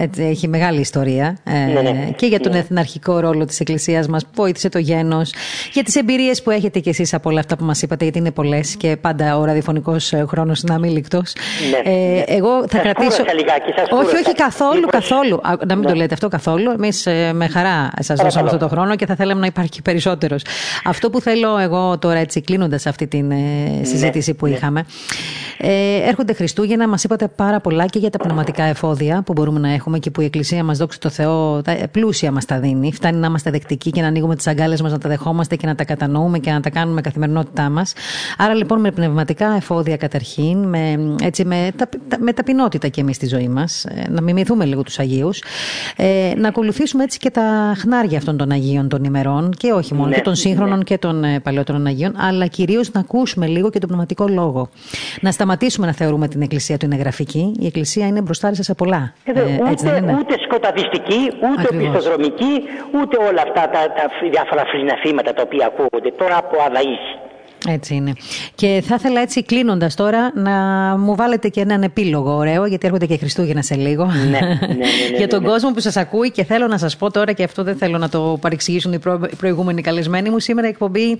A: έτσι, έχει μεγάλη ιστορία. Ε, ναι, ναι. Και για τον ναι. εθναρχικό ρόλο της Εκκλησίας μας που βοήθησε το γένος. Για τις εμπειρίες που έχετε κι εσείς από όλα αυτά που μας είπατε, γιατί είναι πολλές και πάντα ο ραδιοφωνικός ε, χρόνος είναι αμήλικτο. Ναι, ε, εγώ θα κρατήσω. όχι, όχι, καθόλου, καθόλου. Να μην το λέτε αυτό καθόλου. Εμείς με χαρά σας δώσαμε αυτό το χρόνο και θα θέλαμε να υπάρχει περισσότερος. Αυτό που θέλω εγώ τώρα, έτσι κλείνοντας αυτή τη ε, ναι, συζήτηση που ναι. είχαμε. Ε, έρχονται Χριστούγεννα, μας είπατε πάρα πολλά και για τα πνευματικά εφόδια που μπορούμε να έχουμε και που η Εκκλησία μας, δόξει το Θεό, τα, ε, πλούσια μας τα δίνει. Φτάνει να είμαστε δεκτικοί και να ανοίγουμε τις αγκάλες μας, να τα δεχόμαστε και να τα κατανοούμε και να τα κάνουμε καθημερινότητά μας. Άρα λοιπόν με πνευματικά εφόδια καταρχήν, με, έτσι, με, τα, με ταπεινότητα και εμείς στη ζωή μας, ε, να μιμηθούμε λίγο τους Αγίους, ε, να ακολουθήσουμε έτσι και τα χνάρια αυτών των Αγίων των ημερών και όχι μόνο, ναι, και των σύγχρονων ναι. και των ε, παλαιότερων Αγίων, αλλά κυρίως να ακούσουμε λίγο και τον πνευματικό λόγο. Να σταματήσουμε να θεωρούμε την Εκκλησία του είναι γραφική. Η Εκκλησία είναι μπροστά σε πολλά.
C: Ε, ε, ούτε, έτσι δεν είναι; ούτε σκοταδιστική, ούτε πιστοδρομική, ούτε όλα αυτά τα, τα διάφορα φλιναθήματα τα οποία ακούγονται τώρα από αδαΐση.
A: Έτσι είναι. Και θα ήθελα έτσι κλείνοντας τώρα να μου βάλετε και έναν επίλογο ωραίο, γιατί έρχονται και Χριστούγεννα σε λίγο.
C: Ναι, ναι, ναι, ναι
A: Για τον
C: ναι.
A: κόσμο που σας ακούει και θέλω να σας πω τώρα, και αυτό δεν θέλω να το παρεξηγήσουν οι προ... προηγούμενοι καλεσμένοι μου. Σήμερα η εκπομπή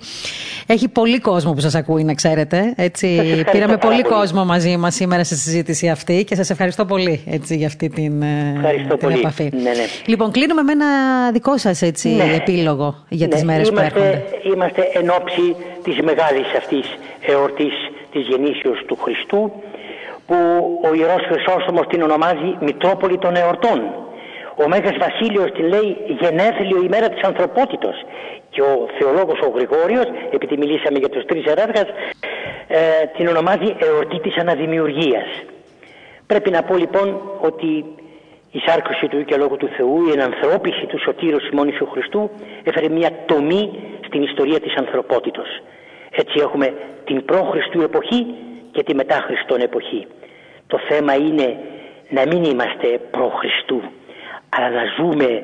A: έχει πολύ κόσμο που σας ακούει, να ξέρετε. Έτσι, πήραμε πολύ, πολύ κόσμο μαζί μας σήμερα στη συζήτηση αυτή και σας ευχαριστώ πολύ έτσι, για αυτή την, ε, την
C: πολύ.
A: επαφή.
C: Ναι, ναι.
A: Λοιπόν, κλείνουμε με ένα δικό σας επίλογο για τις μέρες που έρχονται.
C: Είμαστε εν ώψη της μεγάλης αυτής εορτής της γεννήσεως του Χριστού που ο Ιερός Χρυσόστομος την ονομάζει Μητρόπολη των Εορτών. Ο Μέγας Βασίλειος την λέει γενέθλιο ημέρα της ανθρωπότητος και ο θεολόγος ο Γρηγόριος, επειδή μιλήσαμε για τους τρεις εράδγας, ε, την ονομάζει εορτή της αναδημιουργίας. Πρέπει να πω λοιπόν ότι η σάρκωση του και λόγου του Θεού, η ενανθρώπιση του Σωτήρου Σιμώνης του Χριστού έφερε μια τομή στην ιστορία της ανθρωπότητος. Έτσι έχουμε την προ-Χριστού εποχή και τη μετά-Χριστόν εποχή. Το θέμα είναι να μην είμαστε προ-Χριστού, αλλά να ζούμε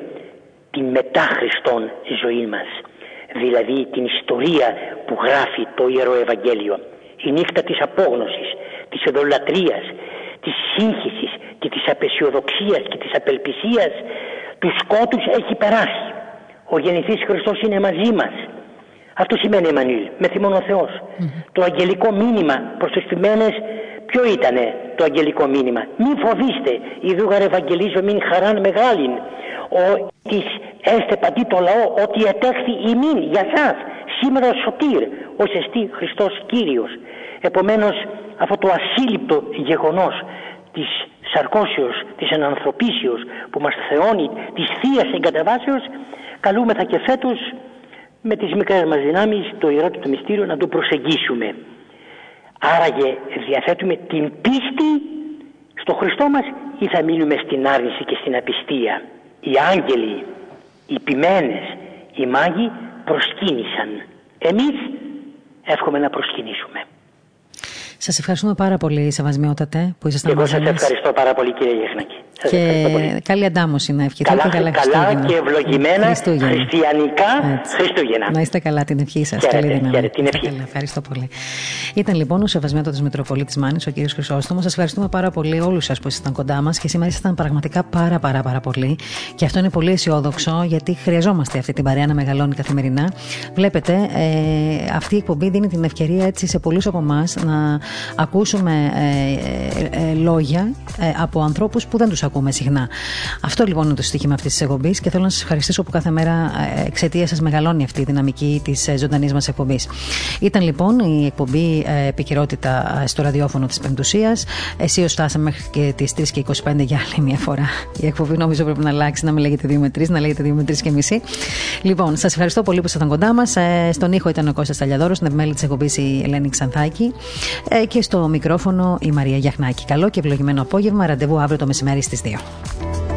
C: την μετά-Χριστόν ζωή μας. Δηλαδή την ιστορία που γράφει το Ιερό Ευαγγέλιο. Η νύχτα της απόγνωσης, της εδωλατρίας, της σύγχυσης και της απεσιοδοξίας και της απελπισίας τους σκότους έχει περάσει. Ο γεννηθής Χριστός είναι μαζί μας αυτό σημαίνει Εμμανουήλ, με θυμόν ο θεος Το αγγελικό μήνυμα προς τους θυμένες ποιο ήτανε το αγγελικό μήνυμα; Μην φοβήστε, η δούγαρ Ευαγγελίζω μην χαράν μεγάλην. Ο της έστε παντή το λαό ότι ετέχθη ημίν για σας σήμερα ο σωτήρ, ως εστί Χριστός Κύριος. Επομένως αυτό το ασύλληπτο γεγονός της σαρκώσεως, της ενανθρωπίσεως που μας θεώνει, της θείας εγκαταβάσεως, καλούμεθα και φέτος με τις μικρές μας δυνάμεις το ιερό και το μυστήριο να το προσεγγίσουμε. Άραγε διαθέτουμε την πίστη στο Χριστό μας ή θα μείνουμε στην άρνηση και στην απιστία. Οι άγγελοι, οι ποιμένες, οι μάγοι προσκύνησαν. Εμείς εύχομαι να προσκυνήσουμε.
A: Σας ευχαριστούμε πάρα πολύ, Σεβασμιότατε, που ήσασταν
C: μαζί Εγώ σας ευχαριστώ πάρα πολύ, κύριε Γεχνάκη.
A: Και καλή αντάμωση να ευχηθείτε.
C: Καλά,
A: καλά,
C: καλά και ευλογημένα χριστιανικά Χριστούγεννα.
A: Να είστε καλά, την ευχή σας.
C: Καλή δύναμη. Την ευχή.
A: Καλά, ευχαριστώ πολύ. Ήταν λοιπόν ο Σεβασμιότατος Μητροπολίτης Μάνης, ο κύριος Χρυσόστομος. Σας ευχαριστούμε πάρα πολύ όλους σας που ήσασταν κοντά μας και σήμερα ήσασταν πραγματικά πάρα πάρα πάρα πολύ. Και αυτό είναι πολύ αισιόδοξο γιατί χρειαζόμαστε αυτή την παρέα να μεγαλώνει καθημερινά. Βλέπετε, ε, αυτή η εκπομπή δίνει την ευκαιρία έτσι σε πολλούς από εμάς να ακούσουμε ε, ε, ε, λόγια από ανθρώπους που δεν τους ακούμε συχνά. Αυτό λοιπόν είναι το στοίχημα αυτής της εκπομπής και θέλω να σας ευχαριστήσω που κάθε μέρα εξαιτίας σας μεγαλώνει αυτή η δυναμική της ζωντανής μας εκπομπής. Ήταν λοιπόν η εκπομπή επικαιρότητα στο ραδιόφωνο της Πεμπτουσίας. Εσύ φτάσαμε μέχρι και τις 3 και 25 για άλλη μια φορά. Η εκπομπή νομίζω πρέπει να αλλάξει, να μην λέγεται 2 με 3, να λέγεται 2 με 3 και μισή. Λοιπόν, σας ευχαριστώ πολύ που ήσασταν κοντά μας. Στον ήχο ήταν ο Κώστας Ταλιαδόρο, στην επιμέλεια της εκπομπής η Ελένη Ξανθάκη και στο μικρόφωνο η Μαρία Γιαχνάκη. Καλό και ευλογημένο απόγευμα. Ραντεβού αύριο το μεσημέρι is there.